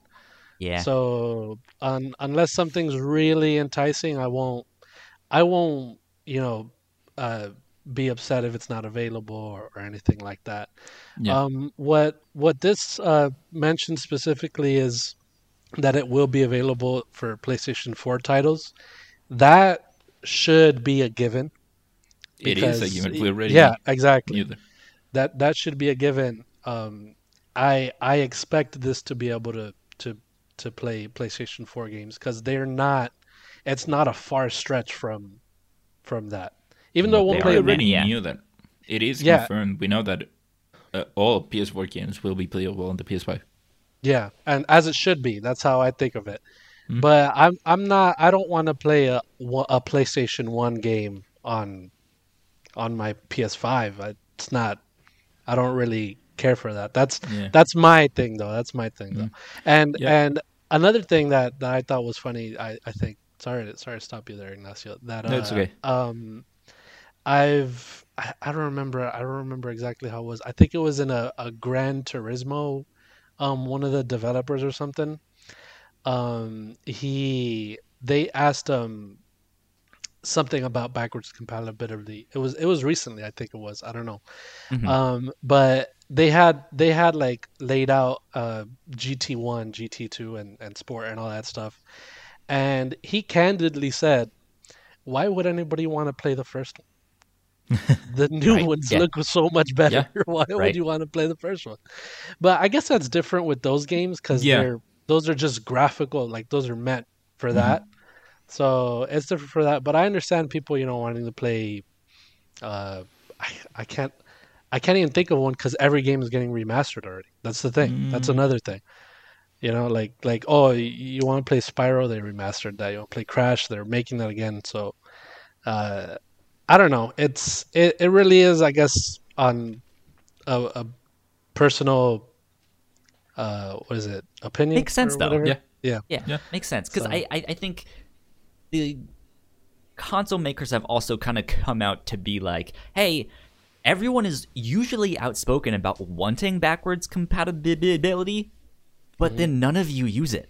Yeah. So un, unless something's really enticing, I won't. I won't. You know, uh, be upset if it's not available or, or anything like that. Yeah. Um, what what this uh, mentions specifically is that it will be available for PlayStation 4 titles. That should be a given. It is a given. We already yeah, exactly that that should be a given. Um, I I expect this to be able to to to play PlayStation 4 games because they're not. It's not a far stretch from from that. Even though it They won't play. We already yeah. knew that. It is Yeah. confirmed. We know that uh, all PS4 games will be playable on the PS5. Yeah, and as it should be. That's how I think of it. Mhm. But I'm I'm not. I don't want to play a a PlayStation One game on on my PS5. I- It's not. I don't really care for that. That's Yeah. that's my thing though. That's my thing though. And Yeah. and another thing that, that I thought was funny. I, I think. Sorry to sorry to stop you there, Ignacio. That uh, No, it's okay. Um, I've I, I don't remember. I don't remember exactly how it was. I think it was in a, a Gran Turismo um one of the developers or something um he they asked um something about backwards compatibility it was it was recently i think it was i don't know Mhm. um but they had they had like laid out uh gt1 gt2 and and sport and all that stuff and he candidly said why would anybody want to play the first one *laughs* the new Right, ones yeah. look so much better *laughs* why Right. would you want to play the first one but I guess that's different with those games because Yeah. they're those are just graphical, like those are meant for Mhm. that. So it's different for that. But I understand people, you know, wanting to play. Uh, I, I can't, I can't even think of one because every game is getting remastered already. That's the thing. That's Mm. another thing. You know, like like oh, you want to play Spyro? They remastered that. You want to play Crash? They're making that again. So, uh, I don't know. It's it, it really is. I guess on a, a personal uh what is it opinion Makes sense, though. whatever? Yeah. yeah Yeah, Yeah. makes sense because So- I, I I think the console makers have also kind of come out to be like, hey, everyone is usually outspoken about wanting backwards compatibility, but then none of you use it.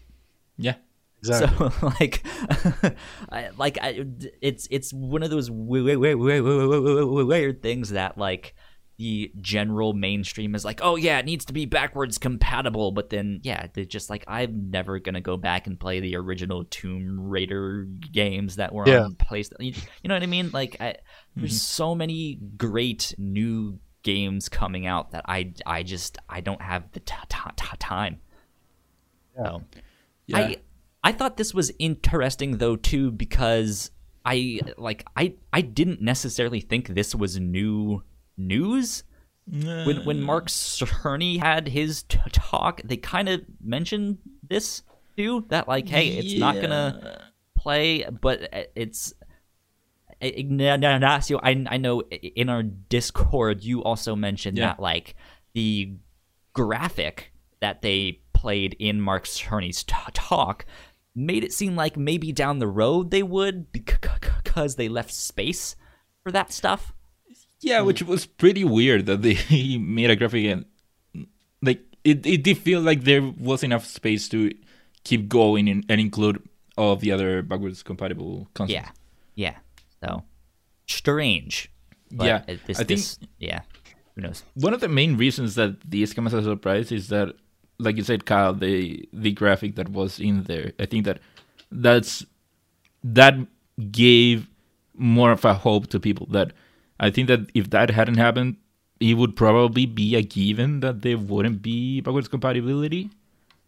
Yeah. Exactly So *laughs* like, *laughs* I, like I, it's it's one of those weird, weird, weird, weird, weird things that like the general mainstream is like, oh yeah, it needs to be backwards compatible, but then yeah, they're just like, I'm never gonna go back and play the original Tomb Raider games that were Yeah. on PlayStation. You, you know what I mean? Like, I, there's mm-hmm. so many great new games coming out that I I just I don't have the t- t- t- time. So Yeah. I I thought this was interesting though too because I like I I didn't necessarily think this was new news. When when Mark Cerny had his t- talk, they kind of mentioned this too that like hey, it's not gonna play, but it's Ignacio. I I know in our Discord you also mentioned Yeah. that like the graphic that they played in Mark Cerny's t- talk made it seem like maybe down the road they would because they left space for that stuff. Yeah, hmm. which was pretty weird that they *laughs* made a graphic and like it, it did feel like there was enough space to keep going and, and include all of the other backwards compatible consoles. Yeah, yeah. So strange. Yeah, this, I think- this, yeah. Who knows? One of the main reasons that these come as a surprise is that, like you said, Kyle, the the graphic that was in there. I think that that's that gave more of a hope to people. That I think that if that hadn't happened, it would probably be a given that there wouldn't be backwards compatibility,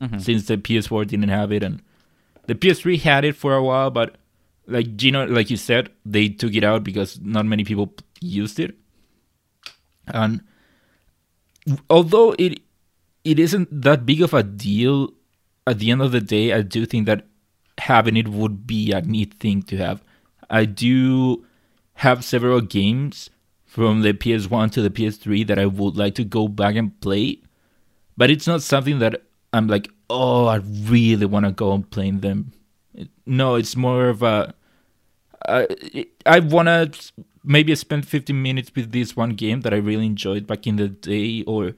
mm-hmm. since the PS4 didn't have it and the PS3 had it for a while, but like Gino, like you said, they took it out because not many people used it. And although it it isn't that big of a deal, at the end of the day, I do think that having it would be a neat thing to have. I do have several games from the PS1 to the PS3 that I would like to go back and play, but it's not something that I'm like, oh, I really want to go and play them. No, it's more of a I I want to maybe spend 15 minutes with this one game that I really enjoyed back in the day, or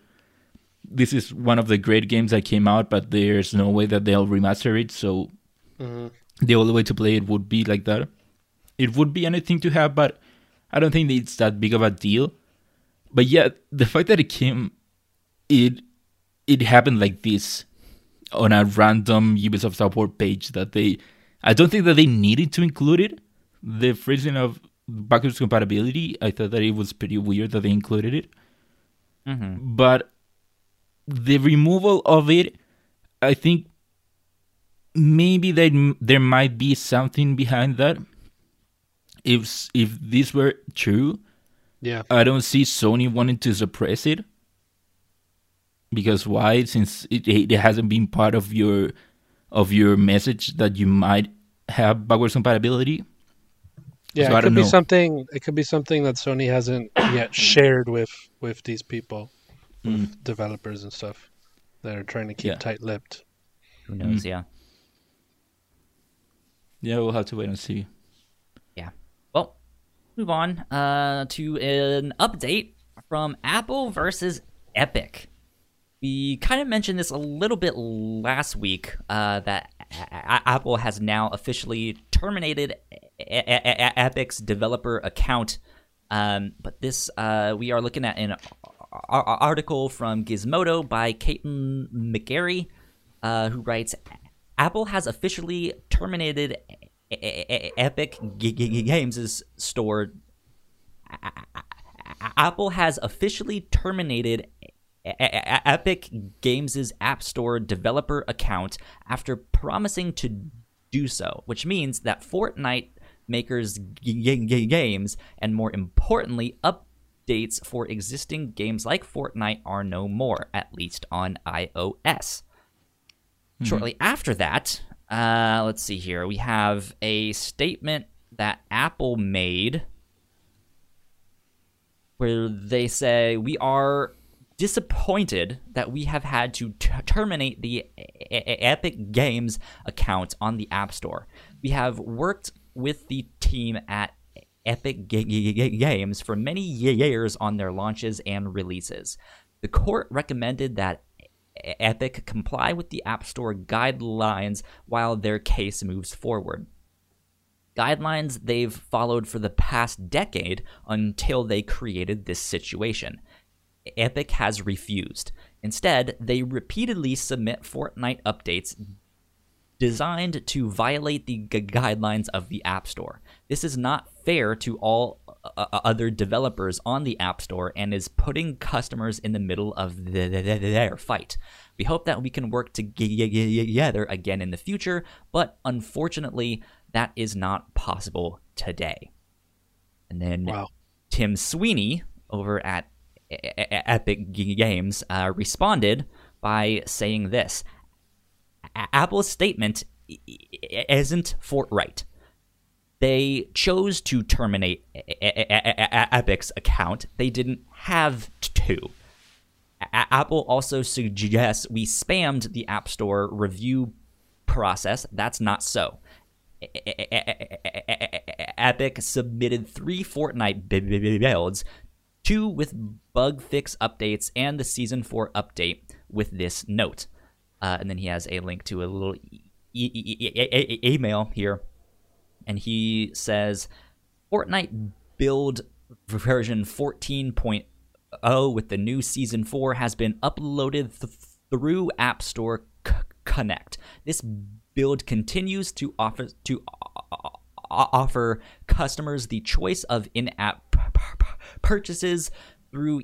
this is one of the great games that came out, but there's no way that they'll remaster it, so the only way to play it would be like that. It would be anything to have, but I don't think it's that big of a deal. But yeah, the fact that it came, it it happened like this on a random Ubisoft support page that they, I don't think that they needed to include it. The freezing of backwards compatibility, I thought that it was pretty weird that they included it. Mm-hmm. But the removal of it, I think maybe there there might be something behind that. If if this were true, Yeah. I don't see Sony wanting to suppress it. Because why? Since it, it hasn't been part of your of your message that you might have backwards compatibility. Yeah, So it could be something. It could be something that Sony hasn't yet shared with with these people, with developers and stuff. that are trying to keep Yeah. Tight-lipped. Mm-hmm. knows? Yeah. Yeah, we'll have to wait and see. Yeah. Well, move on uh, to an update from Apple versus Epic. We kind of mentioned this a little bit last week uh, that A- A- Apple has now officially terminated E- E- E- Epic's developer account. Um, but this, uh, we are looking at an a- a- article from Gizmodo by Caitlin McGarry, uh, who writes Apple has officially terminated Epic Games' store. Apple has officially terminated Epic Games' App Store developer account after promising to do so, which means that Fortnite makers' games and, more importantly, updates for existing games like Fortnite are no more, at least on iOS. Shortly after that, uh, let's see here, we have a statement that Apple made where they say we are disappointed that we have had to t- terminate the Epic Games account on the App Store. We have worked with the team at Epic Ga- Ga- Ga- Games for many years on their launches and releases. The court recommended that Epic comply with the App Store guidelines while their case moves forward guidelines they've followed for the past decade until they created this situation. Epic has refused. Instead, they repeatedly submit Fortnite updates designed to violate the gu- guidelines of the App Store. This is not fair to all uh, other developers on the App Store and is putting customers in the middle of the, the, the, their fight. We hope that we can work together again in the future, but unfortunately, that is not possible today. And then Wow. Tim Sweeney over at Epic Games uh, responded by saying this Apple's statement isn't forthright. They chose to terminate E- E- E- E- Epic's account. They didn't have to. Apple also suggests we spammed the App Store review process. That's not so. Epic submitted three Fortnite builds, two with bug fix updates, and the Season 4 update with this note. Uh, and then he has a link to a little e- e- e- e- e- email here. And he says Fortnite build version 14.0 with the new Season 4 has been uploaded th- through App Store C- Connect. This build continues to offer to o- offer customers the choice of in-app p- p- purchases through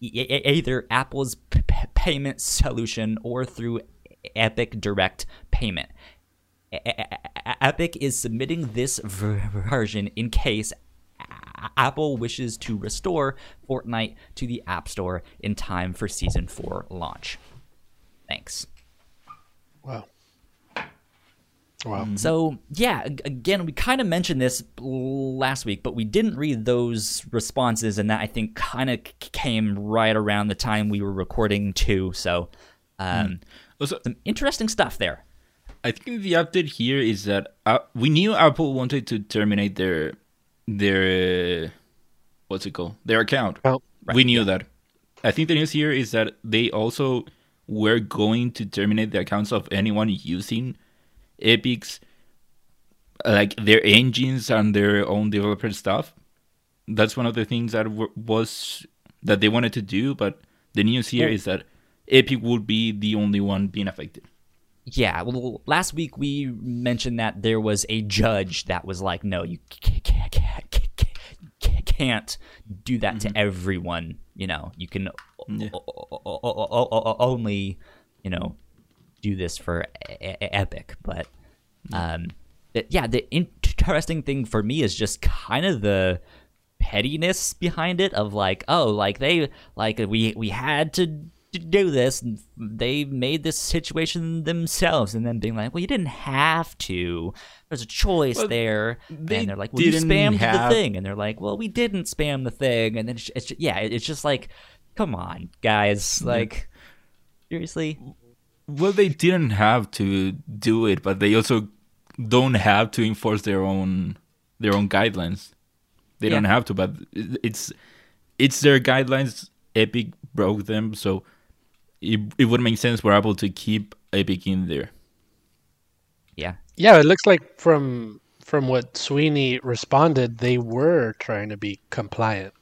e- either Apple's p- payment solution or through Epic Direct Payment. Epic is submitting this version in case Apple wishes to restore Fortnite to the App Store in time for Season 4 launch. Thanks. Wow. Wow. So, yeah, again, we kind of mentioned this last week, but we didn't read those responses, and that I think kind of came right around the time we were recording too. So, um, Also, some interesting stuff there. I think the update here is that uh, we knew Apple wanted to terminate their their uh, what's it called their account. Well, we knew that. I think the news here is that they also were going to terminate the accounts of anyone using Epic's like their engines and their own developer stuff. That's one of the things that w- was that they wanted to do, but the news here is that Epic would be the only one being affected. Yeah, well, last week we mentioned that there was a judge that was like, no, you can't do that to everyone. You know, you can o- only, you know, do this for Epic. But, um, yeah, the interesting thing for me is just kind of the pettiness behind it of like, oh, like they, like we we had to to do this and they made this situation themselves and then being like well you didn't have to. There's a choice Well, there. they and they're like well you didn't spammed have- the thing. And they're like well we didn't spam the thing. And then it's, it's ju- yeah it's just like come on guys. Like seriously? Well, they didn't have to do it, but they also don't have to enforce their own their own guidelines. They don't have to, but it's it's their guidelines. Epic broke them, so it it would make sense for Apple to keep Epic in there. yeah Yeah, it looks like from from what Sweeney responded, they were trying to be compliant,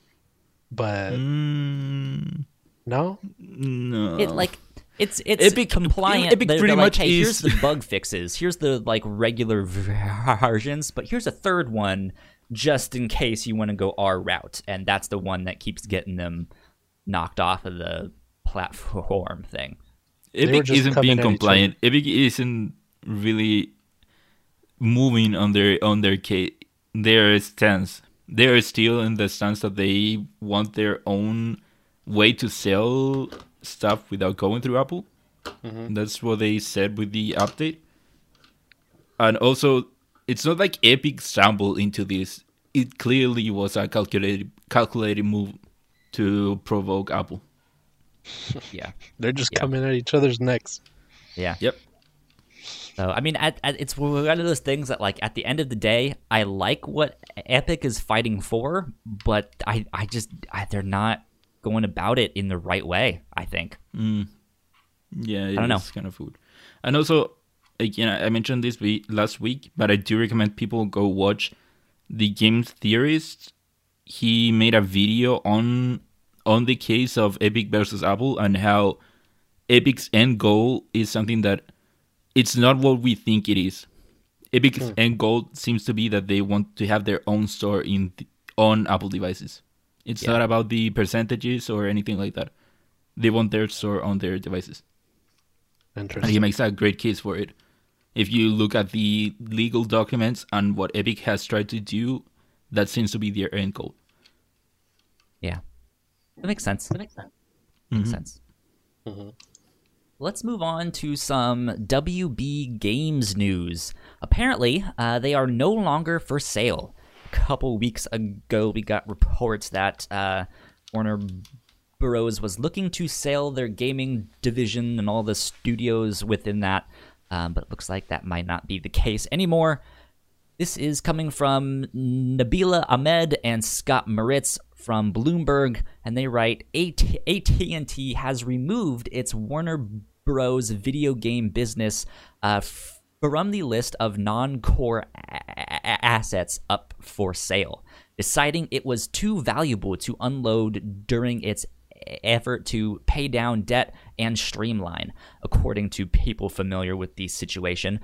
but Mm, no. no, it like it's it's Epic- compliant. Epic they're, pretty they're like, much hey, here's the *laughs* bug fixes. Here's the like regular versions, but here's a third one just in case you want to go our route, and that's the one that keeps getting them knocked off of the platform thing. Epic isn't being compliant. Epic isn't really moving on their on their case, their stance. They're still in the stance that they want their own way to sell stuff without going through Apple. That's what they said with the update. And also, it's not like Epic stumbled into this. It clearly was a calculated calculated move to provoke Apple. *laughs* Yeah, They're just Yeah. coming at each other's necks. yeah. Yep. So I mean, at, at, it's one of those things that, like, at the end of the day, I like what Epic is fighting for, but I, I just, I, they're not going about it in the right way. I think. Mm. Yeah, it's don't know. kind of food. And also, again, I mentioned this week, last week, but I do recommend people go watch the Games Theorist. He made a video on on the case of Epic versus Apple and how Epic's end goal is something that it's not what we think it is. Epic's hmm. end goal seems to be that they want to have their own store in on Apple devices. It's Yeah. not about the percentages or anything like that. They want their store on their devices. And Interesting. he makes a great case for it. If you look at the legal documents and what Epic has tried to do, that seems to be their end goal. Yeah. That makes sense. That makes sense. Makes sense. Let's move on to some WB Games news. Apparently, uh, they are no longer for sale. A couple weeks ago, we got reports that uh, Warner Bros. was looking to sell their gaming division and all the studios within that, um, but it looks like that might not be the case anymore. This is coming from Nabila Ahmed and Scott Moritz from Bloomberg, and they write AT- AT&T has removed its Warner Bros. video game business uh, from the list of non-core a- assets up for sale, deciding it was too valuable to unload during its effort to pay down debt and streamline, according to people familiar with the situation.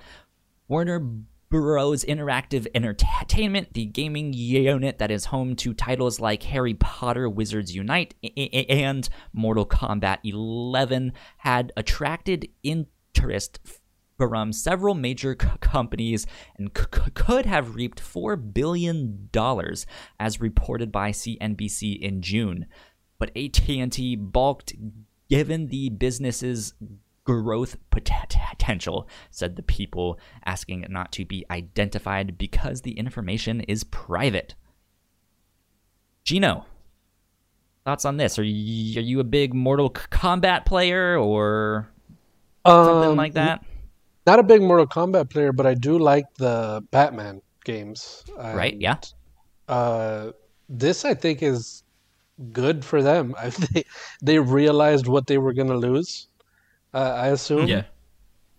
Warner Bros. Interactive Entertainment, the gaming unit that is home to titles like Harry Potter Wizards Unite and Mortal Kombat 11, had attracted interest from several major c- companies and c- could have reaped $4 billion, as reported by CNBC in June. But AT&T balked given the business's growth potential, said the people, asking it not to be identified because the information is private. Gino, thoughts on this? Are you, are you a big Mortal Kombat player or something Um, like that? Not a big Mortal Kombat player, but I do like the Batman games. Right, yeah. Uh, this I think is good for them. *laughs* I think they realized what they were gonna lose. Uh, I assume. Yeah.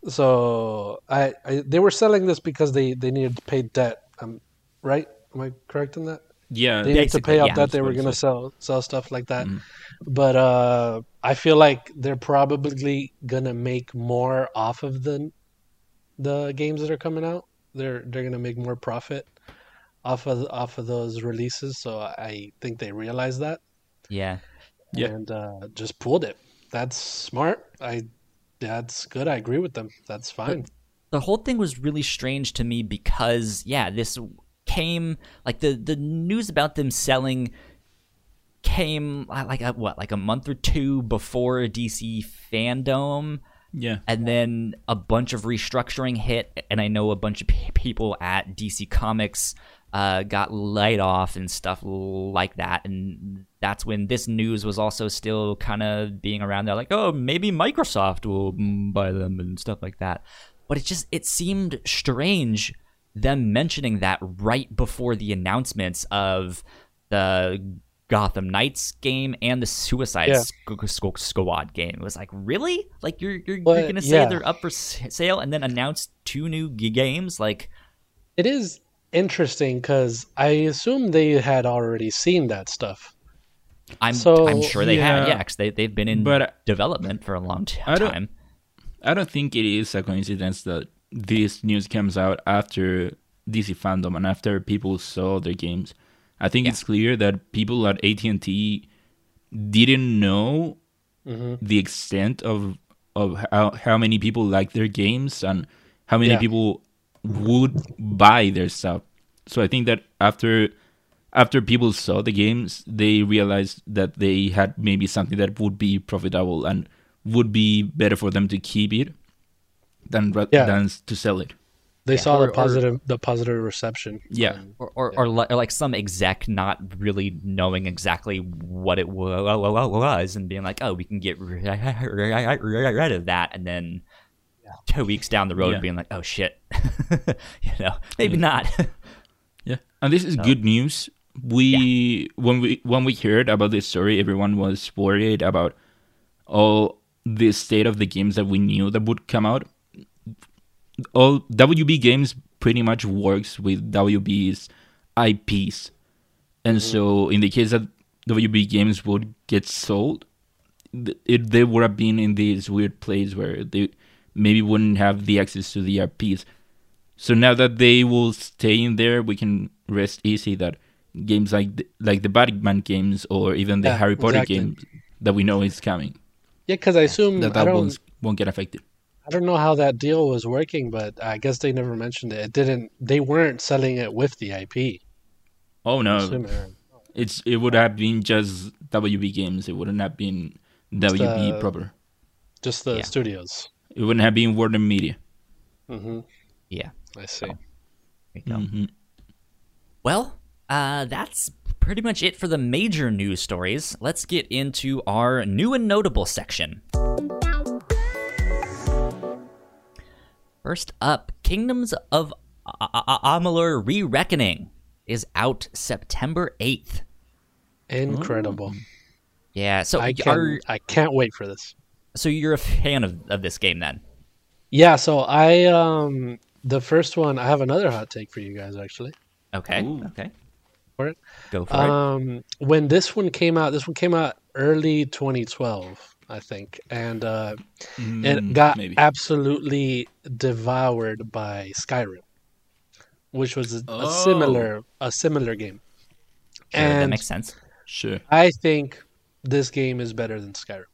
So I, I they were selling this because they they needed to pay debt. Um, right? Am I correct in that? Yeah. They needed to pay off yeah. debt. They were gonna sell sell stuff like that. Mhm. But uh, I feel like they're probably gonna make more off of the the games that are coming out. They're they're gonna make more profit off of off of those releases. So I think they realize that Yeah. Yeah. and uh, just pulled it. That's smart. I that's good. I agree with them. That's fine. the whole thing was really strange to me because yeah this came like the the news about them selling came uh, like a, what like a month or two before dc fandom Yeah. and then a bunch of restructuring hit and i know a bunch of p- people at dc comics uh, got laid off and stuff like that and that's when this news was also still kind of being around there like oh maybe microsoft will buy them and stuff like that but it just it seemed strange them mentioning that right before the announcements of the Gotham Knights game and the Suicide Yeah. Squ- Squ- Squad game. It was like, really? Like you're you're, you're gonna say yeah. they're up for sale and then announce two new g- games? Like, It is interesting because I assume they had already seen that stuff. I'm So, I'm sure they have, yeah. yeah, 'cause they they've been in But, uh, development for a long t- I time. I don't think it is a coincidence that this news comes out after DC fandom and after people saw their games. I think Yeah. it's clear that people at AT and T didn't know the extent of of how how many people like their games and how many Yeah. people would buy their stuff. So I think that after after people saw the games, they realized that they had maybe something that would be profitable and would be better for them to keep it than Yeah. than to sell it. They saw Or- the or- positive the positive reception. Yeah. Um, Or, or, or, li- or like some exec not really knowing exactly what it wa- wa- wa- was and being like, oh, we can get ri- ri- rid of that. And then *laughs* two weeks down the road Yeah. being like, oh, shit. *laughs* you know, maybe not. *laughs* Yeah, and this is good news. We when we when we heard about this story, everyone was worried about all the state of the games that we knew that would come out. All WB Games pretty much works with WB's IPs, and mm-hmm. so in the case that WB Games would get sold, th- it they would have been in this weird place where they maybe wouldn't have the access to the IPs So now that they will stay in there, we can rest easy that games like the, like the Batman games or even the Yeah, Harry Potter exactly. games that we know is coming, Yeah, because I assume that that won't won't get affected. I don't know how that deal was working, but I guess they never mentioned it. It didn't. They weren't selling it with the IP. Oh no, it's it would have been just WB games. It wouldn't have been WB the- proper. Just the Yeah. studios. It wouldn't have been Warner Media. hmm Yeah. I see. There you go. Mhm. Well, uh, that's pretty much it for the major news stories. Let's get into our new and notable section. First up, Kingdoms of Amalur Re-Reckoning is out September 8th. Incredible. Yeah, so I are. I can't wait for this. So you're a fan of, of this game then? Yeah. So I um the first one. I have another hot take for you guys actually. Okay. Ooh. Okay. For it. Go for it. Um, when this one came out, this one came out early 2012, I think, and uh, it Mm, got maybe. absolutely devoured by Skyrim, which was a, a Oh. similar a similar game. Sure, that makes sense. Sure. I think this game is better than Skyrim.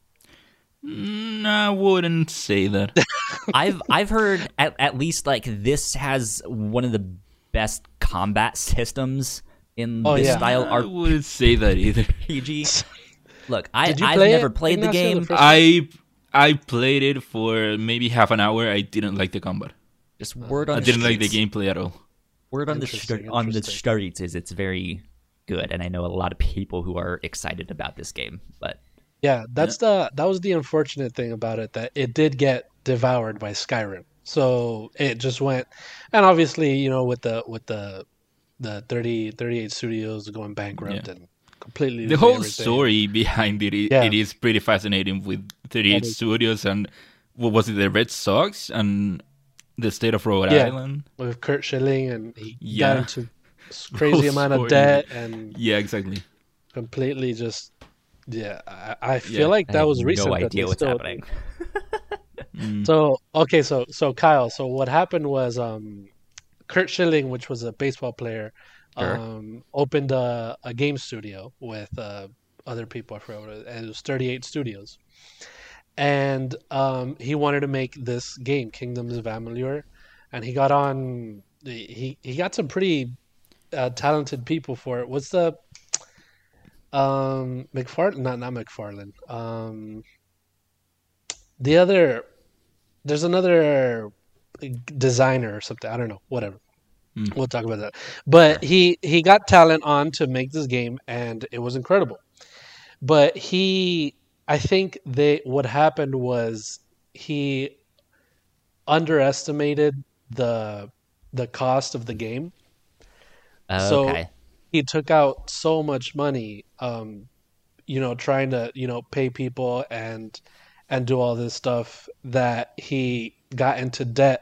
Mm, I wouldn't say that. *laughs* I've I've heard at, at least like this has one of the best combat systems in Oh, this yeah. style I wouldn't say that either. *laughs* RPG. *laughs* Look, I I've never it, played the Ignacio, the game. first- I I played it for maybe half an hour. I didn't like the combat. Just word on I the didn't like the gameplay at all. Word on the Interesting, on the interesting. streets is it's very good, and I know a lot of people who are excited about this game. But Yeah, that's the that was the unfortunate thing about it that it did get devoured by Skyrim. So it just went and obviously, you know, with the with the the 30 38 studios going bankrupt and completely The whole everything. story behind it, Yeah. it is pretty fascinating with 38 That is- Studios and what was it, the Red Sox and the state of Rhode Yeah. Island. with Curt Schilling and he Yeah. got into *laughs* crazy amount of debt and Yeah, exactly. completely just yeah, I, I feel Yeah. like I that have was recent. no idea what's still- happening. *laughs* Mm. So okay, so so Kyle, so what happened was um Curt Schilling, which was a baseball player, Sure. um opened a, a game studio with uh, other people I forgot what it was, and it was 38 studios. And um he wanted to make this game, Kingdoms of Amalur, and he got on he he got some pretty uh, talented people for it. What's the um McFarlane not not McFarlane. Um the other there's another designer or something. I don't know. Whatever. Hmm. We'll talk about that. But he he got talent on to make this game, and it was incredible. But he, I think they what happened was he underestimated the the cost of the game. So- okay. He took out so much money, um, you know, trying to you know pay people and and do all this stuff that he got into debt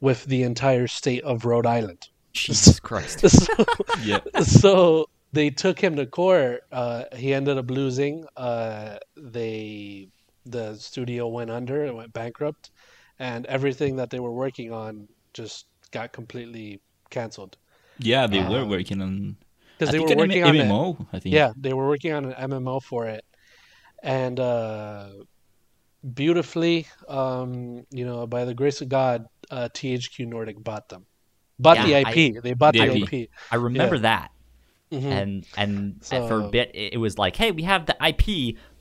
with the entire state of Rhode Island. Jesus *laughs* Christ. so, Yeah. so they took him to court. Uh, he ended up losing. Uh, they the studio went under and went bankrupt, and everything that they were working on just got completely canceled Yeah, they were Um, working on. Because they were an working on it. MMO. I think. Yeah, they were working on an MMO for it, and uh, beautifully, um, you know, by the grace of God, uh, THQ Nordic bought them, bought Yeah, the IP. they bought The the IP. IP. I remember that. Mhm. and and for a bit it it was like hey we have the ip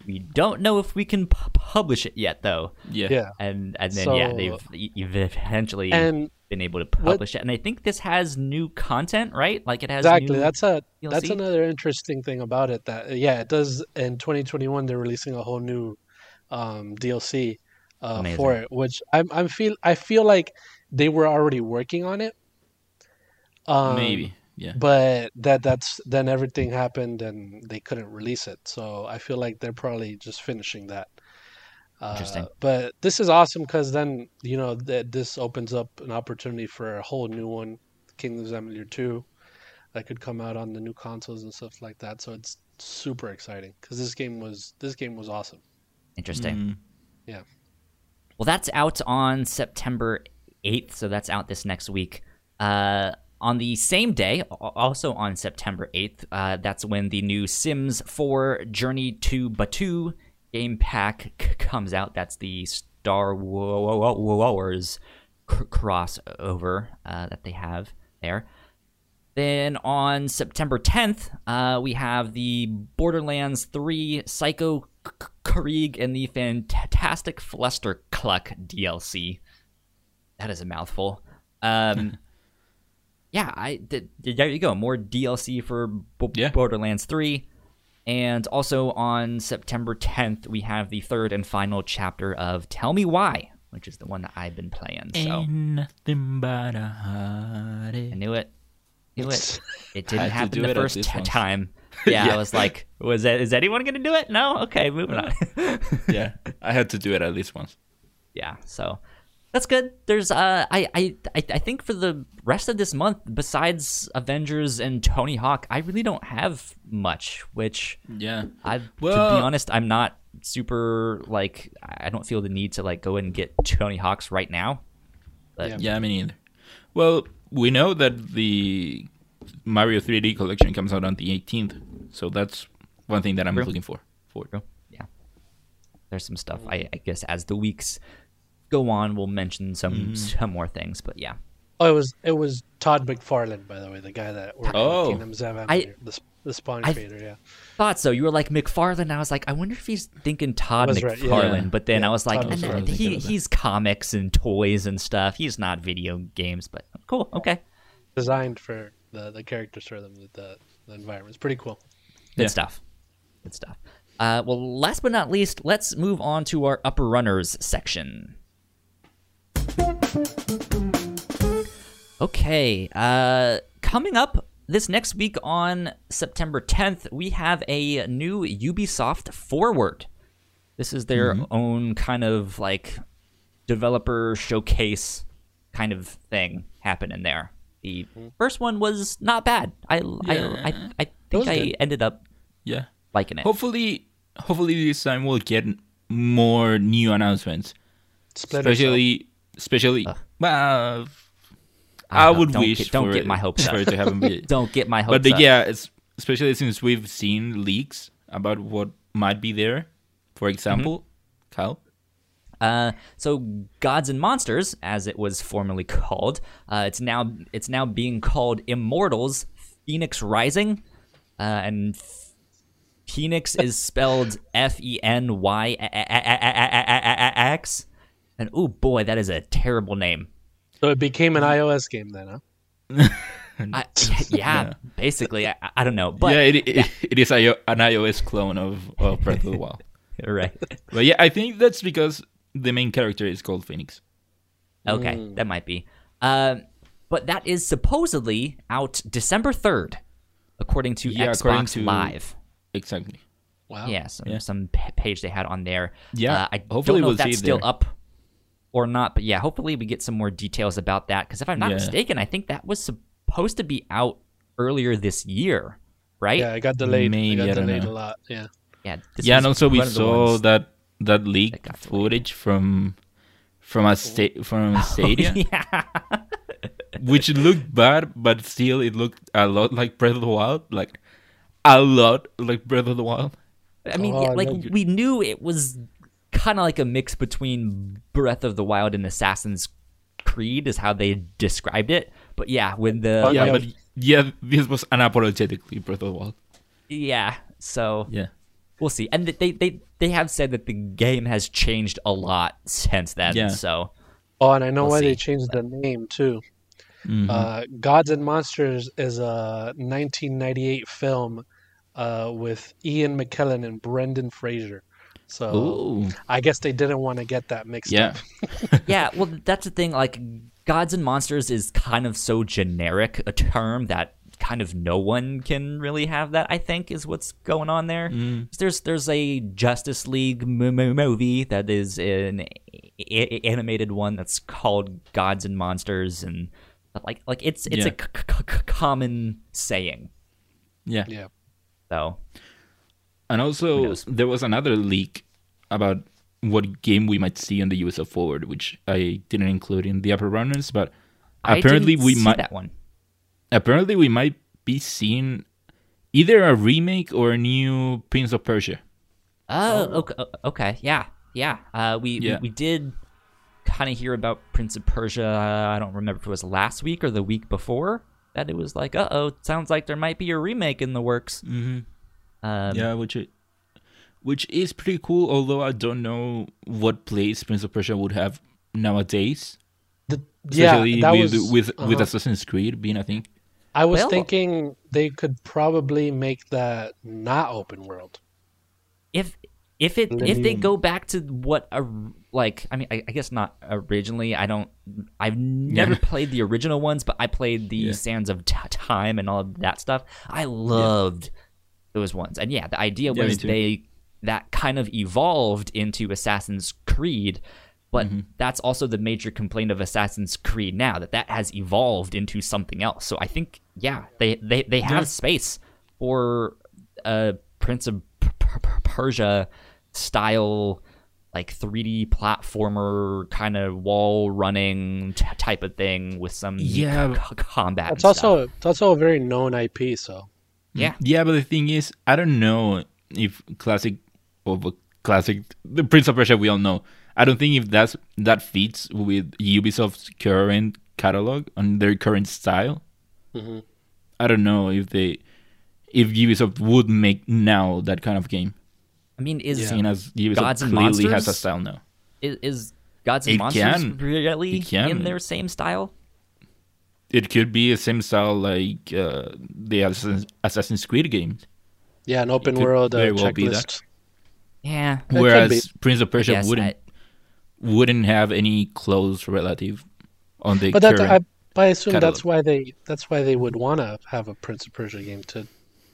we don't know if we can pu- publish it yet though Yeah. Yeah, and and then yeah they've y- you've eventually and been able to publish it and i think this has new content right like it has exactly that's a that's another interesting thing about it. That yeah, it does. In 2021, they're releasing a whole new um, DLC uh, for it, which I'm I'm feel I feel like they were already working on it. Um, Maybe. Yeah. but that that's then everything happened and they couldn't release it so i feel like they're probably just finishing that uh, Interesting. but this is awesome because then you know that this opens up an opportunity for a whole new one kingdoms of amalur 2 that could come out on the new consoles and stuff like that so it's super exciting because this game was this game was awesome interesting Mm. well that's out on september 8th, so that's out this next week. Uh, on the same day, also on September 8th, uh, that's when the new Sims 4 Journey to Batuu game pack c- *laughs* comes out. That's the Star Wars c- crossover uh, that they have there. Then on September 10th, uh, we have the Borderlands 3 Psycho Krieg and the Fantastic Fluster Cluck DLC. That is a mouthful. Um, *laughs* yeah, I th- there you go. More DLC for B- Yeah. Borderlands 3. And also on September 10th, we have the third and final chapter of Tell Me Why, which is the one that I've been playing. So Ain't nothing but a I knew it. Knew it. It *laughs* didn't happen do the first t- time. *laughs* Yeah, I was like, was that is anyone gonna do it? No. Okay, moving uh, on. *laughs* yeah, I had to do it at least once. yeah, so that's good. There's uh, I, I I I think for the rest of this month, besides Avengers and Tony Hawk, I really don't have much. Which Yeah. I, to be honest, I'm not super like I don't feel the need to like go and get Tony Hawks right now. But Yeah. Yeah, me neither. Well, we know that the Mario 3D collection comes out on the 18th, so that's one thing that I'm looking for. For Yeah. There's some stuff. I, I guess as the weeks go on, we'll mention some Mm-hmm. some more things. But yeah, Oh, it was it was Todd McFarlane, by the way, the guy that worked Oh. on Kingdoms of Amalur, I- the, the Spawn I- creator. Yeah, thought so. You were like McFarlane. I was like, I wonder if he's thinking Todd Was right, yeah. McFarlane. But then Yeah, I was like, Todd "Nah, McFarlane. he, he's comics and toys and stuff. He's not video games. But cool. Okay. designed for the the characters for them, the the, the environment. It's pretty cool. Good Yeah. stuff. Good stuff. Uh, well, last but not least, let's move on to our upper runners section. Okay. Uh, coming up this next week on September 10th, we have a new Ubisoft Forward. This is their own kind of like developer showcase kind of thing happening there. The first one was not bad. I I, I, I think I good. ended up Yeah. liking it. Hopefully, hopefully this time we'll get more new announcements. especially. Cell. Especially, especially. Well, I, don't- would don't wish get- don't get it, my hopes up. to happen. Be, *laughs* Don't get my hopes but the, yeah, it's, especially since we've seen leaks about what might be there. For example, Mm-hmm. Kyle. Uh, so Gods and Monsters, as it was formerly called, uh, it's now it's now being called Immortals: Phoenix Rising, uh, and Phoenix is spelled F E N Y X. And oh boy, that is a terrible name. So it became an iOS game then, huh? I, *laughs* *laughs* yeah, basically, I, I don't know, but yeah, it, it, it is an iOS clone of, of Breath of the Wild. *laughs* right. But yeah, I think that's because the main character is called Phoenix. Okay, that might be. Um, but that is supposedly out December third, according to Yeah, Xbox according to- Live. Exactly. Wow. Yeah, some Yeah. some p- page they had on there. Yeah, uh, I hopefully don't know we'll if that's still there. up or not, but yeah, hopefully we get some more details about that. Because if I'm not Yeah. mistaken, I think that was supposed to be out earlier this year, right? Yeah, it got delayed. Maybe, it I got don't delayed know. a lot. Yeah. yeah. this yeah, and also we one of the saw that that leaked got delayed. footage from from a oh. sta- from *laughs* oh, Stadia, yeah, which looked bad, but still it looked a lot like Breath of the Wild, like a lot like Breath of the Wild. I mean, Oh, yeah, like know you- we knew it was kind of like a mix between Breath of the Wild and Assassin's Creed, is how they described it. But yeah, when the Oh, yeah, yeah. but yeah, this was unapologetically Breath of the Wild. yeah, so Yeah, we'll see. And they they they have said that the game has changed a lot since then. Yeah. So Oh, and I know We'll why see. they changed the name too. Mhm. Uh, Gods and Monsters is a 1998 film uh, with Ian McKellen and Brendan Fraser. So Ooh, I guess they didn't want to get that mixed yeah, up. *laughs* yeah, well, that's the thing. Like, gods and monsters is kind of so generic a term that kind of no one can really have that. I think is what's going on there. Mm. There's there's a Justice League m- m- movie that is an a- a- animated one that's called Gods and Monsters, and like like it's it's a Yeah. c- c- c- common saying. yeah. Yeah. So And also, there was another leak about what game we might see on the Ubisoft Forward, which I didn't include in the upper runners, but I apparently we see might that one. apparently we might be seeing either a remake or a new Prince of Persia. Oh, okay, okay, yeah, yeah. Uh, we, Yeah. we we did kind of hear about Prince of Persia. Uh, I don't remember if it was last week or the week before that it was like, uh oh, sounds like there might be a remake in the works. Mm-hmm. Um, yeah, which it, which is pretty cool. Although I don't know what place Prince of Persia would have nowadays, The, yeah, especially that with was, with with uh-huh. Assassin's Creed being a thing. I was Well- thinking they could probably make that not open world. if if it And if they go back to what a like I mean I, I guess not originally I don't I've never Yeah. played the original ones but I played the Yeah. Sands of T- Time and all of that stuff I loved those ones and yeah the idea Yeah, was too. they that kind of evolved into Assassin's Creed but Mm-hmm. that's also the major complaint of Assassin's Creed now that that has evolved into something else so I think yeah they they, they have Yeah. space for a Prince of P- P- P- Persia style like 3D platformer kind of wall running t- type of thing with some Yeah. c- c- combat. It's and stuff. also it's also a very known IP. So yeah. Yeah, but the thing is, I don't know if classic of a classic the Prince of Persia we all know. I don't think if that's that fits with Ubisoft's current catalog and their current style. Mhm. I don't know if they if Ubisoft would make now that kind of game. I mean, is Yeah. Seeing as Ubisoft Gods and clearly has a style now. is, is Gods and It Monsters can. really It can. in their same style? It could be a same style like uh, the Assassin's, Assassin's Creed games. yeah, an open world uh, very well be that. checklist. Yeah. could Whereas Prince of Persia wouldn't wouldn't have any close relative on the But that current. I, but I assume catalog. that's why they that's why they would want to have a Prince of Persia game to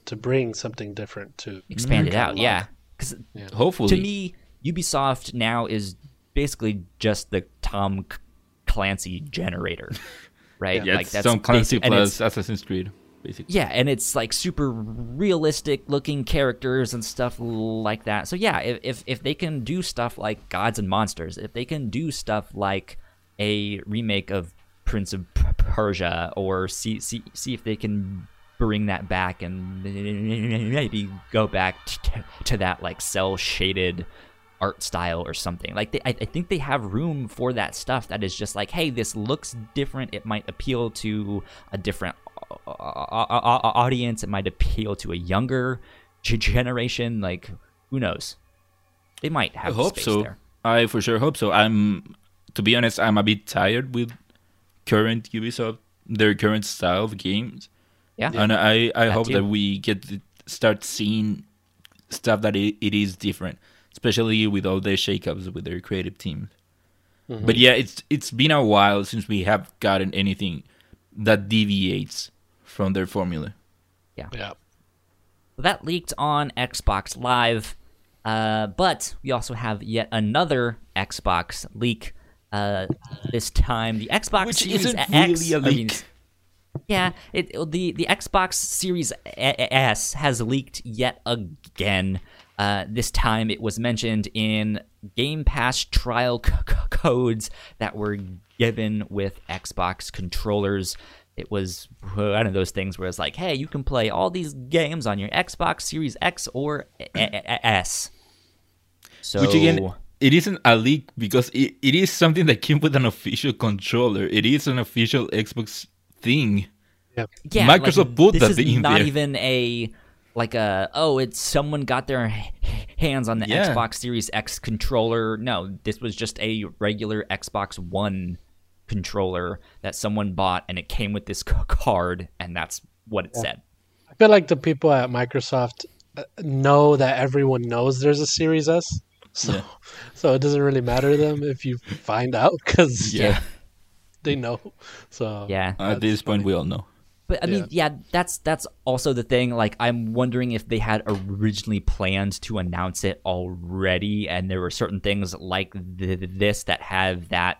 to bring something different to expand it their out. Yeah. Because Hopefully, to me, Ubisoft now is basically just the Tom Clancy generator, *laughs* right? yeah, like it's Tom Clancy basi- and it's- plus Assassin's Creed, basically. Yeah, and it's like super realistic looking characters and stuff like that. So yeah, if if, if they can do stuff like Gods and Monsters, if they can do stuff like a remake of Prince of Persia, or see see see if they can bring that back and maybe go back to, to that like cell shaded art style or something. Like they, I, I think they have room for that stuff. That is just like, hey, this looks different. It might appeal to a different uh, uh, uh, audience. It might appeal to a younger *laughs* generation. Like, who knows? They might have. I hope space so. there. I for sure hope so. I'm, to be honest, I'm a bit tired with current Ubisoft, their current style of games, Yeah. and I I That hope too. that we get to start seeing stuff that it, it is different, especially with all the shakeups with their creative team. Mm-hmm. But yeah, it's it's been a while since we have gotten anything that deviates from their formula. Yeah. Yeah. that leaked on Xbox Live, uh, but we also have yet another Xbox leak. Uh, this time, the Xbox Which Series isn't X. really a I mean, yeah, it the the Xbox Series A- S has leaked yet again. Uh, this time, it was mentioned in Game Pass trial c- c- codes that were given with Xbox controllers. It was one of those things where it's like, hey, you can play all these games on your Xbox Series X or A- A- A- S. So, Which again, it isn't a leak because it, it is something that came with an official controller. It is an official Xbox thing. Yeah. yeah, Microsoft like, put this that is thing not there. even a like a oh it's someone got their hands on the Yeah. Xbox Series X controller. No, this was just a regular Xbox One controller that someone bought and it came with this *laughs* card and that's what it said. I feel like the people at Microsoft uh, know that everyone knows there's a Series S, so Yeah. *laughs* so it doesn't really matter to them if you find out because Yeah. they know. So Yeah. At this point, we all know. But I mean, yeah, that's that's also the thing. Like, I'm wondering if they had originally planned to announce it already, and there were certain things like th- this that have that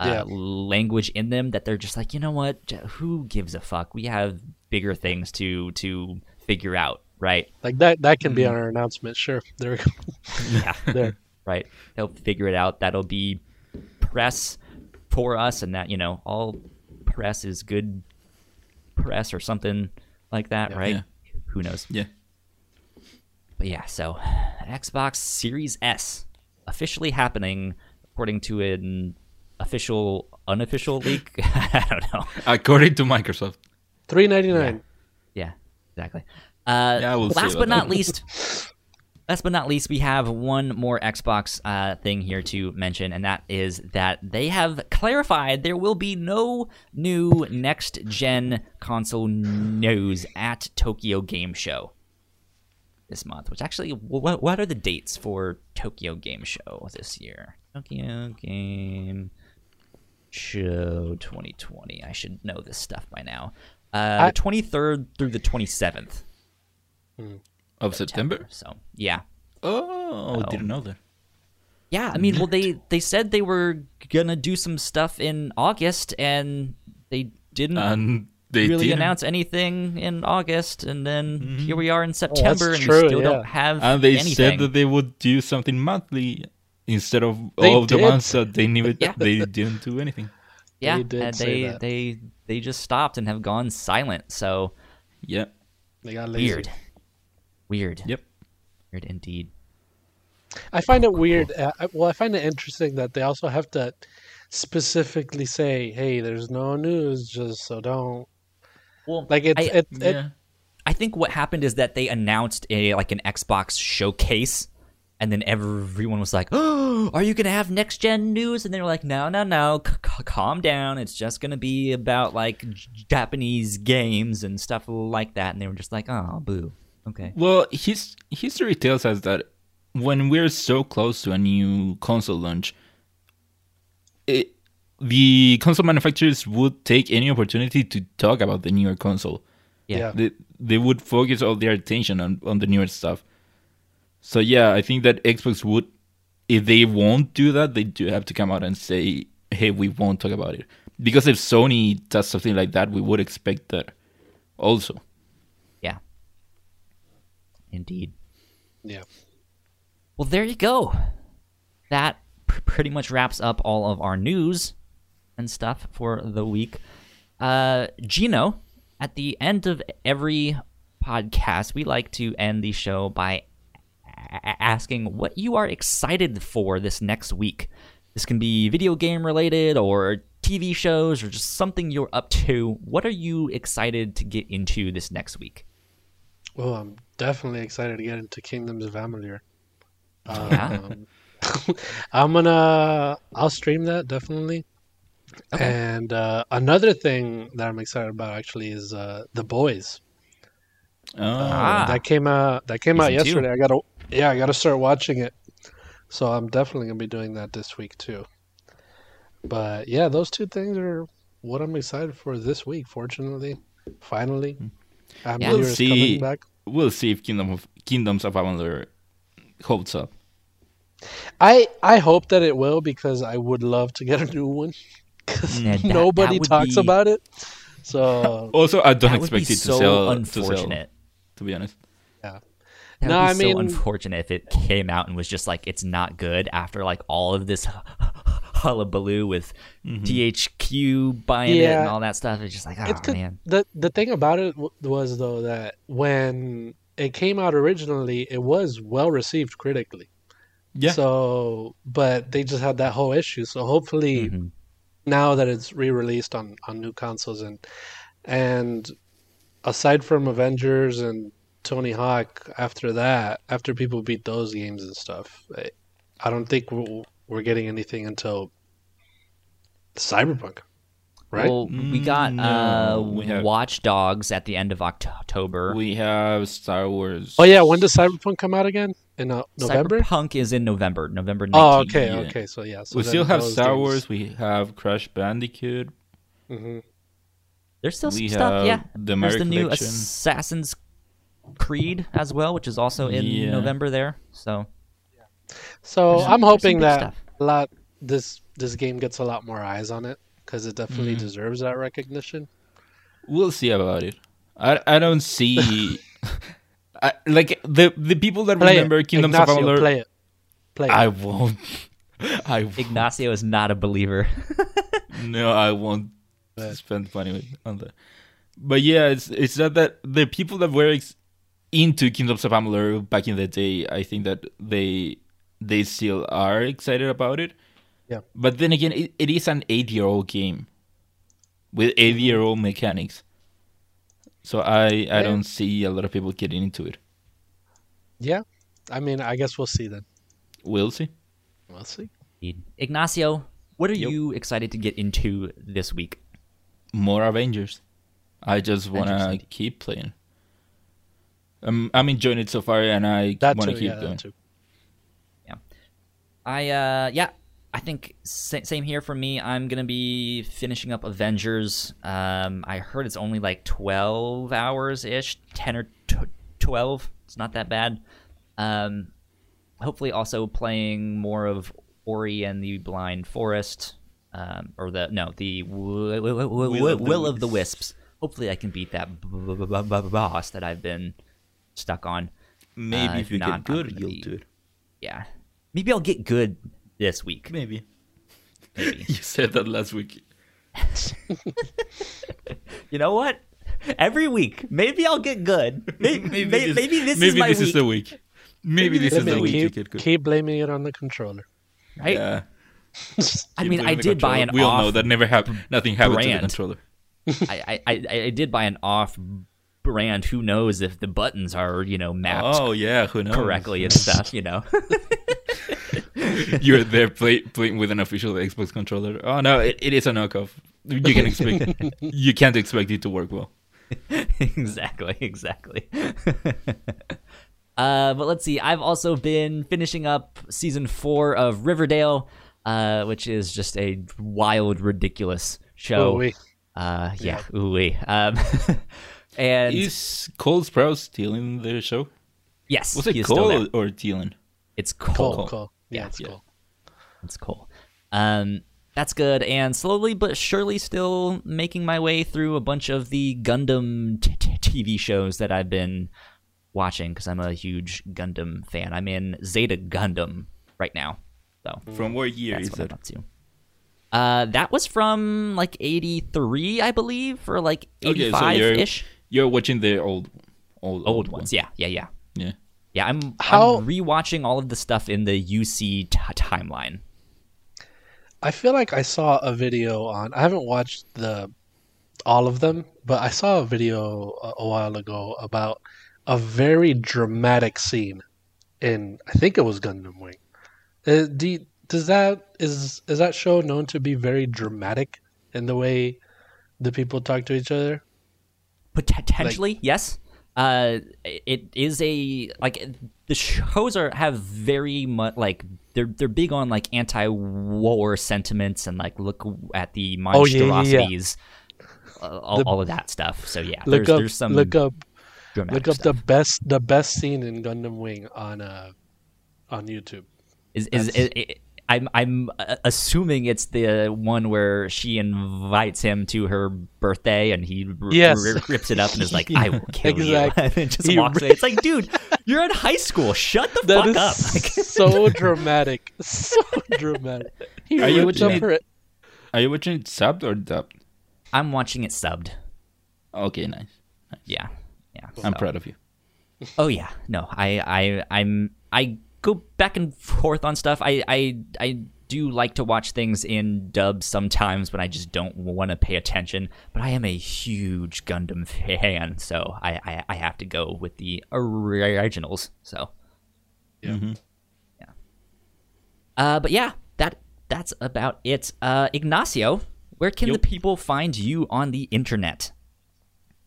uh, Yeah. language in them that they're just like, you know what? Who gives a fuck? We have bigger things to to figure out, right? like that that can be Mm. on our announcement. Sure, *laughs* there we go. Yeah. *laughs* there. right? They'll figure it out. That'll be press for us, and that you know all press is good press or something like that, right? Yeah. Who knows? Yeah. But yeah, so Xbox Series S officially happening according to an official unofficial leak. *laughs* I don't know. According to Microsoft. Three ninety nine. Yeah, exactly. Uh, Yeah, we'll see last about but not least, *laughs* last but not least, we have one more Xbox uh, thing here to mention, and that is that they have clarified there will be no new next gen console news at Tokyo Game Show this month. Which actually, what what are the dates for Tokyo Game Show this year? Tokyo Game Show 2020. I should know this stuff by now. Uh, I- the 23rd through the 27th. Of September? So yeah, Oh, Oh. didn't know that. yeah. I mean, well, they they said they were gonna do some stuff in August, and they didn't And they really didn't. announce anything in August, and then Mm-hmm. here we are in September, and true, we still yeah. don't have And they anything. said that they would do something monthly instead of They all of the did. months that they needed. *laughs* Yeah. They didn't do anything. yeah, They did and they they they just stopped and have gone silent. So Yeah. They got lazy. weird, weird, Yep. weird indeed. I find it weird. Uh, well, I find it interesting that they also have to specifically say, "Hey, there's no news, just so don't." Well, Like it's I, it, it, Yeah. I think what happened is that they announced a like an Xbox showcase, and then everyone was like, "Oh, are you gonna have next gen news?" And they were like, "No, no, no, c- c- calm down. It's just gonna be about like J- Japanese games and stuff like that." And they were just like, "Oh, boo, okay." Well, his history tells us that when we're so close to a new console launch, it, the console manufacturers would take any opportunity to talk about the newer console. Yeah, Yeah. They, they would focus all their attention on, on the newer stuff. So yeah, I think that Xbox would, if they won't do that, they do have to come out and say, "Hey, we won't talk about it." Because if Sony does something like that, we would expect that also. Indeed. yeah. Well, there you go. That pr- pretty much wraps up all of our news and stuff for the week. Uh, Gino, at the end of every podcast, we like to end the show by a- asking what you are excited for this next week. This can be video game related or TV shows or just something you're up to. What are you excited to get into this next week? Well, I'm definitely excited to get into Kingdoms of Amalur. Yeah. Um, *laughs* I'm gonna. I'll stream that definitely. Okay. And uh, another thing that I'm excited about actually is uh, the boys. Oh, Ah. that came out. That came out Season two. yesterday. I gotta. Yeah, I gotta start watching it. So I'm definitely gonna be doing that this week too. But yeah, those two things are what I'm excited for this week. Fortunately, finally, Amalur Yeah. We'll is see. back. we'll see if Kingdom of Kingdoms of Amalur holds up. I I hope that it will because I would love to get a new one *laughs* because mm. Yeah, that- nobody that talks be- about it. So *laughs* Also, I don't That would be expect it to so sell. unfortunate. To, sell, to be honest. yeah, That No, would be I so unfortunate if it came out and was just like it's not good after like all of this hullabaloo with THQ buying it and all that stuff. It's just like, oh it's good. man, the the thing about it w- was though that when it came out originally, it was well received critically. Yeah. So, but they just had that whole issue. So hopefully, Mhm. now that it's re-released on on new consoles and and aside from Avengers and Tony Hawk, after that, after people beat those games and stuff, I, I don't think we're, we're getting anything until Cyberpunk, right? Well, we got Mm, uh, we have- Watch Dogs at the end of October. We have Star Wars. oh yeah, when does Cyberpunk come out again? In uh, November? Cyberpunk is in November, November 19th. Oh, okay, yeah. okay. So yeah, so we still have Star games- Wars. We have Crash Bandicoot. Mm-hmm. There's still some stuff, yeah. the There's Mario the new Collection. Assassin's Creed as well, which is also in Yeah. November there. So So There's- I'm there's hoping some that stuff. a lot this this game gets a lot more eyes on it because it definitely Mhm. deserves that recognition. We'll see about it. I I don't see. *laughs* I, like the the people that Play remember it. Kingdoms Ignacio, of Amalur. play it. Play. I won't. *laughs* I won't. Ignacio is not a believer. *laughs* no, I won't But- spend money on that. But yeah, it's it's not that the people that were ex- into Kingdoms of Amalur back in the day, I think that they they still are excited about it. Yeah. But then again, it, it is an eight-year-old game with eight-year-old mechanics. So I I Yeah. don't see a lot of people getting into it. yeah. I mean, I guess we'll see then. We'll see. We'll see. Ignacio, what are Yep. you excited to get into this week? More Avengers. I just wanna keep playing. Um, I'm enjoying it so far, and I want to keep Yeah, going. that too. I uh yeah, I think same here for me. I'm gonna be finishing up Avengers. Um, I heard it's only like 12 hours ish, 10 or t- 12. It's not that bad. Um, hopefully also playing more of Ori and the Blind Forest. Um, or the no, the w- w- w- Will of the Will of the Wisps. Hopefully, I can beat that b- b- b- b- b- boss that I've been stuck on. Maybe Uh, if you not, get good, you'll be- do it. Yeah, maybe I'll get good this week. Maybe. Maybe. *laughs* You said that last week. *laughs* You know what? Every week, maybe I'll get good. Maybe, maybe, this, maybe this maybe is my this week, is the week. Maybe this Let is the week you keep, get good. keep blaming it on the controller. right? Yeah. I mean, I blaming the did buy controller. an We all know that never happened. Nothing happened to the controller. *laughs* I, I, I, I did buy an off brand. Who knows if the buttons are you know mapped Oh yeah, who knows? correctly and stuff? You know. *laughs* You're there play, playing with an official Xbox controller. Oh no, it, it is a knockoff. You can expect. *laughs* you can't expect it to work well. *laughs* exactly, exactly. uh, but let's see. I've also been finishing up season four of Riverdale, uh, which is just a wild, ridiculous show. Oh, wait. Uh, yeah, ooh Um, and Is Cole Sprouse still in the show? yes, Was it he is still there. Cole or Dylan? It's Cole. Cool, cool. Yeah, Yeah, it's yeah. cool. It's cool. Um, that's good. And slowly but surely, still making my way through a bunch of the Gundam t- t- TV shows that I've been watching because I'm a huge Gundam fan. I'm in Zeta Gundam right now, so From what year that's is what it? I'm up to. Uh, that was from like '83, I believe, or like '85 Okay, so '85 you're ish. you're watching the old, old, Old ones, yeah, yeah, yeah, Yeah. Yeah. I'm How- I'm rewatching all of the stuff in the UC t- timeline. I feel like I saw a video on. I haven't watched the all of them, but I saw a video a, a while ago about a very dramatic scene in. I think it was Gundam Wing. Uh, do you- does that is is that show known to be very dramatic in the way the people talk to each other? potentially yes uh it is a like the shows are have very much like they're they're big on like anti-war sentiments and like look at the Oh, yeah, yeah, yeah. uh, all, The- all of that stuff so yeah Look there's up, there's some look up, look up stuff. the best the best scene in Gundam Wing on uh on YouTube. is is, is, i I'm I'm uh, assuming it's the one where she invites him to her birthday and he r- Yes. r- rips it up and is like, *laughs* "I will kill Exactly. you," *laughs* and just He walks ri- away. It's like, dude, you're in high school. Shut the That fuck is up. *laughs* Like, so dramatic, so dramatic. He Are you watching up it- her. Are you watching it subbed or dubbed? I'm watching it subbed. Okay, nice. Yeah, yeah. I'm so- proud of you. Oh yeah, no, I, I, I'm, I go back and forth on stuff. I, I, I do like to watch things in dub sometimes when I just don't want to pay attention. But I am a huge Gundam fan, so I, I, I have to go with the originals. So, Yeah. Mhm. uh, but yeah, that that's about it. Uh, Ignacio, where can Yup. the people find you on the internet?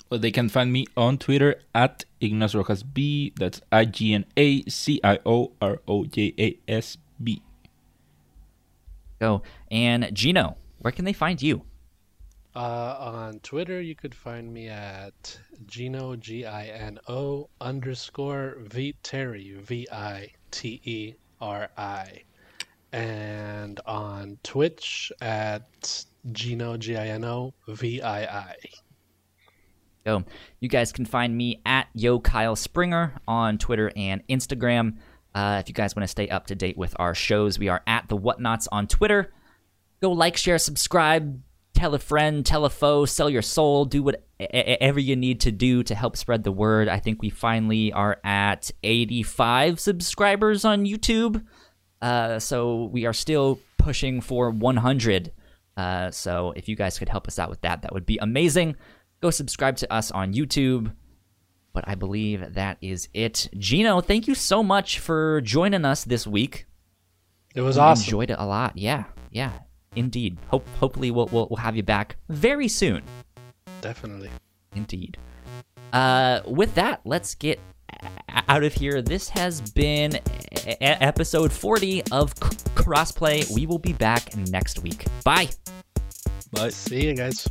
Well, they can find me on Twitter at Ignacio Rojas B. That's I G N A C I O R O J A S B. Go and Gino, where can they find you? Uh, on Twitter, you could find me at Gino G I N O underscore Viteri V I T E R I, and on Twitch at Gino G I N O V I I. go. You guys can find me at Yo Kyle Springer on Twitter and Instagram. Uh, if you guys want to stay up to date with our shows, we are at the Whatnots on Twitter. Go like, share, subscribe, tell a friend, tell a foe, sell your soul, do whatever you need to do to help spread the word. I think we finally are at 85 subscribers on YouTube. Uh, so we are still pushing for 100. Uh, so if you guys could help us out with that, that would be amazing. Go subscribe to us on YouTube. But I believe that is it. Gino, thank you so much for joining us this week. It was We awesome. Enjoyed it a lot. Yeah, yeah, indeed. Hope hopefully we'll, we'll we'll have you back very soon. Definitely. Indeed. Uh, with that, let's get out of here. This has been e- episode 40 of C- Crossplay. We will be back next week. Bye. Bye. See you guys.